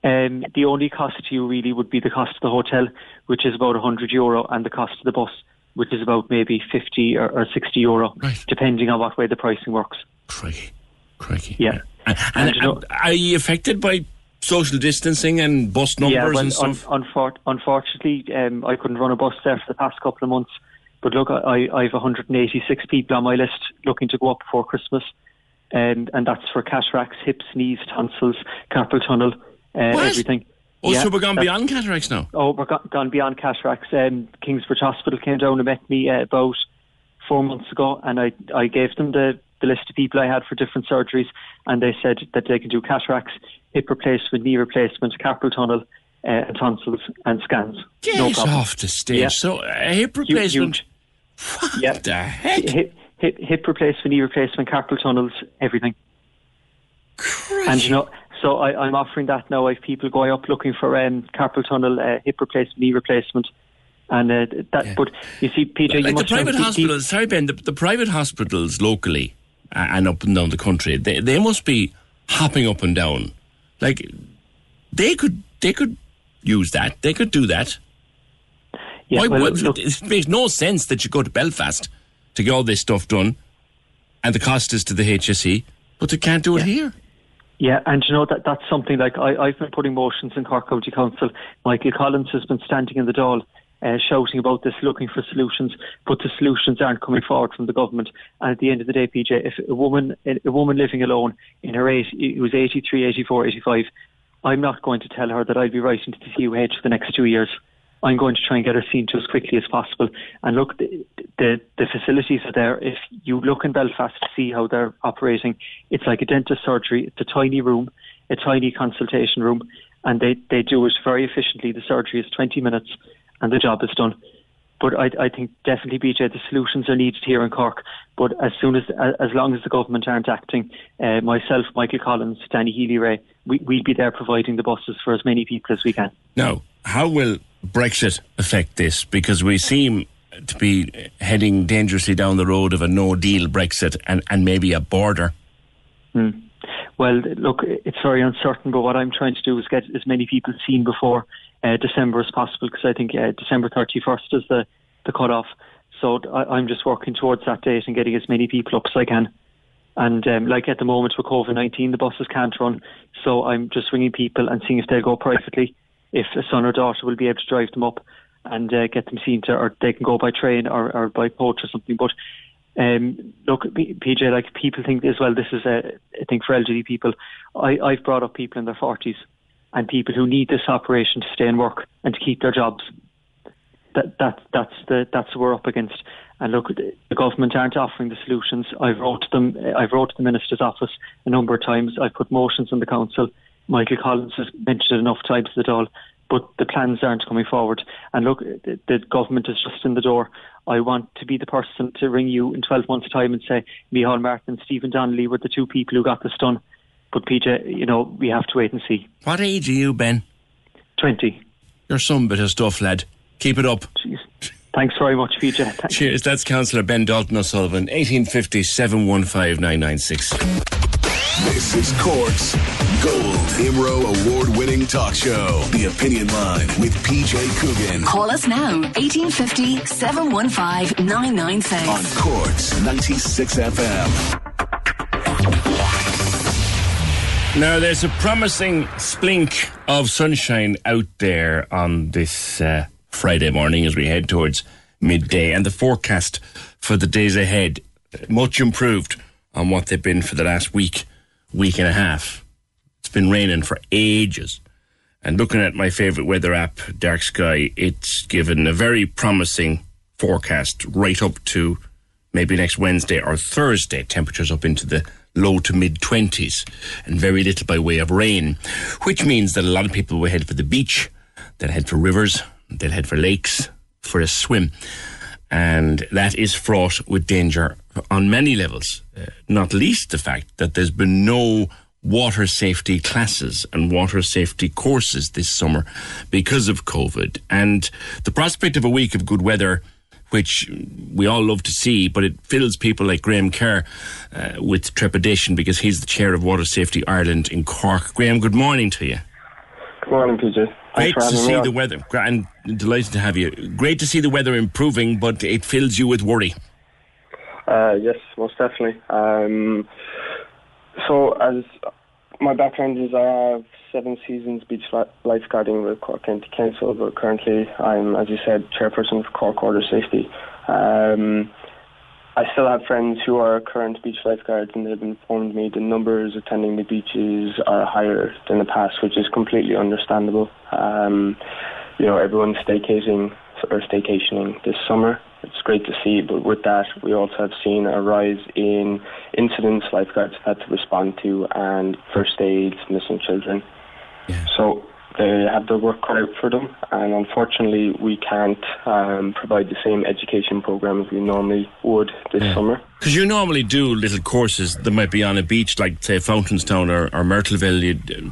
Um, the only cost to you really would be the cost of the hotel, which is about 100 euro, and the cost of the bus, which is about maybe 50 or, or 60 euro, right. depending on what way the pricing works. Crikey. Crikey. Yeah. And, and, you know, are you affected by social distancing and bus numbers yeah, well, and stuff? Un- unfor- unfortunately, um, I couldn't run a bus there for the past couple of months. But look, I, I have 186 people on my list looking to go up before Christmas. And, and that's for cataracts, hips, knees, tonsils, carpal tunnel, uh, everything. Oh, Yeah, so we're gone beyond cataracts now? Oh, we're go- gone beyond cataracts. Um, Kingsbridge Hospital came down and met me uh, about four months ago, and I I gave them the, the list of people I had for different surgeries, and they said that they can do cataracts, hip replacement, knee replacement, carpal tunnel, uh, tonsils, and scans. Get no problem. off the stage. Yeah. So a hip Huge- replacement. huge. yeah. the heck? Hip, hip, hip replacement, knee replacement, carpal tunnels, everything. And you know, so I, I'm offering that now. I have people going up looking for um, carpal tunnel, uh, hip replacement, knee replacement, and uh, that. But you see, PJ, you the private hospitals, sorry Ben, the, the private hospitals locally uh, and up and down the country, they, they must be hopping up and down. Like they could they could use that. They could do that. Yeah, Why, well, why- look- it makes no sense that you go to Belfast to get all this stuff done, and the cost is to the HSE, but they can't do it here. Yeah, and you know that that's something like I, I've been putting motions in Cork County Council. Michael Collins has been standing in the Dáil, uh, shouting about this, looking for solutions, but the solutions aren't coming forward from the government. And at the end of the day, PJ, if a woman a woman living alone in her age, it was 83, 84, 85, I'm not going to tell her that I'll be writing to the CUH for the next two years. I'm going to try and get her seen to as quickly as possible. And look, the, the the facilities are there. If you look in Belfast to see how they're operating, it's like a dentist surgery. It's a tiny room, a tiny consultation room, and they, they do it very efficiently. The surgery is 20 minutes, and the job is done. But I, I think definitely, PJ, the solutions are needed here in Cork. But as soon as, as long as the government aren't acting, uh, myself, Michael Collins, Danny Healy-Rae, we, we'll be there providing the buses for as many people as we can. Now, how will Brexit affect this? Because we seem to be heading dangerously down the road of a no deal Brexit and, and maybe a border. Hmm. Well, look, it's very uncertain, but what I'm trying to do is get as many people seen before uh, December as possible because I think uh, December 31st is the, the cut-off. So I, I'm just working towards that date and getting as many people up as I can. And um, like at the moment with COVID 19, the buses can't run. So I'm just ringing people and seeing if they'll go privately, if a son or daughter will be able to drive them up and uh, get them seen to, or they can go by train or, or by coach or something. But um, look, PJ, like people think as well, this is a, a thing for elderly people. I, I've brought up people in their 40s and people who need this operation to stay in work and to keep their jobs. That, that, that's the that's what we're up against. And look, the government aren't offering the solutions. I've wrote to them. I've wrote to the minister's office a number of times. I've put motions in the council. Michael Collins has mentioned it enough times at all but the plans aren't coming forward. And look, the, the, government is just in the door. I want to be the person to ring you in 12 months' time and say, Micheál Martin and Stephen Donnelly were the two people who got this done. But PJ, you know, we have to wait and see. What age are you, Ben? 20. You're some bit of stuff, lad. Keep it up. Jeez. Thanks very much, PJ. Thanks. Cheers. That's Councillor Ben Dalton O'Sullivan, 1850 715 This is Cork's Gold IMRO award winning talk show, The Opinion Line with PJ Coogan. Call us now, 1850 715 996. On Cork's 96 FM. Now, there's a promising splink of sunshine out there on this uh, Friday morning as we head towards midday, and the forecast for the days ahead much improved on what they've been for the last week week and a half. It's been raining for ages. And looking at my favourite weather app, Dark Sky, it's given a very promising forecast right up to maybe next Wednesday or Thursday. Temperatures up into the low to mid 20s and very little by way of rain, which means that a lot of people will head for the beach, they'll head for rivers, they'll head for lakes for a swim. And that is fraught with danger on many levels, uh, not least the fact that there's been no water safety classes and water safety courses this summer because of COVID. And the prospect of a week of good weather, which we all love to see, but it fills people like Graham Kerr uh, with trepidation because he's the chair of Water Safety Ireland in Cork. Graham, good morning to you. Good morning, PJ. Great to see the weather. And delighted to have you. Great to see the weather improving, but it fills you with worry. Uh, yes, most definitely. Um, so, as my background is, I have seven seasons beach lifeguarding with Cork County Council, but currently I'm, as you said, chairperson for Cork Water Safety. Um, I still have friends who are current beach lifeguards, and they've informed me the numbers attending the beaches are higher than the past, which is completely understandable. Um, you know, everyone's staycating or staycationing this summer. It's great to see, but with that, we also have seen a rise in incidents lifeguards have had to respond to and first aids, missing children. Yeah. So they have their work cut out for them, and unfortunately, we can't um, provide the same education programs we normally would this Yeah. summer. Because you normally do little courses that might be on a beach, like say Fountainstown or, or Myrtleville. You'd uh,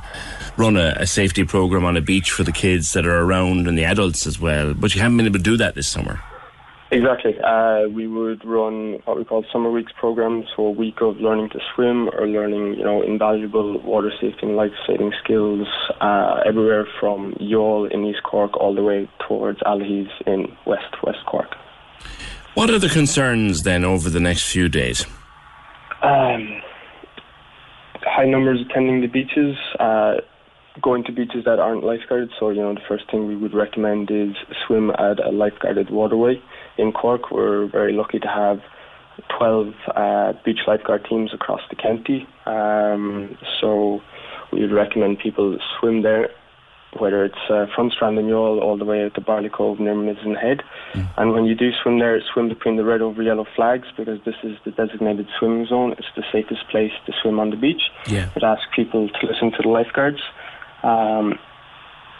run a, a safety program on a beach for the kids that are around and the adults as well. But you haven't been able to do that this summer. Exactly. Uh, we would run what we call summer weeks programs, so a week of learning to swim or learning, you know, invaluable water safety and life saving skills uh, everywhere from Youghal in East Cork all the way towards Allihies in West West Cork. What are the concerns then over the next few days? Um, high numbers attending the beaches, uh, going to beaches that aren't lifeguarded. So, you know, the first thing we would recommend is swim at a lifeguarded waterway. In Cork, we're very lucky to have 12 uh, beach lifeguard teams across the county. Um, so, we would recommend people swim there. Whether it's uh, from Strand and Youghal all the way out to Barley Cove near Mizen Head. And when you do swim there, swim between the red over yellow flags because this is the designated swimming zone. It's the safest place to swim on the beach. Yeah. I'd ask people to listen to the lifeguards. Um,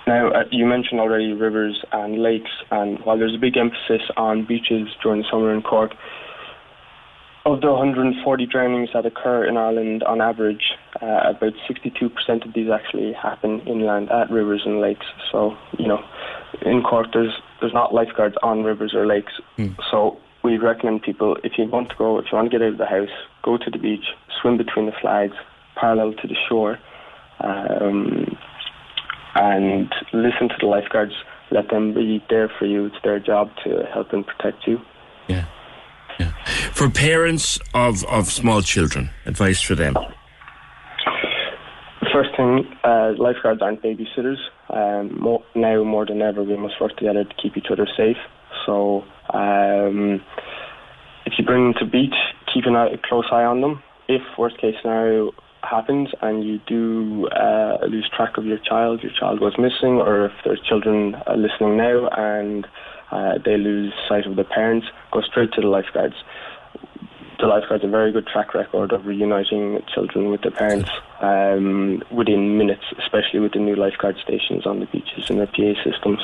now, uh, you mentioned already rivers and lakes, and while there's a big emphasis on beaches during the summer in Cork, of the 140 drownings that occur in Ireland on average, uh, about 62% of these actually happen inland at rivers and lakes. So, you know, in Cork, there's there's not lifeguards on rivers or lakes. So we recommend people, if you want to go, if you want to get out of the house, go to the beach, swim between the flags, parallel to the shore, um, and listen to the lifeguards. Let them be there for you. It's their job to help and protect you. Yeah. For parents of, of small children, advice for them. First thing, uh, lifeguards aren't babysitters. Um, more, now more than ever, we must work together to keep each other safe. So, um, if you bring them to beach, keep an eye, a close eye on them. If worst case scenario happens and you do uh, lose track of your child, your child goes missing, or if there's children uh, listening now and uh, they lose sight of their parents, go straight to the lifeguards. The lifeguards have a very good track record of reuniting children with their parents um, within minutes, especially with the new lifeguard stations on the beaches and their PA systems.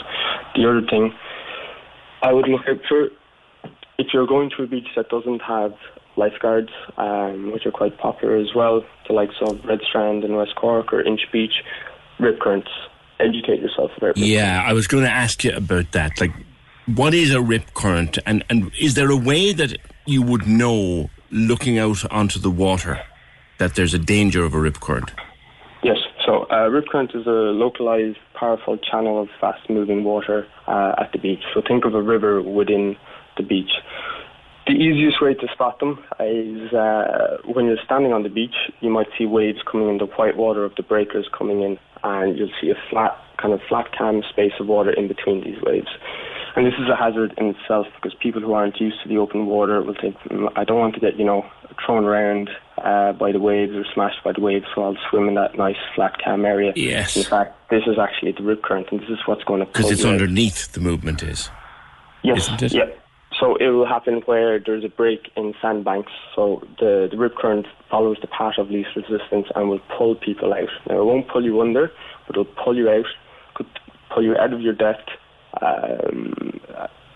The other thing I would look out for if you're going to a beach that doesn't have lifeguards, um, which are quite popular as well, the likes of Red Strand in West Cork or Inch Beach, rip currents. Educate yourself about Yeah, I was going to ask you about that. Like, what is a rip current, and and is there a way that you would know, looking out onto the water, that there's a danger of a rip current? Yes, so uh, rip current is a localized, powerful channel of fast-moving water uh, at the beach. So think of a river within the beach. The easiest way to spot them is uh, when you're standing on the beach, you might see waves coming in the white water of the breakers coming in, and you'll see a flat, kind of flat calm space of water in between these waves. And this is a hazard in itself because people who aren't used to the open water will think, "Mm, I don't want to get, you know, thrown around uh, by the waves or smashed by the waves, so I'll swim in that nice flat calm area. Yes. In fact, this is actually the rip current, and this is what's going to Because it's underneath the movement is. Yes. Isn't it? Yeah. So it will happen where there's a break in sandbanks. So the, the rip current follows the path of least resistance and will pull people out. Now it won't pull you under, but it'll pull you out, could pull you out of your depth. Um,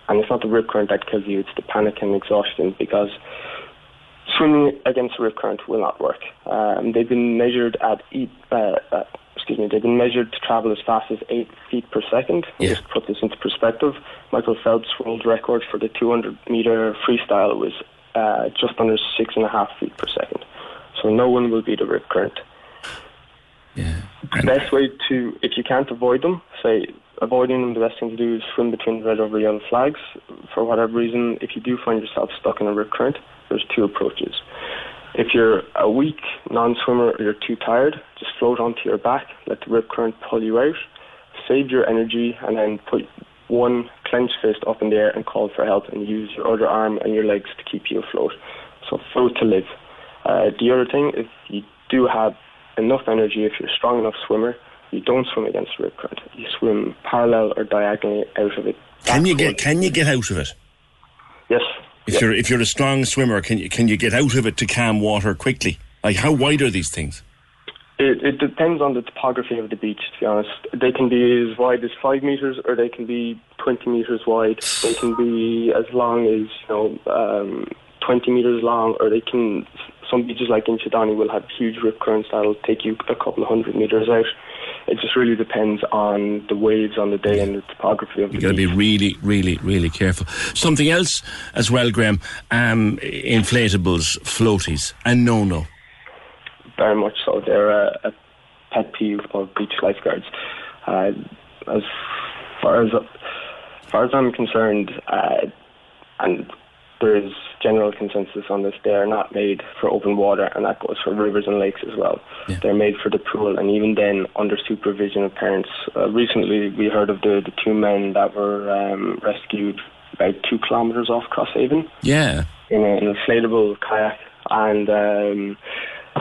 and it's not the rip current that kills you; it's the panic and exhaustion because swimming against a rip current will not work. Um, they've been measured at eight, uh, uh, excuse me, they've been measured to travel as fast as eight feet per second. Just to put this into perspective, Michael Phelps' world record for the 200 meter freestyle was uh, just under six and a half feet per second. So no one will beat a rip current. Yeah. The best way to, if you can't avoid them, say avoiding them, the best thing to do is swim between red over yellow flags. For whatever reason, if you do find yourself stuck in a rip current, there's two approaches. If you're a weak non-swimmer or you're too tired, just float onto your back, let the rip current pull you out, save your energy, and then put one clenched fist up in the air and call for help, and use your other arm and your legs to keep you afloat. So float to live. Uh, the other thing, if you do have enough energy, if you're a strong enough swimmer, you don't swim against the rip current. You swim parallel or diagonally out of it. Can you get Can you get out of it? Yes. If Yeah. you're if you're a strong swimmer, can you can you get out of it to calm water quickly? Like how wide are these things? It, it depends on the topography of the beach, to be honest. They can be as wide as five metres or they can be 20 metres wide. They can be as long as, you know, um, 20 metres long or they can, some beaches like Inchydoney will have huge rip currents that'll take you a couple of hundred metres out. It just really depends on the waves on the day and the topography of the You got to be really, really, really careful. Something else as well, Graham. Um, inflatables, floaties, and no, no. very much so. They're a, a pet peeve of beach lifeguards. Uh, as far as as far as I'm concerned, uh, and there is general consensus on this, they are not made for open water, and that goes for rivers and lakes as well. They're made for the pool, and even then, under supervision of parents. Uh, recently, we heard of the, the two men that were um, rescued about two kilometres off Crosshaven Yeah. in an inflatable kayak and um,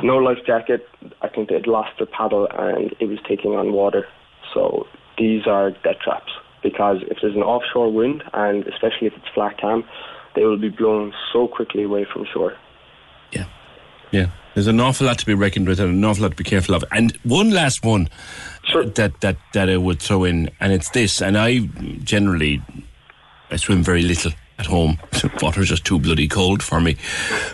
no life jacket. I think they'd lost their paddle and it was taking on water. So these are death traps because if there's an offshore wind and especially if it's flat calm, they will be blown so quickly away from shore. Yeah. Yeah. There's an awful lot to be reckoned with and an awful lot to be careful of. And one last one that, that, that I would throw in, and it's this, and I generally, I swim very little at home. Water's just too bloody cold for me.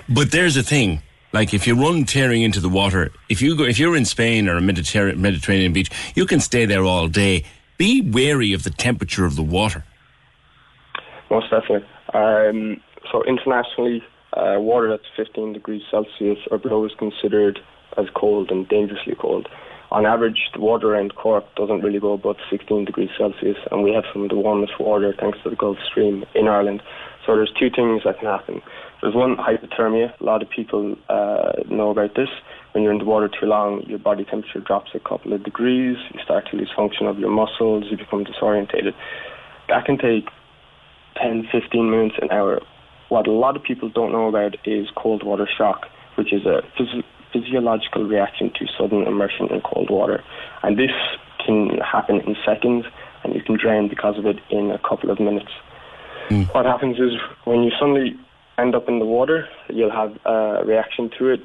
But there's a thing. Like if you run tearing into the water, if you go, if you're in Spain or a Mediterranean, Mediterranean beach, you can stay there all day. Be wary of the temperature of the water. Most definitely. Um, so internationally, uh, water that's 15 degrees Celsius or below is considered as cold and dangerously cold. On average, the water around Cork doesn't really go above 16 degrees Celsius, and we have some of the warmest water thanks to the Gulf Stream in Ireland. So there's two things that can happen. There's one hypothermia. A lot of people uh, know about this. When you're in the water too long, your body temperature drops a couple of degrees. You start to lose function of your muscles. You become disorientated. That can take 10, 15 minutes, an hour. What a lot of people don't know about is cold water shock, which is a phys- physiological reaction to sudden immersion in cold water. And this can happen in seconds, and you can drown because of it in a couple of minutes. Hmm. What happens is when you suddenly end up in the water, you'll have a reaction to it.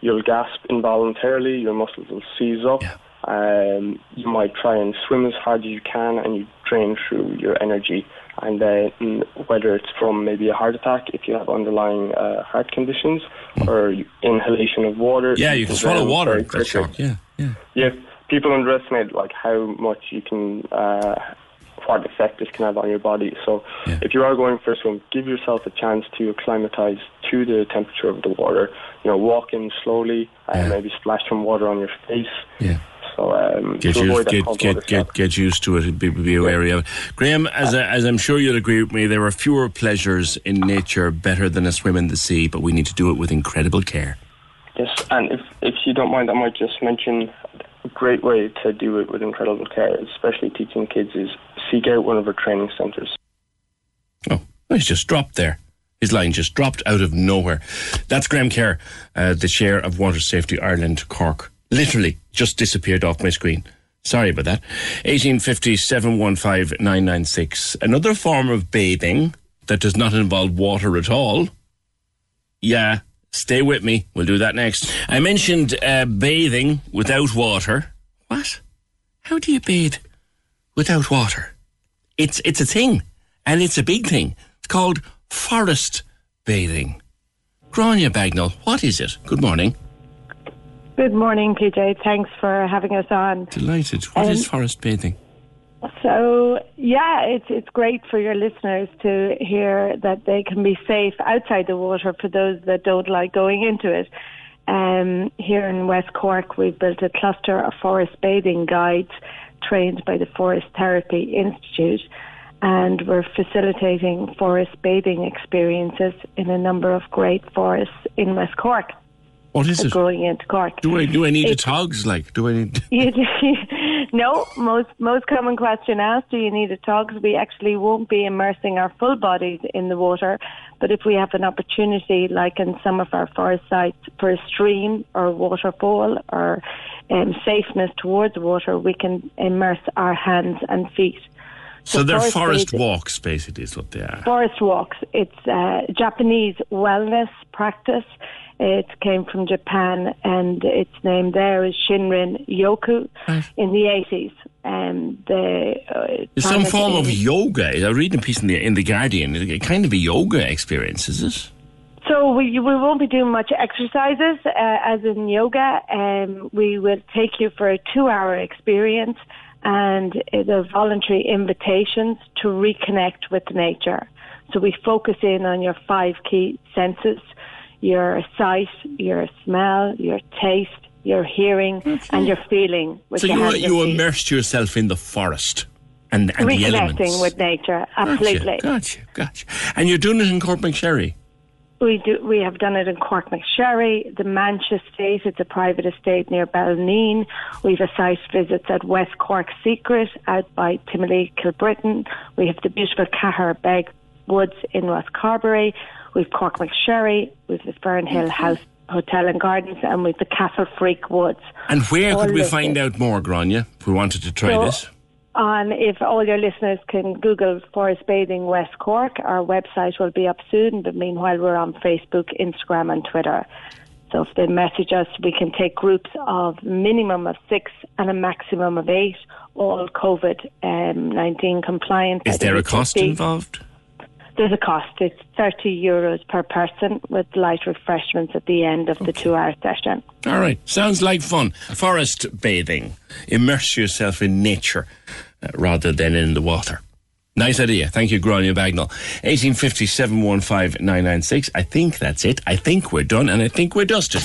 You'll gasp involuntarily, your muscles will seize up. Um, you might try and swim as hard as you can, and you drain through your energy. And then, whether it's from maybe a heart attack, if you have underlying uh, heart conditions, or inhalation of water. Yeah, you can swallow water. That's shock. Yeah, yeah. Yeah, people underestimate like how much you can, uh, what effect this can have on your body. So, if you are going for a swim, give yourself a chance to acclimatize to the temperature of the water. You know, walk in slowly, uh, maybe splash some water on your face. Yeah. So, um, Get used, get get get get used to it. Be, be wary of it. Graham, as I, as I'm sure you'll agree with me, there are fewer pleasures in nature better than a swim in the sea, but we need to do it with incredible care. Yes, and if if you don't mind, I might just mention a great way to do it with incredible care, especially teaching kids, is seek out one of our training centres. Oh, he's just dropped there. His line just dropped out of nowhere. That's Graham Kerr, uh, the chair of Water Safety Ireland Cork. Literally just disappeared off my screen. Sorry about that. 1850 715 996. Another form of bathing that does not involve water at all. Yeah, stay with me. We'll do that next. I mentioned uh, bathing without water. What? How do you bathe without water? It's it's a thing, and it's a big thing. It's called forest bathing. Grania Bagnall, what is it? Good morning. Good morning, PJ. Thanks for having us on. Delighted. What is Um, forest bathing? So, yeah, it's it's great for your listeners to hear that they can be safe outside the water for those that don't like going into it. Um, here in West Cork, we've built a cluster of forest bathing guides trained by the Forest Therapy Institute, and we're facilitating forest bathing experiences in a number of great forests in West Cork. What is it? Going into Cork. Do I do I need a It's- togs? Like, do I need? You no, most most common question asked: Do you need a togs? We actually won't be immersing our full bodies in the water, but if we have an opportunity, like in some of our forest sites, for a stream or waterfall or um, safeness towards water, we can immerse our hands and feet. So they're forest forest walks, basically, is what they are. Forest walks. It's a Japanese wellness practice. It came from Japan, and its name there is Shinrin Yoku in the 80s. And the uh, It's some form of yoga. I read a piece in the in the Guardian. A kind of a yoga experience, is it? So we we won't be doing much exercises uh, as in yoga. Um, we will take you for a two-hour experience, and they're voluntary invitations to reconnect with nature. So we focus in on your five key senses: your sight, your smell, your taste, your hearing, and your feeling. With so your you hands you feet. immersed yourself in the forest and and the reconnecting elements. with nature. Absolutely. Gotcha, gotcha. And you're doing it in Cork McSherry. We do. We have done it in Cork McSherry, the Mancha Estate. It's a private estate near Ballineen. We've a site visits at West Cork Secret out by Timoleague, Kilbrittain. We have the beautiful Cahar Beg Woods in West Carbery. We've Cork McSherry. We've the Fernhill House Hotel and Gardens, and we've the Castle Freke Woods. And where All could we find out more, Grania, if we wanted to try So- this? On if all your listeners can Google Forest Bathing West Cork, our website will be up soon. But meanwhile, we're on Facebook, Instagram, and Twitter. So if they message us, we can take groups of minimum of six and a maximum of eight, all COVID um, nineteen compliant. Is there a cost HSE. involved? There's a cost. It's thirty euros per person with light refreshments at the end of the two-hour session. All right, sounds like fun. Forest bathing. Immerse yourself in nature uh, rather than in the water. Nice idea. Thank you, Grania Bagnall. 1850 715 996. I think that's it. I think we're done and I think we're dusted.